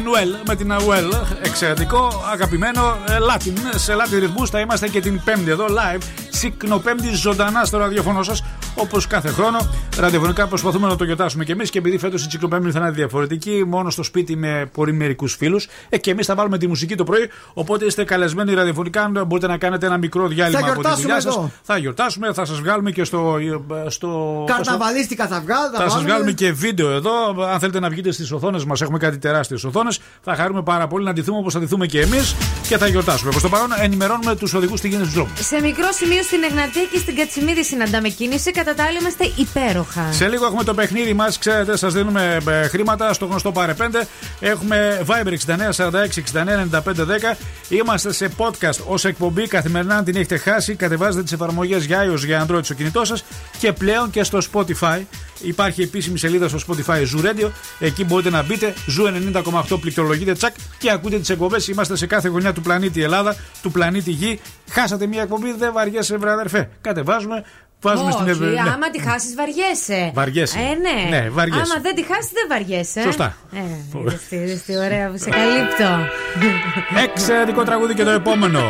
Την ε, Ανουέλ, με την Αουέλ. Εξαιρετικό, αγαπημένο ε, Latin. Σε Latin ρυθμούς θα είμαστε και την Πέμπτη εδώ live. Συκνοπέμπτη ζωντανά στο ραδιοφωνό σας. Όπως κάθε χρόνο. Ραδιοφωνικά προσπαθούμε να το γιορτάσουμε κι εμείς. Και επειδή φέτος η Συκνοπέμπτη θα είναι διαφορετική, μόνο στο σπίτι με πολύ μερικούς φίλους. Ε, και εμείς θα βάλουμε τη μουσική το πρωί. Οπότε είστε καλεσμένοι ραδιοφωνικά. Αν μπορείτε να κάνετε ένα μικρό διάλειμμα Θα από τη γιορτάσουμε δουλειά σας. εδώ. Θα γιορτάσουμε, θα σας βγάλουμε και στο. ε, στο Καρναβαλίστικα θα βγάλω. θα σας βάλουμε. βγάλουμε και βίντεο εδώ. Αν θέλετε να βγείτε στις οθόνες μας, έχουμε κάτι τεράστιες οθόνες. Θα χαρούμε πάρα πολύ να ντυθούμε όπως θα ντυθούμε και εμείς και θα γιορτάσουμε. Προς το παρόν, ενημερώνουμε τους οδηγούς τι γίνεται στους δρόμους. Σε μικρό σημείο στην Εγνατία και στην Κατσιμίδη συναντάμε κίνηση. Κατά τα άλλα είμαστε υπέροχα. Σε λίγο έχουμε το παιχνίδι μας. Ξέρετε, σας δίνουμε ε, χρήματα στο γνωστό Πάρε 5. Έχουμε Viber 69 46 69 95 10. Είμαστε σε podcast ως εκπομπή. Καθημερινά, αν την έχετε χάσει, κατεβάζετε τις εφαρμογές για iOS για Android στο κινητό σας και πλέον και στο Spotify. Υπάρχει επίσημη σελίδα στο Spotify Zoo Radio. Εκεί μπορείτε να μπείτε. Zoo 90,8 πληκτρολογείτε τσακ και ακούτε τις εκπομπές. Είμαστε σε κάθε γωνιά του πλανήτη Ελλάδα, του πλανήτη Γη. Χάσατε μια εκπομπή, δεν βαριέσαι, βρε αδερφέ. Κατεβάζουμε, βάζουμε Όχι, στην ευ- ναι. άμα τη χάσεις, βαριέσαι. Βαριέσαι. Ε, ναι. Ναι, βαριέσαι. Άμα δεν τη χάσεις, δεν βαριέσαι. Σωστά. Ε, είδες τι- είδες τι ωραία που σε καλύπτω. Εξαιρετικό τραγούδι και το επόμενο.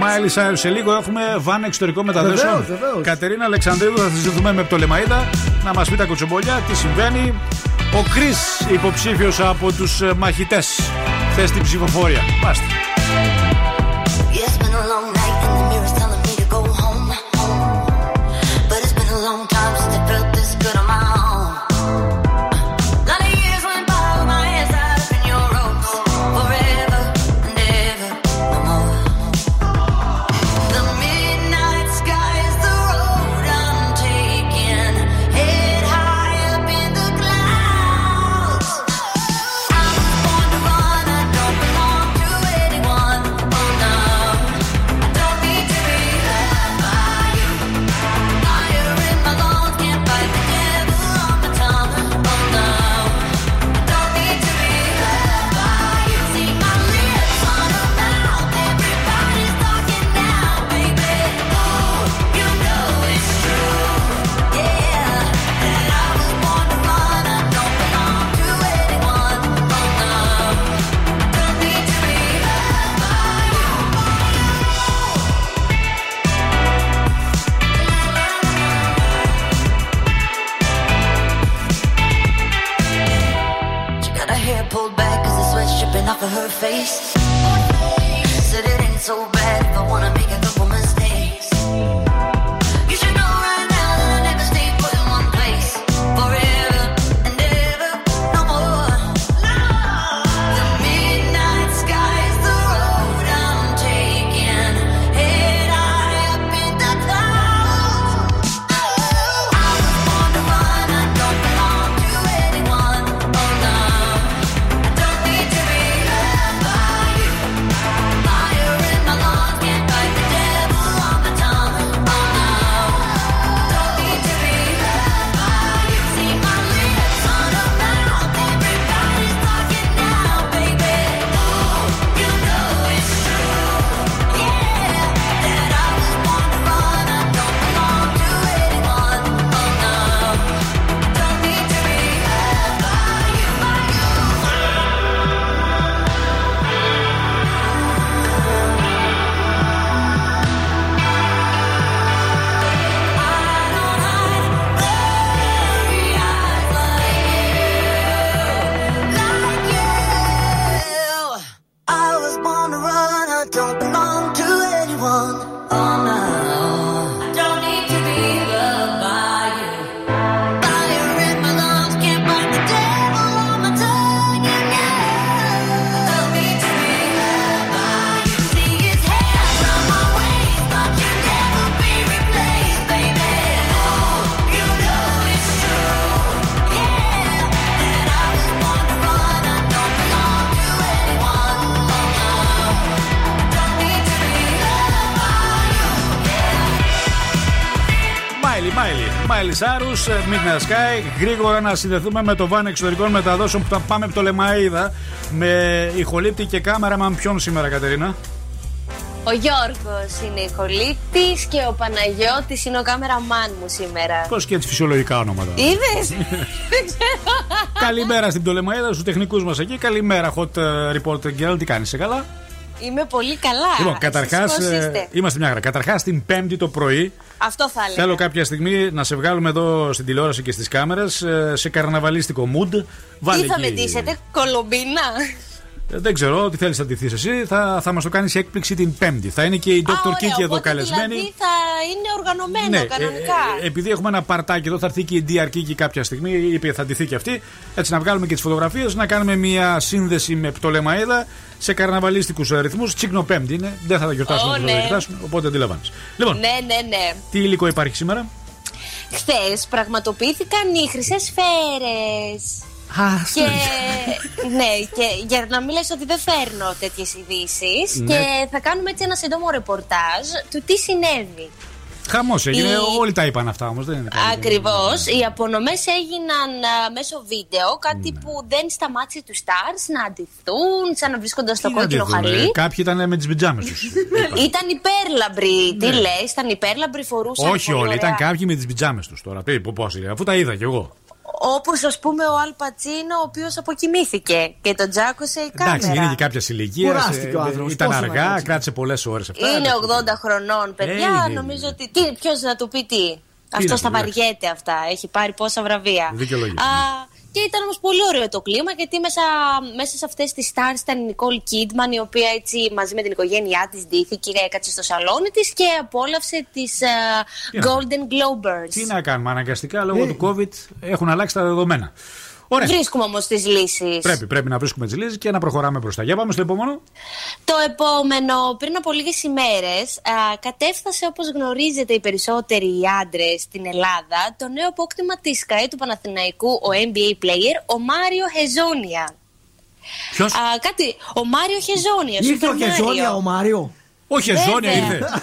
Μάιλι Σάιρ σε λίγο έχουμε βαν εξωτερικό μεταδέσεων. Βεβαίως, βεβαίως. Κατερίνα Αλεξανδρίδου θα συζητηθούμε με Πτολεμαίδα να μας πει τα κοτσομπολιά, τι συμβαίνει. Ο Κρι υποψήφιος από τους μαχητές. Χθε στην ψηφοφορία. Πάστε. pulled back cause the sweat's dripping off of her face. Said it ain't so bad if I wanna Σάρου, Midnight Sky. Γρήγορα να συνδεθούμε με το βαν εξωτερικών μεταδόσεων που θα πάμε από το Λεμαίδα με ηχολήπτη και κάμεραμαν. Ποιον σήμερα, Κατερίνα; Ο Γιώργος είναι η χολύπτης και ο Παναγιώτης είναι ο κάμεραμάν μου σήμερα. Πώς και έτσι φυσιολογικά ονόματα. Είδες; Δεν ξέρω. Καλημέρα στην Πτολεμαίδα, στους τεχνικούς μας εκεί. Καλημέρα, hot ε, reporter girl. Τι κάνεις, σε καλά; Είμαι πολύ καλά. Λοιπόν, Εσείς καταρχά. πώς είστε; Είμαστε μια χαρά. Καταρχάς, την Πέμπτη το πρωί Αυτό θα έλεγα. Θέλω κάποια στιγμή να σε βγάλουμε εδώ στην τηλεόραση και στις κάμερες σε καρναβαλίστικο mood. Βάλε Τι θα εκεί- με ντύσετε, κολομπίνα; Ε, Δεν ξέρω τι θέλεις να ντυθείς εσύ. Θα, θα μας το κάνεις έκπληξη την Πέμπτη. Θα είναι και η Dr. Α, ωραία, Kiki εδώ οπότε καλεσμένη. Δηλαδή θα είναι οργανωμένο Ναι, κανονικά. ε, ε, επειδή έχουμε ένα παρτάκι εδώ, θα έρθει και η DR Kiki κάποια στιγμή. Είπε θα ντυθεί και αυτή. Έτσι να βγάλουμε και τις φωτογραφίες, να κάνουμε μια σύνδεση με Πτολεμαίδα σε καρναβαλίστικους ρυθμού. Τσίκνο Πέμπτη είναι. Δεν θα τα γιορτάσουμε Ω, όπως θα ναι. τα γιορτάσουμε. Οπότε αντιλαμβάνει. Λοιπόν, Ναι, ναι, ναι. τι υλικό υπάρχει σήμερα; Χθες πραγματοποιήθηκαν οι χρυσές σφαίρε. Και, ναι, και για να μην λες ότι δεν φέρνω τέτοιες ειδήσεις. Ναι. Και θα κάνουμε έτσι ένα σύντομο ρεπορτάζ του τι συνέβη. Χαμός έγινε. Η- Όλοι τα είπαν αυτά όμως. Δεν είναι κάτι. Ακριβώς. Οι απονομές έγιναν α, μέσω βίντεο, κάτι Ναι. που δεν σταμάτησε τους stars να αντιθούν, σαν να βρίσκονταν στο Τι να κόκκινο ντυθούν, ε, χαλί. Κάποιοι ήταν με τις πιτζάμες τους. Ήταν υπέρλαμπροι. Τι Ναι. λες, ήταν υπέρλαμπροι, φορούσαν. Όχι όλοι, ήταν κάποιοι με τις πιτζάμες τους τώρα. Τι, πώς είναι, αφού τα είδα κι εγώ. Όπως ας πούμε ο Αλ Πατσίνο, ο οποίος αποκοιμήθηκε και τον τζάκωσε η κάμερα. Εντάξει, είναι και κάποια ηλικία. Κουράστηκε ο άνθρωπος, Ήταν πόσο να αργά, κάτσει. κράτησε πολλές ώρες αυτά. Είναι εντάξει. 80 χρονών, παιδιά. Ε, είναι, νομίζω ότι. Ποιος να του πει τι. να Αυτό του τα πει, βαριέται αυτά. Έχει πάρει πόσα βραβεία. Δικαιολογείται, Α, και ήταν όμως πολύ ωραίο το κλίμα γιατί μέσα, μέσα σε αυτές τις stars ήταν η Νικόλ Κίτμαν, η οποία έτσι μαζί με την οικογένειά της ντύθηκε, έκατσε στο σαλόνι της και απόλαυσε τις Τι να- Golden Globers. Τι να κάνουμε, αναγκαστικά λόγω του COVID έχουν αλλάξει τα δεδομένα. Ωραία. Βρίσκουμε όμως τις λύσεις. Πρέπει, πρέπει να βρίσκουμε τις λύσεις και να προχωράμε μπροστά. Για πάμε στο επόμενο. Το επόμενο, πριν από λίγες ημέρες, α, κατέφθασε όπως γνωρίζετε οι περισσότεροι οι άντρες στην Ελλάδα το νέο απόκτημα της ΣΚΑΕ του Παναθηναϊκού, ο NBA player, ο Μάριο Χεζόνια. Ποιος; Α, κάτι, ο Μάριο Χεζόνια. Ήρθε ο Super Mario. Χεζόνια ο Μάριο. Όχι, Χεζόνια Βέβαια. ήρθε.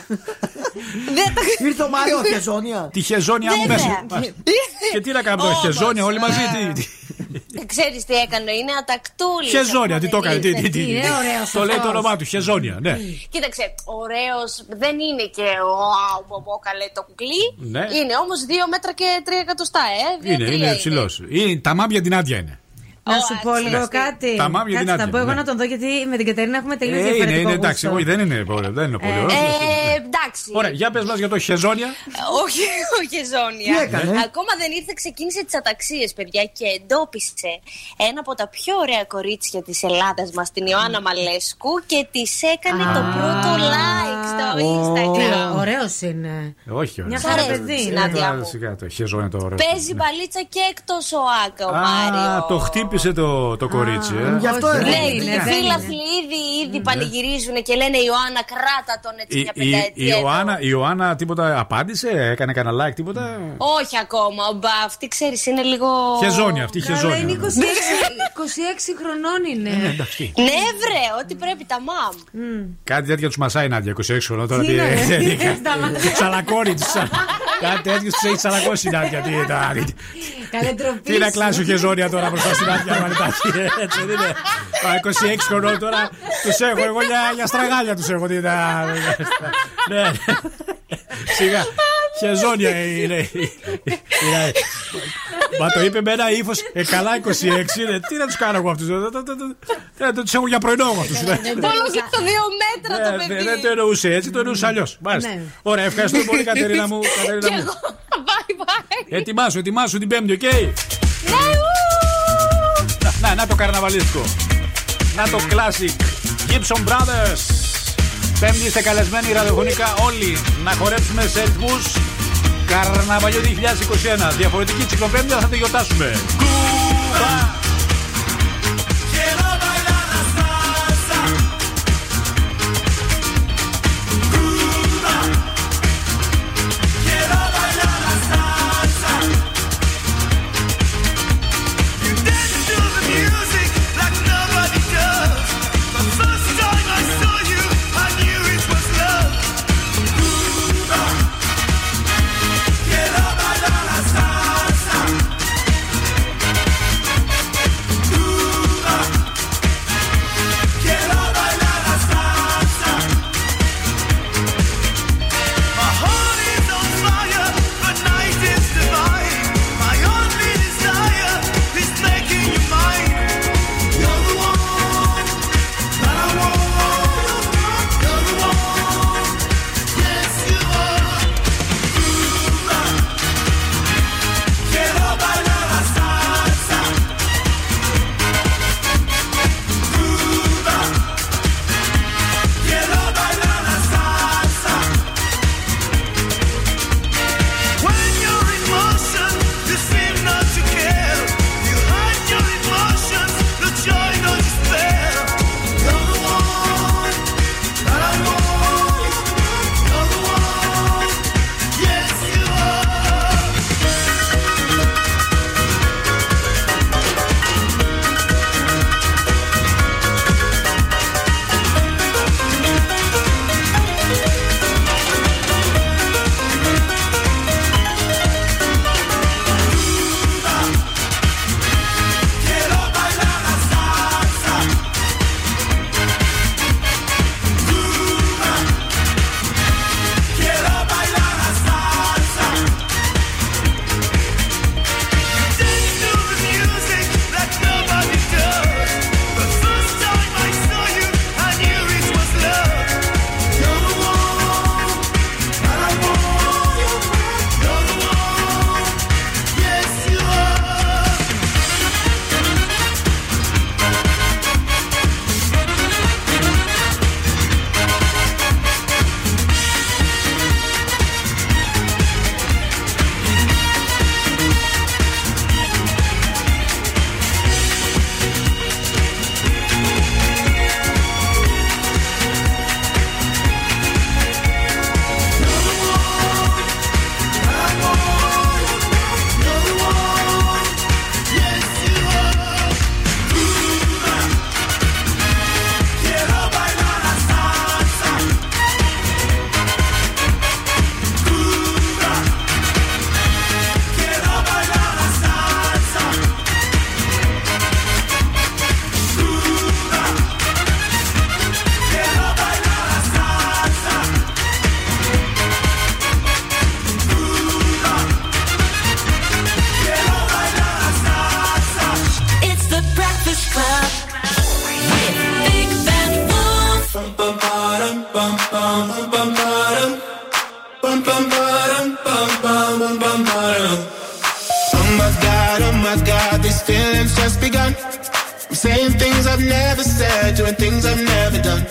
Δεν τα- Ήρθε ο Μάριο Χεζόνια. Τη Χεζόνια μου Βέβαια. μέσα. Και τι να κάνουμε, Όμως, Χεζόνια όλοι μαζί. Α, τι- τι- Ξέρεις τι έκανε, είναι ατακτούλης. Χεζόνια, τι το έκανε. τι- τι- τι- Είναι ωραίος Το λέει το αυτός. όνομά του, Χεζόνια, ναι. Κοίταξε, ωραίος δεν είναι και ο αου, καλέ το κουκλί. Ναι. Είναι όμως 2 μέτρα και 3 εκατοστά, ε. Δύο, Είναι, τρία είναι ψηλός. Τα μάμια την άντια είναι. Να σου πω λίγο κάτι. Τα μάμια Κάτσε, δυνάτια, θα πω εγώ ναι. να τον δω γιατί με την Κατερίνα έχουμε τελείως Ε, είναι, διαφορετικό είναι εντάξει, γούστο. όχι, δεν είναι πολύ, δεν είναι πολύ ωραίο. Ε, εντάξει, εντάξει. Ωραία, για πες μας για το χεζόνια. Όχι, ο Γεζόνια. Τι έκανε; Ακόμα δεν ήρθε, ξεκίνησε τις αταξίες, παιδιά, και εντόπισε ένα από τα πιο ωραία κορίτσια της Ελλάδας μας, την Ιωάννα Μαλέσκου, και της έκανε το πρώτο like στο Instagram. Ωραίος είναι. Όχι, όχι. Μια χαρά Ωραία, παιδί. συνάντια Ε, μου. Σιγά το χεζόνια το ωραίο. Παίζει μπαλίτσα και εκτός ο Άκα, ο Α, Μάριο. το χτύπησε το, το κορίτσι. ε. Γι' αυτό Ναι, δεν οι είναι. φίλαθλοι ήδη, ήδη πανηγυρίζουν και λένε Ιωάννα, κράτα τον έτσι Η, μια η, πενταετία. η, εδώ». Ιωάννα, η Ιωάννα τίποτα απάντησε, έκανε κανένα like, τίποτα; Όχι ακόμα, ο Μπα, αυτή ξέρεις, είναι λίγο. Χεζόνια, αυτή Καλά, χεζόνια. είναι 26, 26 χρονών είναι. Ναι, εντάξει. Ναι, βρε, ό,τι πρέπει τα μαμ. Κάτι τέτοιο τους μασάει η Νάντια 26 χρονών τώρα. Τι είναι, ρε. Τους τσαλακώνει. τους τσα- Κάτι τέτοιο τους έχει τσαλακώσει η Νάντια. Τι τα- Καλέ ντροπή Τι να σου. κλάσει ο χεζόνια τώρα μπροστά στην Νάντια; Μανιτάκη. Έτσι δεν είναι. Α, 26 χρονών τώρα τους έχω. Εγώ για, για στραγάλια τους έχω. Τι τα- Ναι. Σιγά. Χεζόνια είναι. Είναι- Μα το είπε με ένα ύφος. Ε, καλά 26 είναι. Τι να τους κάνω εγώ αυτούς. Δεν τους έχω για πρωινό εγώ αυτούς. Όλο και το δύο μέτρα το Ναι, παιδί. δεν το εννοούσε έτσι, το εννοούσε αλλιώς. Μάλιστα. Ναι. Ωραία, ευχαριστώ πολύ, Κατερίνα μου. Κατερίνα Και μου. εγώ. Bye bye. Ετοιμάσου, ετοιμάσου την Πέμπτη, οκ; Ναι, ου! Να, να το καρναβαλίστικο. Να το classic. Gibson Brothers. Πέμπτη είστε καλεσμένοι ραδιοφωνικά όλοι να χορέψουμε σε ρυθμούς καρναβαλιού 2021. Διαφορετική τσικνοπέμπτη θα τη γιορτάσουμε. Κούμπα! I've never said, doing things I've never done.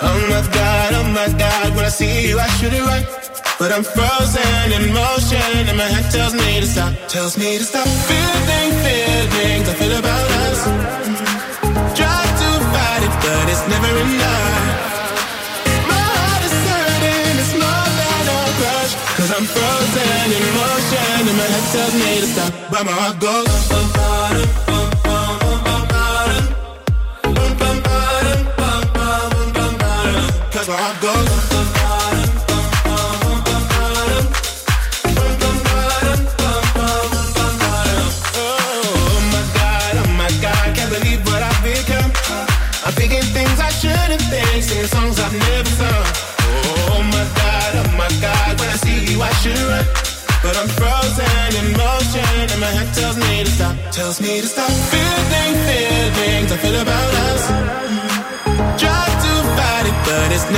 Oh my God, oh my God, when I see you, I should it right. But I'm frozen in motion, and my head tells me to stop, tells me to stop. Feeling, feelings I feel about us. Try to fight it, but it's never enough. Cause I'm frozen in motion, and my head tells me to stop. But my heart goes. bum, ba-dum, I shouldn't think, singing songs I've never sung. Oh my God, oh my God, when I see you I should run. But I'm frozen in motion and my head tells me to stop, tells me to stop. I feel about us.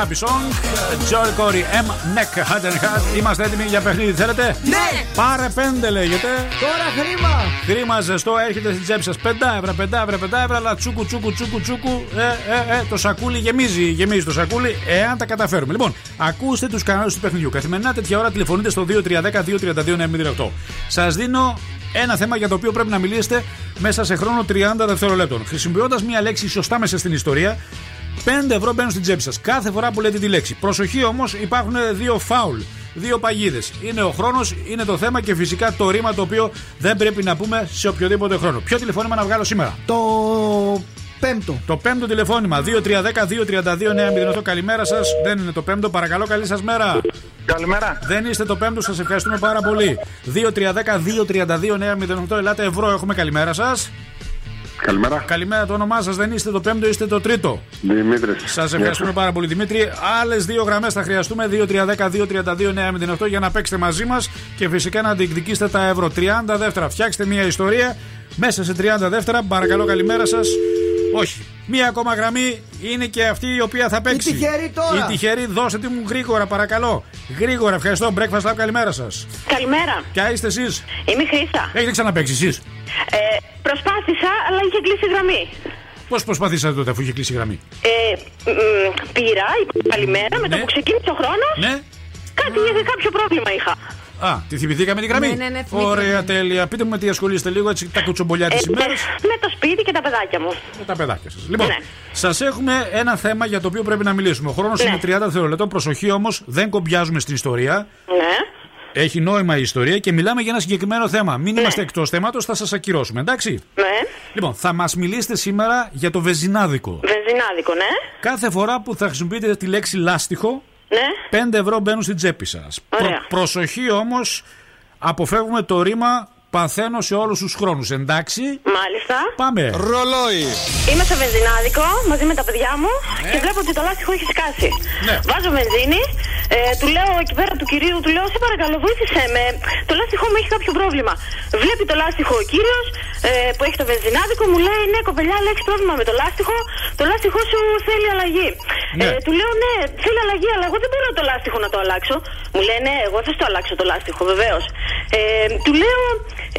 Happy song. Joel Corey, M. Neck, Hand and Hat. Είμαστε έτοιμοι για παιχνίδι, θέλετε; Ναι! Πάρε πέντε λέγεται. Τώρα χρήμα! Χρήμα ζεστό έρχεται στην τσέπη σας. Πεντά ευρώ, πεντά ευρώ, πεντά ευρώ, αλλά τσούκου, τσούκου, τσούκου, τσούκου. Ε, ε, ε, το σακούλι γεμίζει, γεμίζει το σακούλι, εάν τα καταφέρουμε. Λοιπόν, ακούστε τους κανόνες του παιχνιδιού. Καθημερινά τέτοια ώρα τηλεφωνείτε στο 2310-232-908. Σας δίνω ένα θέμα για το οποίο πρέπει να μιλήσετε μέσα σε χρόνο 30 δευτερολέπτων. Χρησιμοποιώντας μία λέξη σωστά μέσα στην ιστορία, 5 ευρώ μπαίνουν στην τσέπη σας κάθε φορά που λέτε τη λέξη. Προσοχή όμως, υπάρχουν δύο φάουλ. Δύο παγίδες. Είναι ο χρόνος, είναι το θέμα και φυσικά το ρήμα το οποίο δεν πρέπει να πούμε σε οποιοδήποτε χρόνο. Ποιο τηλεφώνημα να βγάλω σήμερα; Το πέμπτο. Το πέμπτο τηλεφώνημα. 2-3-10-2-32-9-08. Καλημέρα σας. Δεν είναι το πέμπτο. Παρακαλώ, καλή σας μέρα. Καλημέρα. Δεν είστε το πέμπτο, σας ευχαριστούμε πάρα πολύ. 2-3-10-2-32-9-08. Ελάτε ευρώ, έχουμε καλημέρα σας. Καλημέρα. Καλημέρα, το όνομά σας δεν είστε το πέμπτο, είστε το τρίτο. Δημήτρης. Σας ευχαριστούμε πάρα πολύ, Δημήτρη. Άλλες δύο γραμμές θα χρειαστούμε. 2-3-10-2-32-9-08 για να παίξετε μαζί μας και φυσικά να διεκδικήσετε τα ευρώ. 30 δεύτερα. Φτιάξτε μια ιστορία μέσα σε 30 δεύτερα. Παρακαλώ, καλημέρα σας. Όχι. Μία ακόμα γραμμή είναι και αυτή η οποία θα παίξει. Η τυχερή τώρα. Η τυχερή, δώστε τη μου γρήγορα, παρακαλώ. Γρήγορα, ευχαριστώ. Breakfast Lab, καλημέρα σας. Καλημέρα. Ποια είστε εσείς; Είμαι η Χρήσα. Έχετε ξαναπέξει εσείς; Ε, προσπάθησα, αλλά είχε κλείσει η γραμμή. Πώς προσπαθήσατε τότε αφού είχε κλείσει η γραμμή; Ε, μ, πήρα, είπα καλημέρα, με το που ξεκίνησε ο χρόνος. Ναι. Κάτι, κάποιο πρόβλημα είχα. Α, τη θυμηθήκαμε την γραμμή. Ναι, ναι, ναι, θυμήθηκα. Ωραία, τέλεια. Πείτε μου με τι ασχολείστε λίγο, έτσι τα κουτσομπολιά της Ε, ημέρας. με το σπίτι και τα παιδάκια μου. Με τα παιδάκια σας. Λοιπόν, Ναι. σας έχουμε ένα θέμα για το οποίο πρέπει να μιλήσουμε. Ο χρόνος Ναι. είναι 30 δευτερολεπτών. Προσοχή όμως, δεν κομπιάζουμε στην ιστορία. Ναι. Έχει νόημα η ιστορία και μιλάμε για ένα συγκεκριμένο θέμα. Μην είμαστε εκτός θέματος, θα σας ακυρώσουμε, εντάξει; Ναι. Λοιπόν, θα μας μιλήσετε σήμερα για το βεζινάδικο. Βενζινάδικο, ναι. Κάθε φορά που θα χρησιμοποιείτε τη λέξη λάστιχο, Ναι. 5 ευρώ μπαίνουν στην τσέπη σας. Ωραία. προσοχή όμως, αποφεύγουμε το ρήμα παθαίνω σε όλους τους χρόνους. Εντάξει. Μάλιστα. Πάμε. Ρολόι. Είμαι στο βενζινάδικο μαζί με τα παιδιά μου και βλέπω ότι το λάστιχο έχει σκάσει. Ναι. Βάζω βενζίνη, ε, του λέω εκεί πέρα του κυρίου, του λέω: Σε παρακαλώ, βοήθησέ με. Το λάστιχό μου έχει κάποιο πρόβλημα. Βλέπει το λάστιχο ο κύριος ε, που έχει το βενζινάδικο, μου λέει: Ναι, κοπελιά, αλλά έχει πρόβλημα με το λάστιχο. Το λάστιχό σου θέλει αλλαγή. Ναι. Ε, του λέω: Ναι, θέλει αλλαγή, αλλά εγώ δεν μπορώ το λάστιχο να το αλλάξω. Μου λέει: Ναι, εγώ θα στο αλλάξω το λάστιχο, βεβαίως. Ε, του λέω: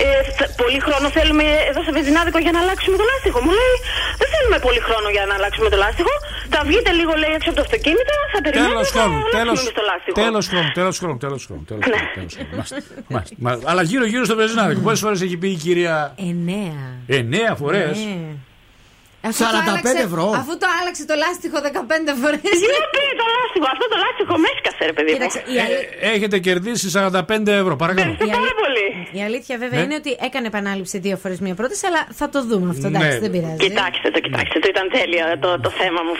ε, th- πολύ χρόνο θέλουμε εδώ σε βενζινάδικο για να αλλάξουμε το λάστιχο. Μου λέει, δεν θέλουμε πολύ χρόνο για να αλλάξουμε το λάστιχο. Θα βγείτε λίγο, λέει, έξω από το αυτοκίνητο, θα περιμένουμε Τέλο θα χρόνου. αλλάξουμε Τέλος εμείς το λάστιχο. τέλος χρόνου. Τέλος χρόνου. Τέλος χρόνου. τέλος χρόνου, τέλος χρόνου. Μάλιστα, μάλιστα, μάλιστα. Μα- Αλλά γύρω-γύρω στο βενζινάδικο. Πόσες φορές έχει πει η κυρία; Εννέα. Εννέα φορές. Ναι. Αφού 45 το άλλαξε- ευρώ. Αφού το άλλαξε το λάστιχο 15 φορές. Γιατί το λάστιχο, αυτό το λάστιχο με έσκασε, ρε παιδί μου. Κοίταξε, η, αλή- Έχετε κερδίσει 45 ευρώ. Παρακαλώ. η αλή- η αλήθεια βέβαια Ναι. είναι ότι έκανε επανάληψη δύο φορές μία πρόταση, αλλά θα το δούμε αυτό. Ναι. Εντάξει, δεν πειράζει. Κοιτάξτε το, κοιτάξτε το, ήταν τέλειο το, το θέμα μου.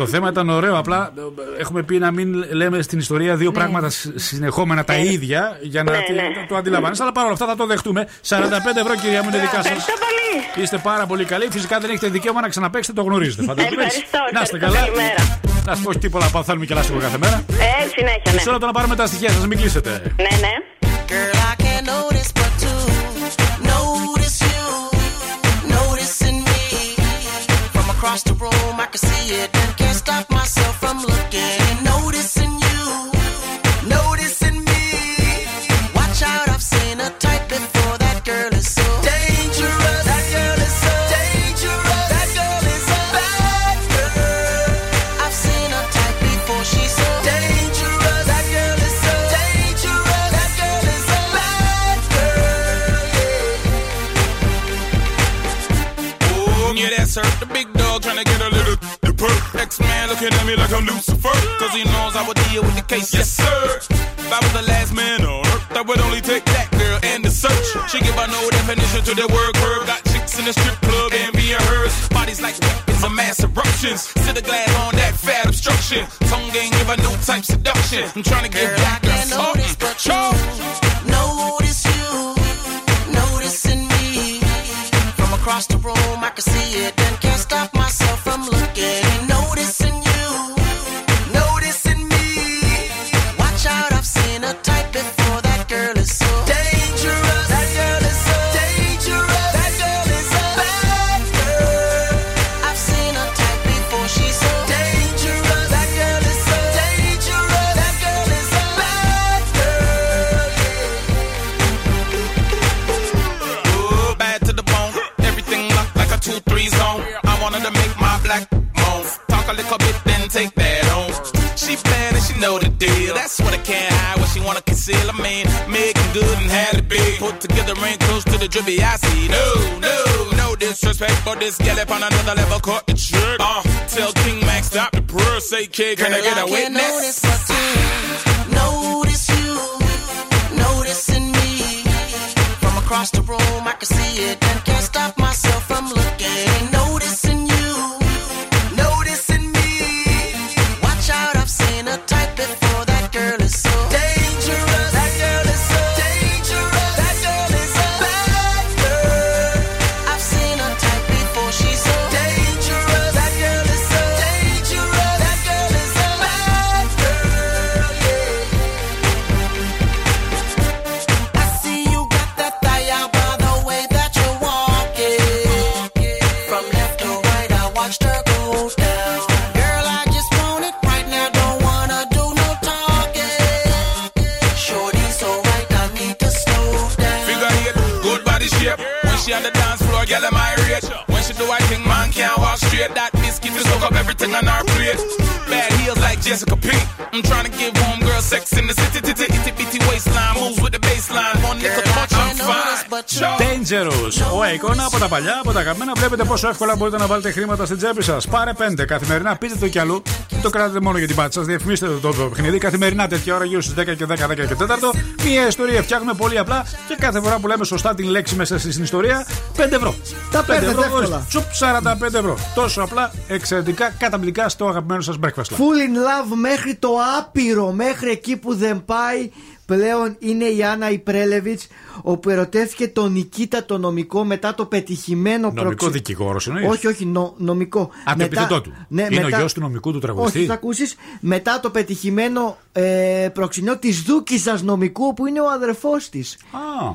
Το θέμα ήταν ωραίο. Απλά ε, έχουμε πει να μην λέμε στην ιστορία δύο πράγματα συ- συνεχόμενα τα ίδια για να Ναι, τη- ναι. το αντιλαμβάνεσαι. Αλλά παρόλα αυτά θα το δεχτούμε. 45 ευρώ, κυρία μου, είναι δικά σας. Ευχαριστώ πολύ. Είστε πάρα πολύ καλοί. Φυσικά δεν έχετε δικαίωμα να ξαναπέξετε, το γνωρίζετε. Φαντάζομαι. έτσι. Ευχαριστώ, Να είστε ευχαριστώ. καλά. Καλημέρα. Να σας πω όχι τίποτα, πάω θέλουμε και λάστιχο κάθε μέρα. Ε, συνέχεια, ναι. Μισό λεπτό να πάρουμε τα στοιχεία σας, μην κλείσετε. Ναι, ναι. Girl, I can't notice but to notice you, noticing me. From across the room, I can see it Yeah. The big dog trying to get a little the perk. X-Man looking at me like I'm Lucifer. Cause he knows I would deal with the case. Yes, sir. If I was the last man on earth, I would only take that girl and the search. She give her no definition to the word curve. Got chicks in the strip club and being hers. Bodies like weapons of mass eruptions. Sit the glass on that fat obstruction. Tongue game give a new type seduction. I'm trying to Girl, I back a can't notice but you you, across the room, I can see it and can't stop myself Talk a little bit, then take that on. She bad and she know the deal. That's what I can't hide, what she wanna conceal. I mean, making good and had it big. Put together ain't close to the drippy I see. No, no, no disrespect, but this gal up on another level caught the trick. Uh, tell King Max stop the purr, say kid, can I Girl, get a can't witness? notice notice you, noticing me. From across the room, I can see it and can't stop myself from looking she on the dance floor, girl, am I rate? When she do I think man can't walk straight. That biscuit will soak up everything on our plate. Bad heels like Jessica Pink. I'm trying to give home girl sex in the city, titty, itty bitty waistline. Moves with the baseline. One I'm fine. Dangerous. Ο Akon από τα παλιά, από τα αγαπημένα. Βλέπετε πόσο εύκολα μπορείτε να βάλετε χρήματα στην τσέπη σας. Πάρε πέντε καθημερινά, πείτε το κι αλλού. Μην το κρατάτε μόνο για την πάτη σας. Διαφημίστε το, το παιχνίδι καθημερινά τέτοια ώρα γύρω στις 10 και 10, 10 και 4. Μία ιστορία φτιάχνουμε πολύ απλά και κάθε φορά που λέμε σωστά την λέξη μέσα στην ιστορία 5 ευρώ. Τα παίρνετε ευρώ, εύκολα. ορίστε. Τσουπ 45 ευρώ. Τόσο απλά, εξαιρετικά, καταπληκτικά στο αγαπημένο σας breakfast. Club. Full in love μέχρι το άπειρο, μέχρι εκεί που δεν πάει. Πλέον είναι η Άννα Ιπρέλεβιτς όπου ερωτεύτηκε τον Νικήτα το νομικό μετά το πετυχημένο Νομικό προξε- δικηγόρος εννοείς; Όχι, όχι, νο- νομικό. Α, το επίθετό του. Ναι, Είναι μετά- ο γιος του νομικού του τραγουδιστή; Όχι, θα ακούσεις. Μετά το πετυχημένο ε, προξενιό της Δούκιζα νομικού, που είναι ο αδερφός της. Α.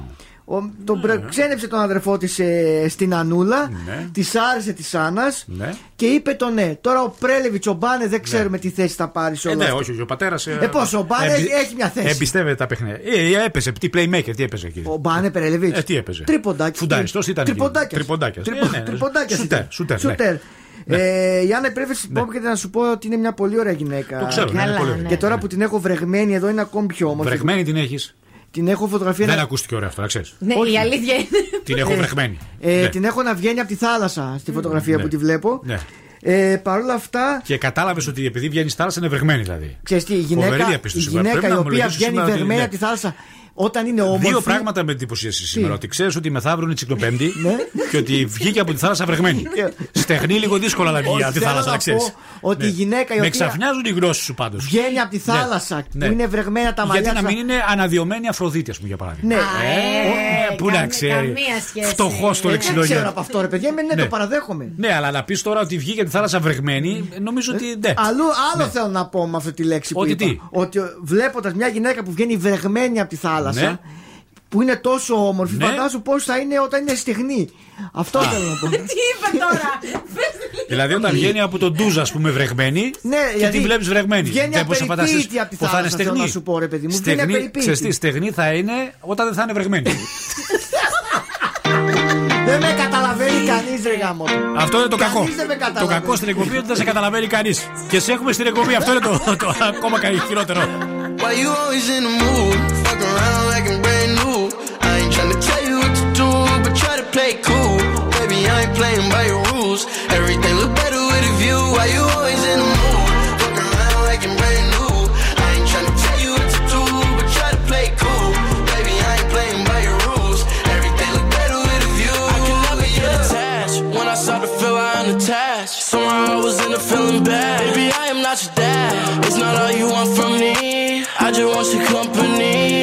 Ο, τον πρε- ξένεψε τον αδερφό της στην Ανούλα. Ναι. Της άρεσε της Άννας Ναι. και είπε το ναι. Τώρα ο Πρέλεβιτς, ο Μπάνε δεν ξέρουμε τι θέση θα πάρει σε Ε, όλο ναι, αυτό. όχι, όχι, ο πατέρας. Ε, πώς, ο Μπάνε έχει μια θέση. Εμπιστεύεται τα παιχνίδια. Ε, ε, έπαιζε, τι playmaker, τι έπαιζε εκεί. Ο Μπάνε Πρέλεβιτς. Ε, τι έπαιζε. Τρίποντάκι. Φουντάριστος ήταν. εκεί. Τριποντάκιας. Τριποντάκιας. Τρυπο- Ε, ναι, ναι. τριποντάκιας Σουτέρ, ήταν. σουτέρ, ναι. Σουτέρ. Ναι. Ε, η Άννα Πρέφεση και να σου πω ότι είναι μια πολύ ωραία γυναίκα. Το ξέρω, ναι, είναι πολύ ωραία. Και τώρα που την έχω βρεγμένη εδώ είναι ακόμη πιο όμορφη. Βρεγμένη την έχεις. Την έχω φωτογραφία. Δεν να- ακούστηκε ωραία αυτό, να ξέρεις. Ναι, Όχι. η αλήθεια είναι. Την έχω Ε, βρεγμένη. Ε, Ναι. Την έχω να βγαίνει από τη θάλασσα στη φωτογραφία Ναι. που τη βλέπω. Ναι. Ε, Παρ' όλα αυτά, Και κατάλαβες ότι επειδή βγαίνει στη θάλασσα είναι βρεγμένη δηλαδή. ξέρεις τι, η Φοβερή γυναίκα, η, διαπίστωση. γυναίκα Πρέπει η να μου οποία λέγεις βγαίνει σήμερα ότι- βρεγμένη ναι. από τη θάλασσα όταν είναι όμορφη. Δύο πράγματα με εντυπωσίασε σήμερα. Ότι ξέρεις ότι μεθαύριο είναι τσικλοπέμπτη Ναι. και ότι βγήκε από τη θάλασσα βρεγμένη. Στεγνή λίγο δύσκολα να βγει Όχι, από τη θέλω θάλασσα, να να ξέρεις. πω ότι η γυναίκα η Με οποία ξαφνιάζουν οι γνώσεις σου πάντως. βγαίνει από τη θάλασσα ναι. που είναι βρεγμένα τα μαλλιά Γιατί να στα- μην είναι αναδειωμένη Αφροδίτη, ας πούμε, για παράδειγμα. Ναι. Ε, πού να ξέρει. καμία σχέση. Φτωχός στο Δεν ξέρω λεξιλόγιο. από αυτό, ρε παιδιά, ναι, Ναι. το παραδέχομαι. Ναι, αλλά να πεις τώρα ότι βγήκε από τη θάλασσα βρεγμένη, νομίζω ότι. Ναι. Αλλού άλλο θέλω να πω με αυτή τη λέξη που Ότι είπα. τι; Ότι βλέποντας μια γυναίκα που βγαίνει βρεγμένη από τη θάλασσα. Ναι. Που είναι τόσο όμορφη, Ναι. φαντάζομαι πώς θα είναι όταν είναι στεγνή. Αυτό θέλω να πω. Τι είπε τώρα; Δηλαδή όταν βγαίνει από τον ντουζ, ας πούμε, βρεγμένη Ναι, και γιατί τη βλέπεις βρεγμένη. βγαίνει Δεν μπορείς να απεριποίητη φανταστείς από τη πώς θα είναι θάλασσα, θέλω στεγνή. να σου πω, ρε παιδί μου. Βγαίνει Στεγνή, απεριποίητη. ξέρεις τι, στεγνή θα είναι όταν δεν θα είναι βρεγμένη. Δεν με καταλαβαίνει κανείς, ρε γάμο. Αυτό είναι το κακό. Κανείς δεν με Το καταλαβαίνει. κακό στην εκπομπή είναι ότι δεν σε καταλαβαίνει κανείς. Και σε έχουμε στην εκπομπή. Αυτό είναι το, το ακόμα καλύτερο. χειρότερο. Why you always in the mood? Fuck around like I'm brand new. I ain't tryna tell you what to do, but try to play it cool. Baby, I ain't playing by your rules. Everything look better with a view. Why you always in the mood? Fuck around like I'm brand new. I ain't tryna tell you what to do, but try to play it cool. Baby, I ain't playing by your rules. Everything look better with a view. I can never get attached. When I start to feel I am unattached. Somehow I was in a feeling bad. Baby, I am not your dad. It's not all you want from me. I just want your company.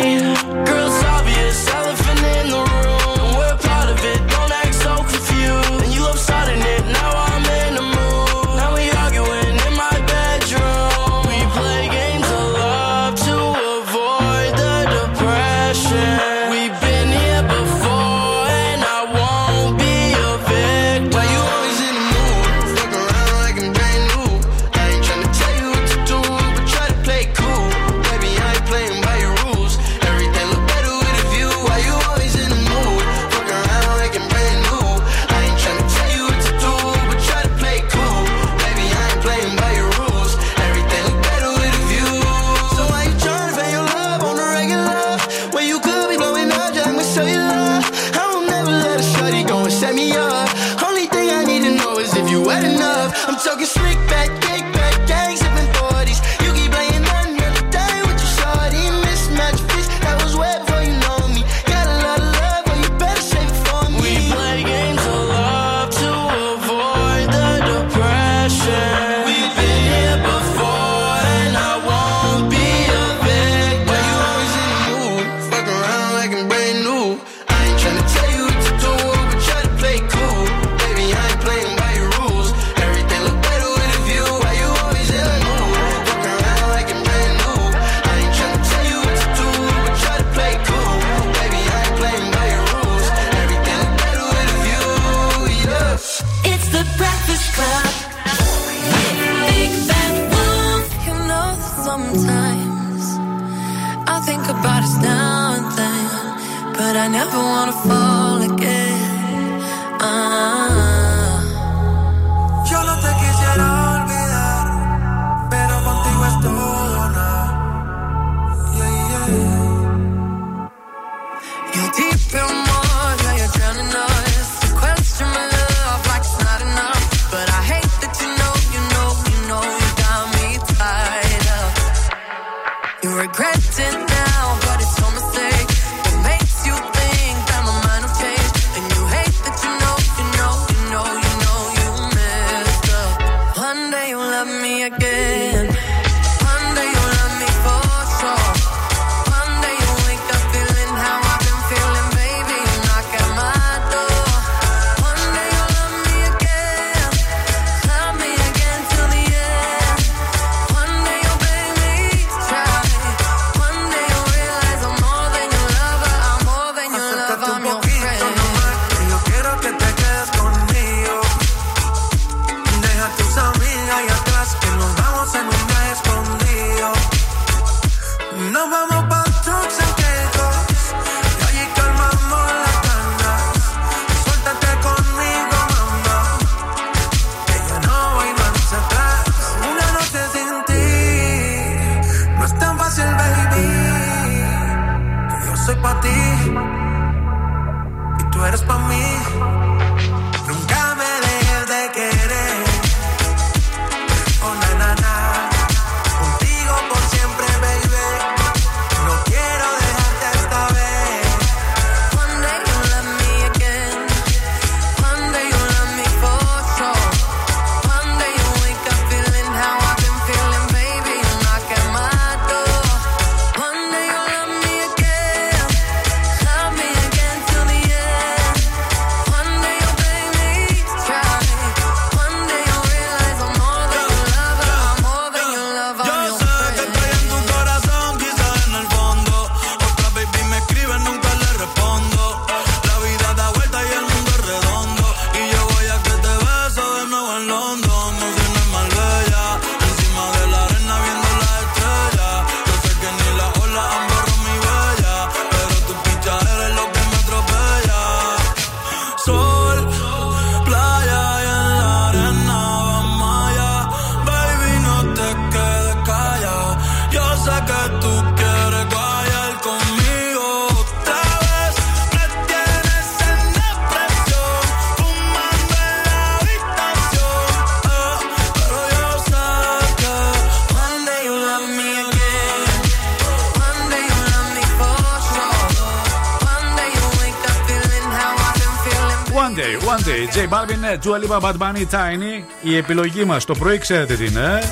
J Balvin, Dua Lipa, Bad Bunny, Tiny. Η επιλογή μας το πρωί ξέρετε τι είναι.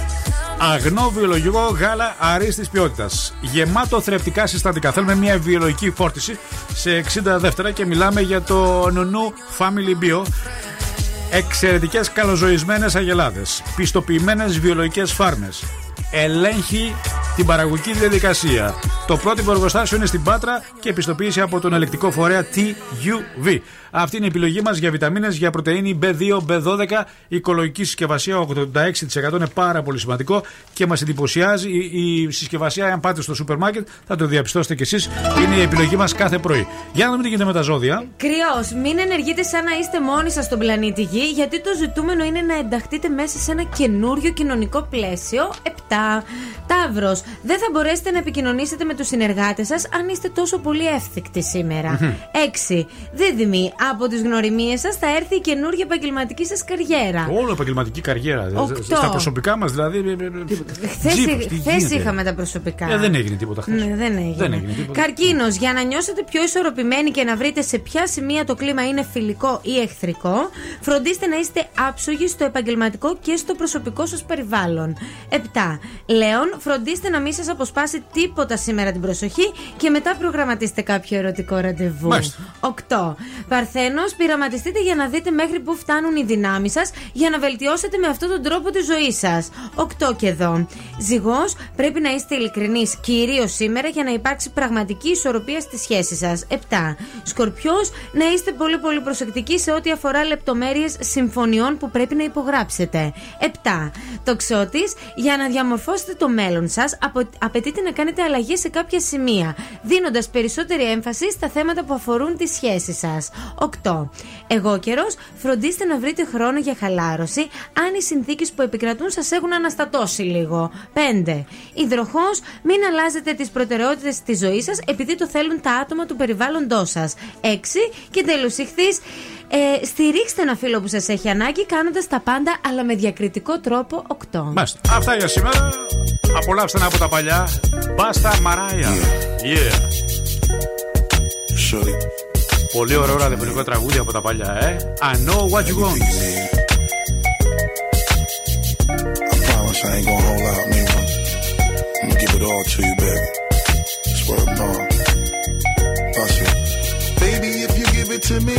Αγνό βιολογικό γάλα αρίστης ποιότητας. Γεμάτο θρεπτικά συστατικά. Θέλουμε μια βιολογική φόρτιση σε 60 δεύτερα και μιλάμε για το Νονού Family Bio. Εξαιρετικές καλοζωισμένες αγελάδες. Πιστοποιημένες βιολογικές φάρμες. Ελέγχει την παραγωγική διαδικασία. Το πρώτο εργοστάσιο είναι στην Πάτρα και επιστοποίηση από τον ελεκτικό φορέα TUV. Αυτή είναι η επιλογή μας για βιταμίνες, για πρωτενη B2, B12. Η οικολογική συσκευασία 86% είναι πάρα πολύ σημαντικό και μας εντυπωσιάζει η, η συσκευασία. Αν πάτε στο σούπερ μάρκετ, θα το διαπιστώσετε κι εσείς. Είναι η επιλογή μας κάθε πρωί. Για να δούμε τι γίνεται με τα ζώδια. Κρυός, μην ενεργείτε σαν να είστε μόνοι σας στον πλανήτη Γη, γιατί το ζητούμενο είναι να ενταχθείτε μέσα σε ένα καινούριο κοινωνικό πλαίσιο. 7. Ταύρος, δεν θα μπορέσετε να επικοινωνήσετε με τους συνεργάτες σας αν είστε τόσο πολύ εύθυκτοι σήμερα. Μμμ. 6. Δίδυμοι, από τις γνωριμίες σας θα έρθει η καινούργια επαγγελματική σας καριέρα. Όλο επαγγελματική καριέρα. Οκτώ. Στα προσωπικά μας δηλαδή. Χθες είχαμε τα προσωπικά. Ε, δεν έγινε τίποτα χθες. Ναι, δεν έγινε. Δεν έγινε τίποτα. Καρκίνος, για να νιώσετε πιο ισορροπημένοι και να βρείτε σε ποια σημεία το κλίμα είναι φιλικό ή εχθρικό, φροντίστε να είστε άψογοι στο επαγγελματικό και στο προσωπικό σας περιβάλλον. 7. Λέων, φροντίστε να μην σας αποσπάσει τίποτα σήμερα την προσοχή και μετά προγραμματίστε κάποιο ερωτικό ραντεβού. Μάλιστα. 8. Παρθένος, πειραματιστείτε για να δείτε μέχρι πού φτάνουν οι δυνάμεις σας για να βελτιώσετε με αυτόν τον τρόπο τη ζωή σας. 8 και εδώ. Ζυγός, πρέπει να είστε ειλικρινείς κυρίως σήμερα για να υπάρξει πραγματική ισορροπία στη σχέση σας. 7. Σκορπιός, να είστε πολύ πολύ προσεκτικοί σε ό,τι αφορά λεπτομέρειες συμφωνιών που πρέπει να υπογράψετε. 7. Τοξότης, για να διαμορφώσετε το μέλλον σας, απαιτείται να κάνετε αλλαγές σε κάποια σημεία, δίνοντας περισσότερη έμφαση στα θέματα που αφορούν τη σχέση σας. 8. Εγώ καιρός, φροντίστε να βρείτε χρόνο για χαλάρωση αν οι συνθήκες που επικρατούν σας έχουν αναστατώσει λίγο. 5. Υδροχός, μην αλλάζετε τις προτεραιότητες τη ζωή σας επειδή το θέλουν τα άτομα του περιβάλλοντός σας. 6. Και τέλος, ηχθείς, ε, στηρίξτε ένα φίλο που σας έχει ανάγκη κάνοντας τα πάντα αλλά με διακριτικό τρόπο 8. Μάλιστα. Αυτά για σήμερα. Απολαύστε ένα από τα παλιά. Μπάστα Μαράια. Yeah. Πολύ ωραίο ραδιοφωνικό τραγούδι από τα παλιά, ε. I know what you want. I promise I ain't gonna hold out, nigga. I'm gonna give it all to you, baby. Swear to God. Bust it. Baby, if you give it to me,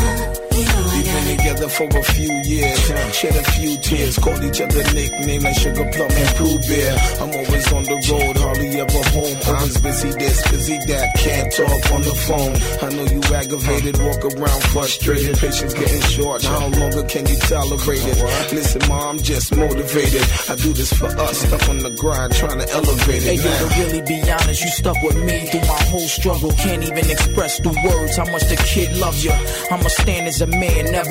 You know I got it. together for a few years. Shed a few tears, called each other nicknames like Sugar Plum and Pooh Bear. I'm always on the road, hardly ever home. I'm always busy this, busy that, can't talk on the phone. I know you aggravated, walk around frustrated. Patience getting short, how longer can you tolerate it? Listen, ma, I'm just motivated. I do this for us, stuck on the grind, trying to elevate it. Hey, yo, to really be honest, you stuck with me through my whole struggle. Can't even express through words how much the kid loves you. I'ma stand as a man, never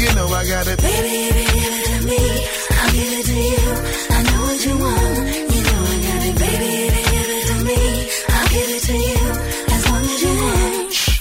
You know I got it. Baby, if you give it to me, I'll give it to you. I know what you want. You know I got it. Baby, if you give it to me, I'll give it to you.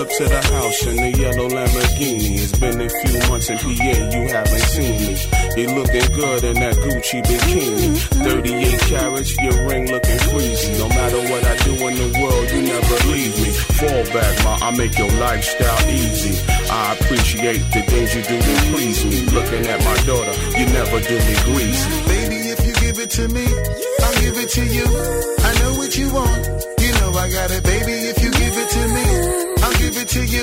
up to the house in the yellow Lamborghini. It's been a few months in PA, you haven't seen me. You looking good in that Gucci bikini. 38 carats, your ring looking freezy. No matter what I do in the world, you never leave me. Fall back, ma, I make your lifestyle easy. I appreciate the things you do to please me. Looking at my daughter, you never do me greasy. Baby, if you give it to me, I'll give it to you. I know what you want. You know I got it, baby. If you give it to me, to you.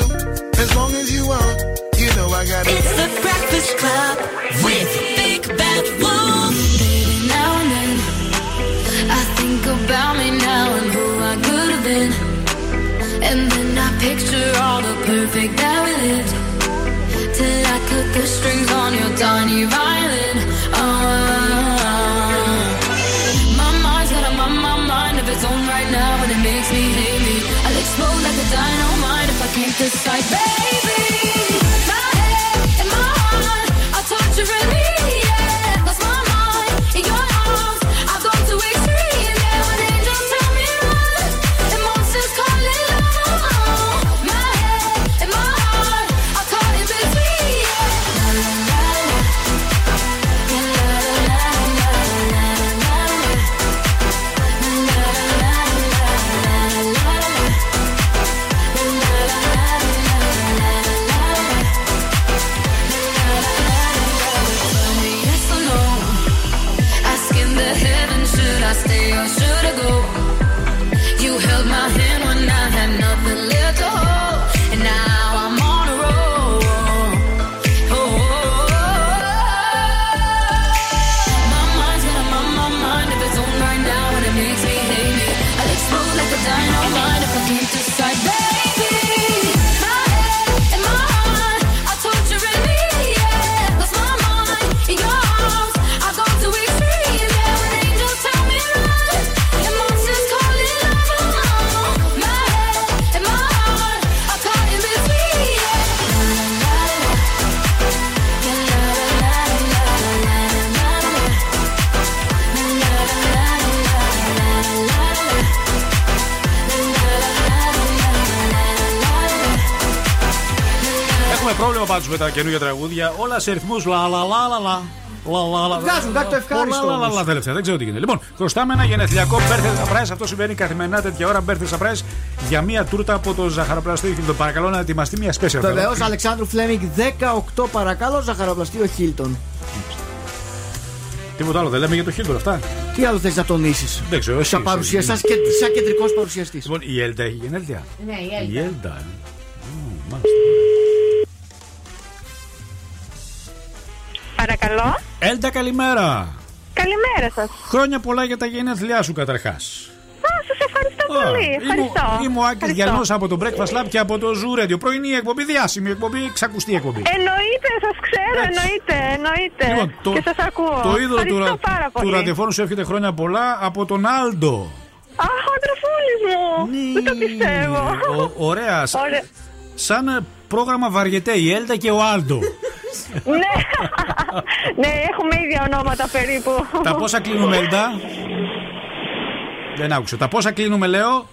As long as you want. You know I got it. It's the Breakfast Club with Big Bad Wolf. Baby, now and then I think about me now and who I could have been. And then I picture all the perfect that we lived. Till I cut the strings on your tiny violin. It's like, baby. I stay or should I go? Έχουμε πρόβλημα πάντω με τα καινούργια τραγούδια. Όλα σε ρυθμούς λα λα λα λα λα. Λα, λα, λα, Βγάζουν κάτι το ευχάριστο Λα, λα, λα, όμως. λα, τελευταία. Δεν ξέρω τι γίνεται. Λοιπόν, χρωστάμε ένα γενεθλιακό birthday surprise. Αυτό συμβαίνει καθημερινά τέτοια ώρα. Birthday surprise για μία τούρτα από το ζαχαροπλαστείο Χίλτον. Παρακαλώ να ετοιμαστεί μία special. Βεβαίως, θέλω. Αλεξάνδρου Φλέμιγκ 18 παρακαλώ, ζαχαροπλαστείο Χίλτον. Τίποτα άλλο δεν λέμε για το Χίλτον αυτά. Τι άλλο θες να τονίσεις; Δεν ξέρω. εσύ, Σαν εσύ. παρουσιαστής, σαν, και- σαν κεντρικός παρουσιαστής. Λοιπόν, η Έλτα έχει γενέθλια. Ναι, η Η Έλτα. Έλτα. ε. Μμμ, μάλιστα. Παρακαλώ. Έλτα, καλημέρα. Καλημέρα σας. Χρόνια πολλά για τα γενέθλιά σου καταρχάς. Σας ευχαριστώ πολύ. Ευχαριστώ. Είμαι ο Άκη Ευχαριστώ. Γιαννό από το Breakfast Lab και από το Zoo Radio. Πρωινή εκπομπή, διάσημη εκπομπή, ξακουστή εκπομπή. Εννοείται, σας ξέρω, Έτσι. εννοείται, εννοείται. Λοιπόν, το, και σας ακούω. το είδωλο του, Ευχαριστώ ρα- πάρα του πολύ. ραδιοφώνου σου εύχεται χρόνια πολλά από τον Άλντο. Αχ, ο τροφούλη μου. Δεν το πιστεύω. Ο, ωραία. Σα- Ωραία. Σαν ε, πρόγραμμα βαριετέ, η Έλτα και ο Άλντο. Ναι. ναι, έχουμε ίδια ονόματα περίπου. Τα πόσα κλείνουμε, Έλτα. Δεν άκουσα. Τα πόσα κλείνουμε, λέω;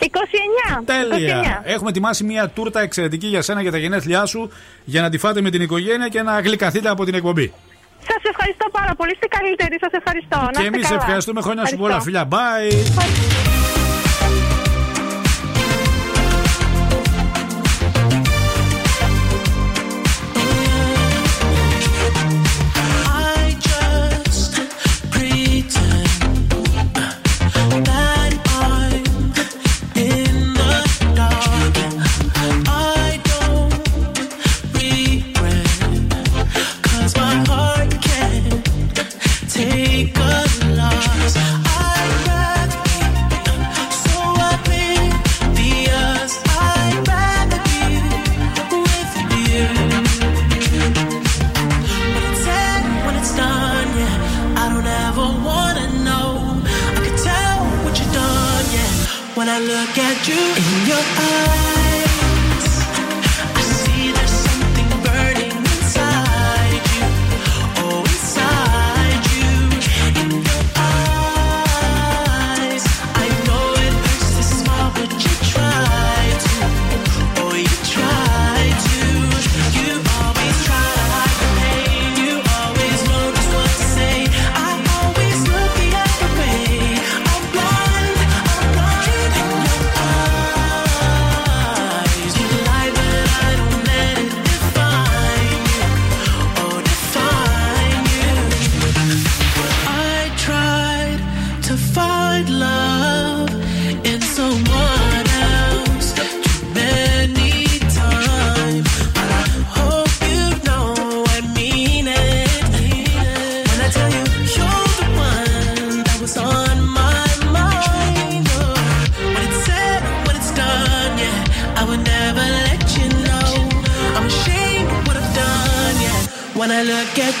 29. Τέλεια. 29. Έχουμε ετοιμάσει μια τούρτα εξαιρετική για σένα για τα γενέθλιά σου για να τη φάτε με την οικογένεια και να γλυκαθείτε από την εκπομπή. Σας ευχαριστώ πάρα πολύ. Είστε καλύτεροι. Σας ευχαριστώ. Να και είστε εμείς καλά. ευχαριστούμε χρόνια σου πολλά. Ευχαριστώ. Φιλιά. Bye. I you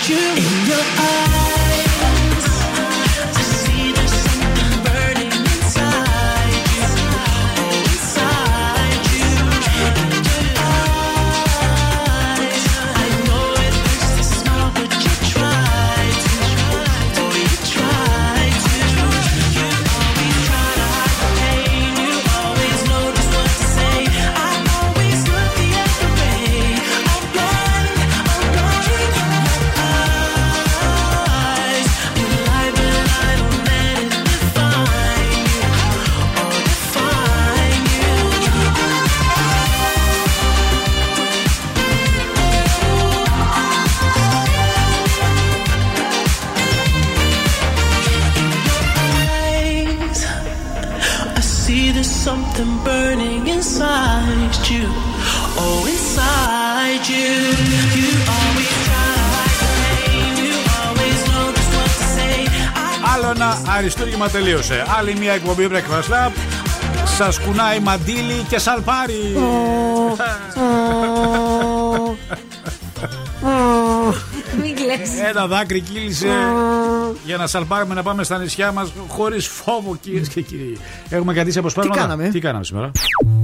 you. In your eyes, something burning inside you. Oh, inside you. You always try to hide the pain. You always know just what to say. Άλλο ένα αριστούργημα τελείωσε. Άλλη μια εκπομπή Breakfast Lab. Σα κουνάει μαντίλι και σαλπάρι. Μην κλαις. Ένα δάκρυ κύλησε για να σαλπάρουμε να πάμε στα νησιά μας χωρίς φόβο, κυρίες και κύριοι. Έχουμε κρατήσει αποσπάσματα. Τι κάναμε; Τι κάναμε σήμερα;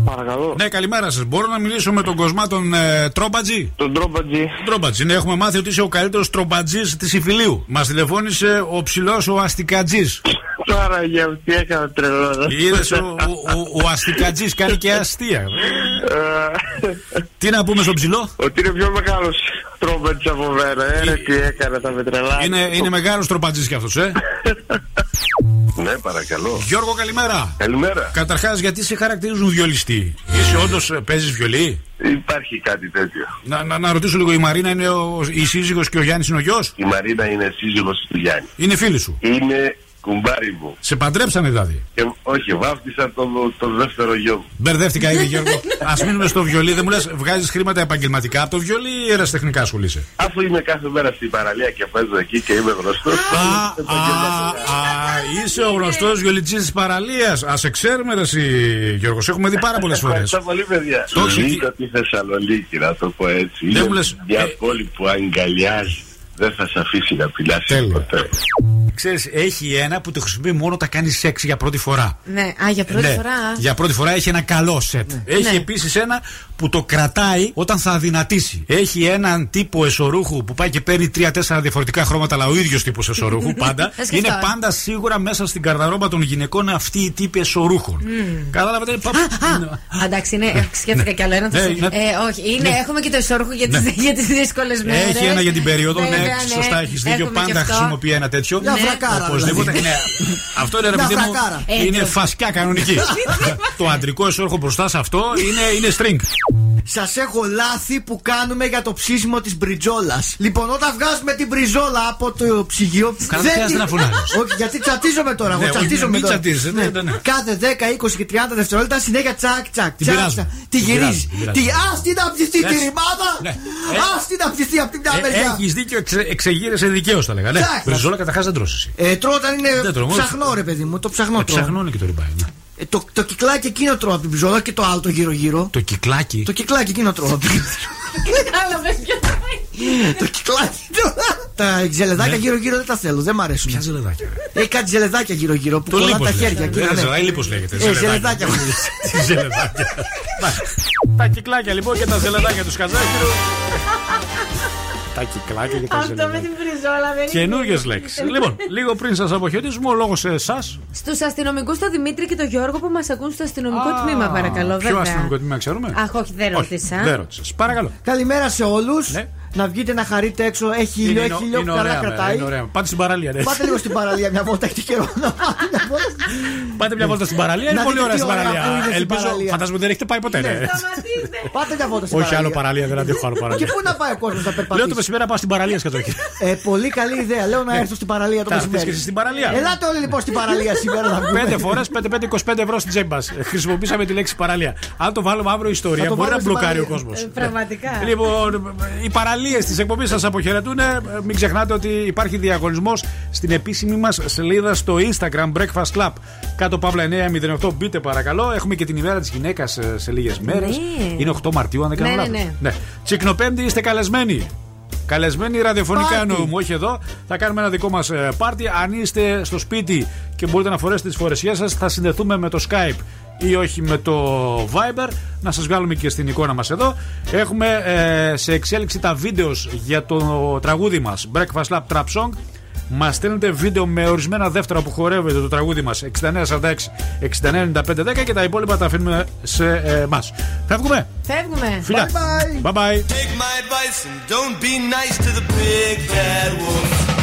Παρακαλώ. Ναι, καλημέρα σας. Μπορώ να μιλήσω με τον Κοσμά τον ε, Τρόμπατζη; Τον Τρόμπατζη. Τρόμπατζη, ναι, έχουμε μάθει ότι είσαι ο καλύτερος τρομπατζή της Ιφιλίου. Μας τηλεφώνησε ο ψηλός ο Αστικατζής. Τώρα για τι έκανα τρελό. Είδες ο, ο, ο Αστικατζής κάνει και αστεία. Τι να πούμε στον ψηλό; Ότι είναι πιο μεγάλος τρόμπατζη από μένα. Ε, ρε, τι έκανα, θα με τρελάσει. Είναι, είναι μεγάλος τροπατζής κι αυτός, ε. Ναι, παρακαλώ. Γιώργο, καλημέρα. Καλημέρα. Καταρχάς, γιατί σε χαρακτηρίζουν βιολιστή; Είσαι όντως παίζεις βιολί; Υπάρχει κάτι τέτοιο. Να, να, να ρωτήσω λίγο, η Μαρίνα είναι ο, η σύζυγος και ο Γιάννης είναι ο γιος; Η Μαρίνα είναι σύζυγος του Γιάννη. Είναι φίλη σου; Είναι κουμπάρι μου. Σε παντρέψανε δηλαδή. Και, όχι, βάφτισα το, το δεύτερο γιο μου. Μπερδεύτηκα ήδη, Γιώργο. Α μείνουμε στο βιολί. Δεν μου λες, βγάζεις χρήματα επαγγελματικά από το βιολί ή ερασιτεχνικά ασχολείσαι. Αφού είμαι κάθε μέρα στην παραλία και παίζω εκεί και είμαι γνωστός. Α, α, είσαι ο γνωστός βιολιτζή της παραλίας. Α σε ξέρουμε, ρε, εσύ, Γιώργος. σε Έχουμε δει πάρα πολλές φορές. Ευχαριστώ πολύ, παιδιά. Το έχεις- Ζήτω τη Θεσσαλονίκη, να το πω έτσι. Δεν Είναι μου λες, μια ε, πόλη που αγκαλιάζει. Δεν θα σε αφήσει να πειλάσει ποτέ. Ξέρεις, έχει ένα που το χρησιμοποιεί μόνο όταν κάνεις σεξ για πρώτη φορά. Ναι, α, για πρώτη Ναι, φορά. Για πρώτη φορά έχει ένα καλό σετ. Έχει Ναι. επίσης ένα που το κρατάει όταν θα αδυνατήσει. Έχει έναν τύπο εσωρούχου που πάει και παίρνει τρία-τέσσερα διαφορετικά χρώματα, αλλά ο ίδιος τύπος εσωρούχου πάντα. Δεν σκεφτώ. είναι πάντα σίγουρα μέσα στην καρδαρόμπα των γυναικών αυτή η τύπη εσωρούχων. Μμμ. Κατάλαβατε. πα- Α, εντάξει, είναι, σκέφτηκα κι άλλο ένα. θα Ναι, σε- είναι- ε, όχι, είναι, Ναι. έχουμε και το ισόρροχο για τις, Ναι. για τις δύσκολες μέρες. Έχει ένα για την περίοδο, ναι, Βέβαια, σωστά έχεις δίκιο. Έχουμε και Πάντα αυτό. χρησιμοποιεί ένα τέτοιο. Μια φρακάρα, Οπωσδήποτε. δηλαδή. Ναι. Αυτό είναι ρε Μια παιδί μου. φρακάρα. Ε, Είναι το- φασκιά κανονική. Το αντρικό εσόρχο μπροστά σε αυτό είναι, είναι string. Σας έχω λάθη που κάνουμε για το ψήσιμο της μπριτζόλα. Λοιπόν, όταν βγάζουμε την μπριζόλα από το ψυγείο. Καλά, δεν χρειάζεται να φωνάζεις. Όχι, γιατί τσατίζομαι τώρα. Ναι, Εγώ όχι, τσατίζομαι μην τώρα. τσατίζεσαι, ναι, ναι, ναι. Κάθε 10, 20 και 30 δευτερόλεπτα συνέχεια τσακ, τσακ. Την τσακ, πειράζω. τσακ. Τη Την γυρίζει. πειράζω, την πειράζω. Τι, ας την να ψηθεί τη Έτσι. ρημάδα. Ναι. Α την να ψηθεί από την μια μεριά. Έχεις δίκιο, εξε, εξεγείρεσαι δικαίως, θα λέγα. Ναι, Τσακ. μπριζόλα καταρχάς δεν τρώσει. Ε, τρώω όταν είναι Δεν τρώω, ψαχνό, ρε παιδί μου. Το ψαχνό τρώω. Ψαχνό είναι και το ριμπάι. Ναι. Ε, το, το κυκλάκι εκείνο τρώω από την μπριζόλα και το άλλο το γύρω-γύρω. Το κυκλάκι; Το κυκλάκι εκείνο τρώω. από την- Κατάλαβες ποιο θα είναι. το κυκλάκι τρώω. Τα ζελεδάκια γύρω-γύρω δεν τα θέλω, δεν μ' αρέσουν. Ποια ζελεδάκια. Έχει κάτι ζελεδάκια γύρω-γύρω που Το κολλά λίπος τα χέρια. λέγεται. εκείνα, Δεν ναι. ξέρω, ή λίπος λέγεται. Ε, ζελεδάκια. Τι ζελεδάκια. Τα κυκλάκια λοιπόν και τα ζελεδάκια τους Σκατζάκηρου. Τα κυκλάκια και τα Αυτό με ζελεδάκια. την πριζόλα δεν είναι. Καινούργιες λέξεις. Λοιπόν, λίγο πριν σας αποχαιρετήσουμε, ο λόγος σε εσάς. Στους αστυνομικούς, τον Δημήτρη και τον Γιώργο που μας ακούν στο αστυνομικό Α, τμήμα, παρακαλώ. Ποιο βέβαια. αστυνομικό τμήμα ξέρουμε; Αχ, όχι, δεν Όχι, ρώτησα. Δεν ρώτησα. Παρακαλώ. Καλημέρα σε όλους. Να βγείτε να χαρείτε έξω. Έχει ήλιο, Είναι, έχει ήλιο, είναι καλά ωραία, μέρα, κρατάει. είναι ωραία. Πάτε στην παραλία, ναι. Πάτε λίγο στην παραλία μια βόλτα, έχει καιρό να πάτε μια βόλτα. Πάτε μια βόλτα στην παραλία, είναι Να πολύ δείτε ωραία τι στην ωραία παραλία. που είναι στην Ελπίζω, παραλία. φαντάζομαι δεν έχετε πάει ποτέ. ναι. Πάτε μια βόλτα στην Όχι άλλο παραλία. παραλία, δεν αντέχω άλλο Και παραλία. πού να πάει ο κόσμος να Λέω το περπατήσει; μεσημέρι να πάω στην παραλία σκατζόκι. Ε, πολύ καλή ιδέα. Λέω να έρθω στην παραλία το Θα έρθεις μεσημέρι. και εσύ στην παραλία; Ελάτε όλοι λοιπόν στην παραλία σήμερα να βγούμε. Πέντε φορές 5-5-25 ευρώ στην τσέπη μας. Χρησιμοποίησαμε τη λέξη παραλία. Αν το βάλουμε αύριο ιστορία, Θα το μπορεί να βάλουμε στην μπλοκάρει ο παραλία. κόσμος. Ε, Πραγματικά. Λοιπόν, οι παραλίε της εκπομπής σας αποχαιρετούν. Ε, Μην ξεχνάτε ότι υπάρχει διαγωνισμός στην επίσημη μας σελίδα στο Instagram Breakfast Club. Κάτω παύλα 908. Μπείτε παρακαλώ. Έχουμε και την ημέρα της γυναίκας σε λίγες μέρες. Ναι. Είναι 8 Μαρτίου, αν δεν κάνω Ναι, ναι, λάθος. ναι. ναι. Τσικνοπέμπτη είστε καλεσμένοι. Καλεσμένοι ραδιοφωνικά Πάρτι. εννοούμε, όχι εδώ. Θα κάνουμε ένα δικό μας πάρτι. Αν είστε στο σπίτι και μπορείτε να φορέσετε τις φορεσιές σας, θα συνδεθούμε με το Skype ή όχι με το Viber. Να σας βγάλουμε και στην εικόνα μας εδώ. Έχουμε ε, σε εξέλιξη τα βίντεος για το τραγούδι μας Breakfast Lab Trap Song. Μας στέλνετε βίντεο με ορισμένα δεύτερα που χορεύετε το τραγούδι μας 6946 699510 και τα υπόλοιπα τα αφήνουμε σε εμά. Φεύγουμε. Φεύγουμε. Φιλιά. Bye bye. Bye bye. Take my advice and don't be nice to the big bad wolf.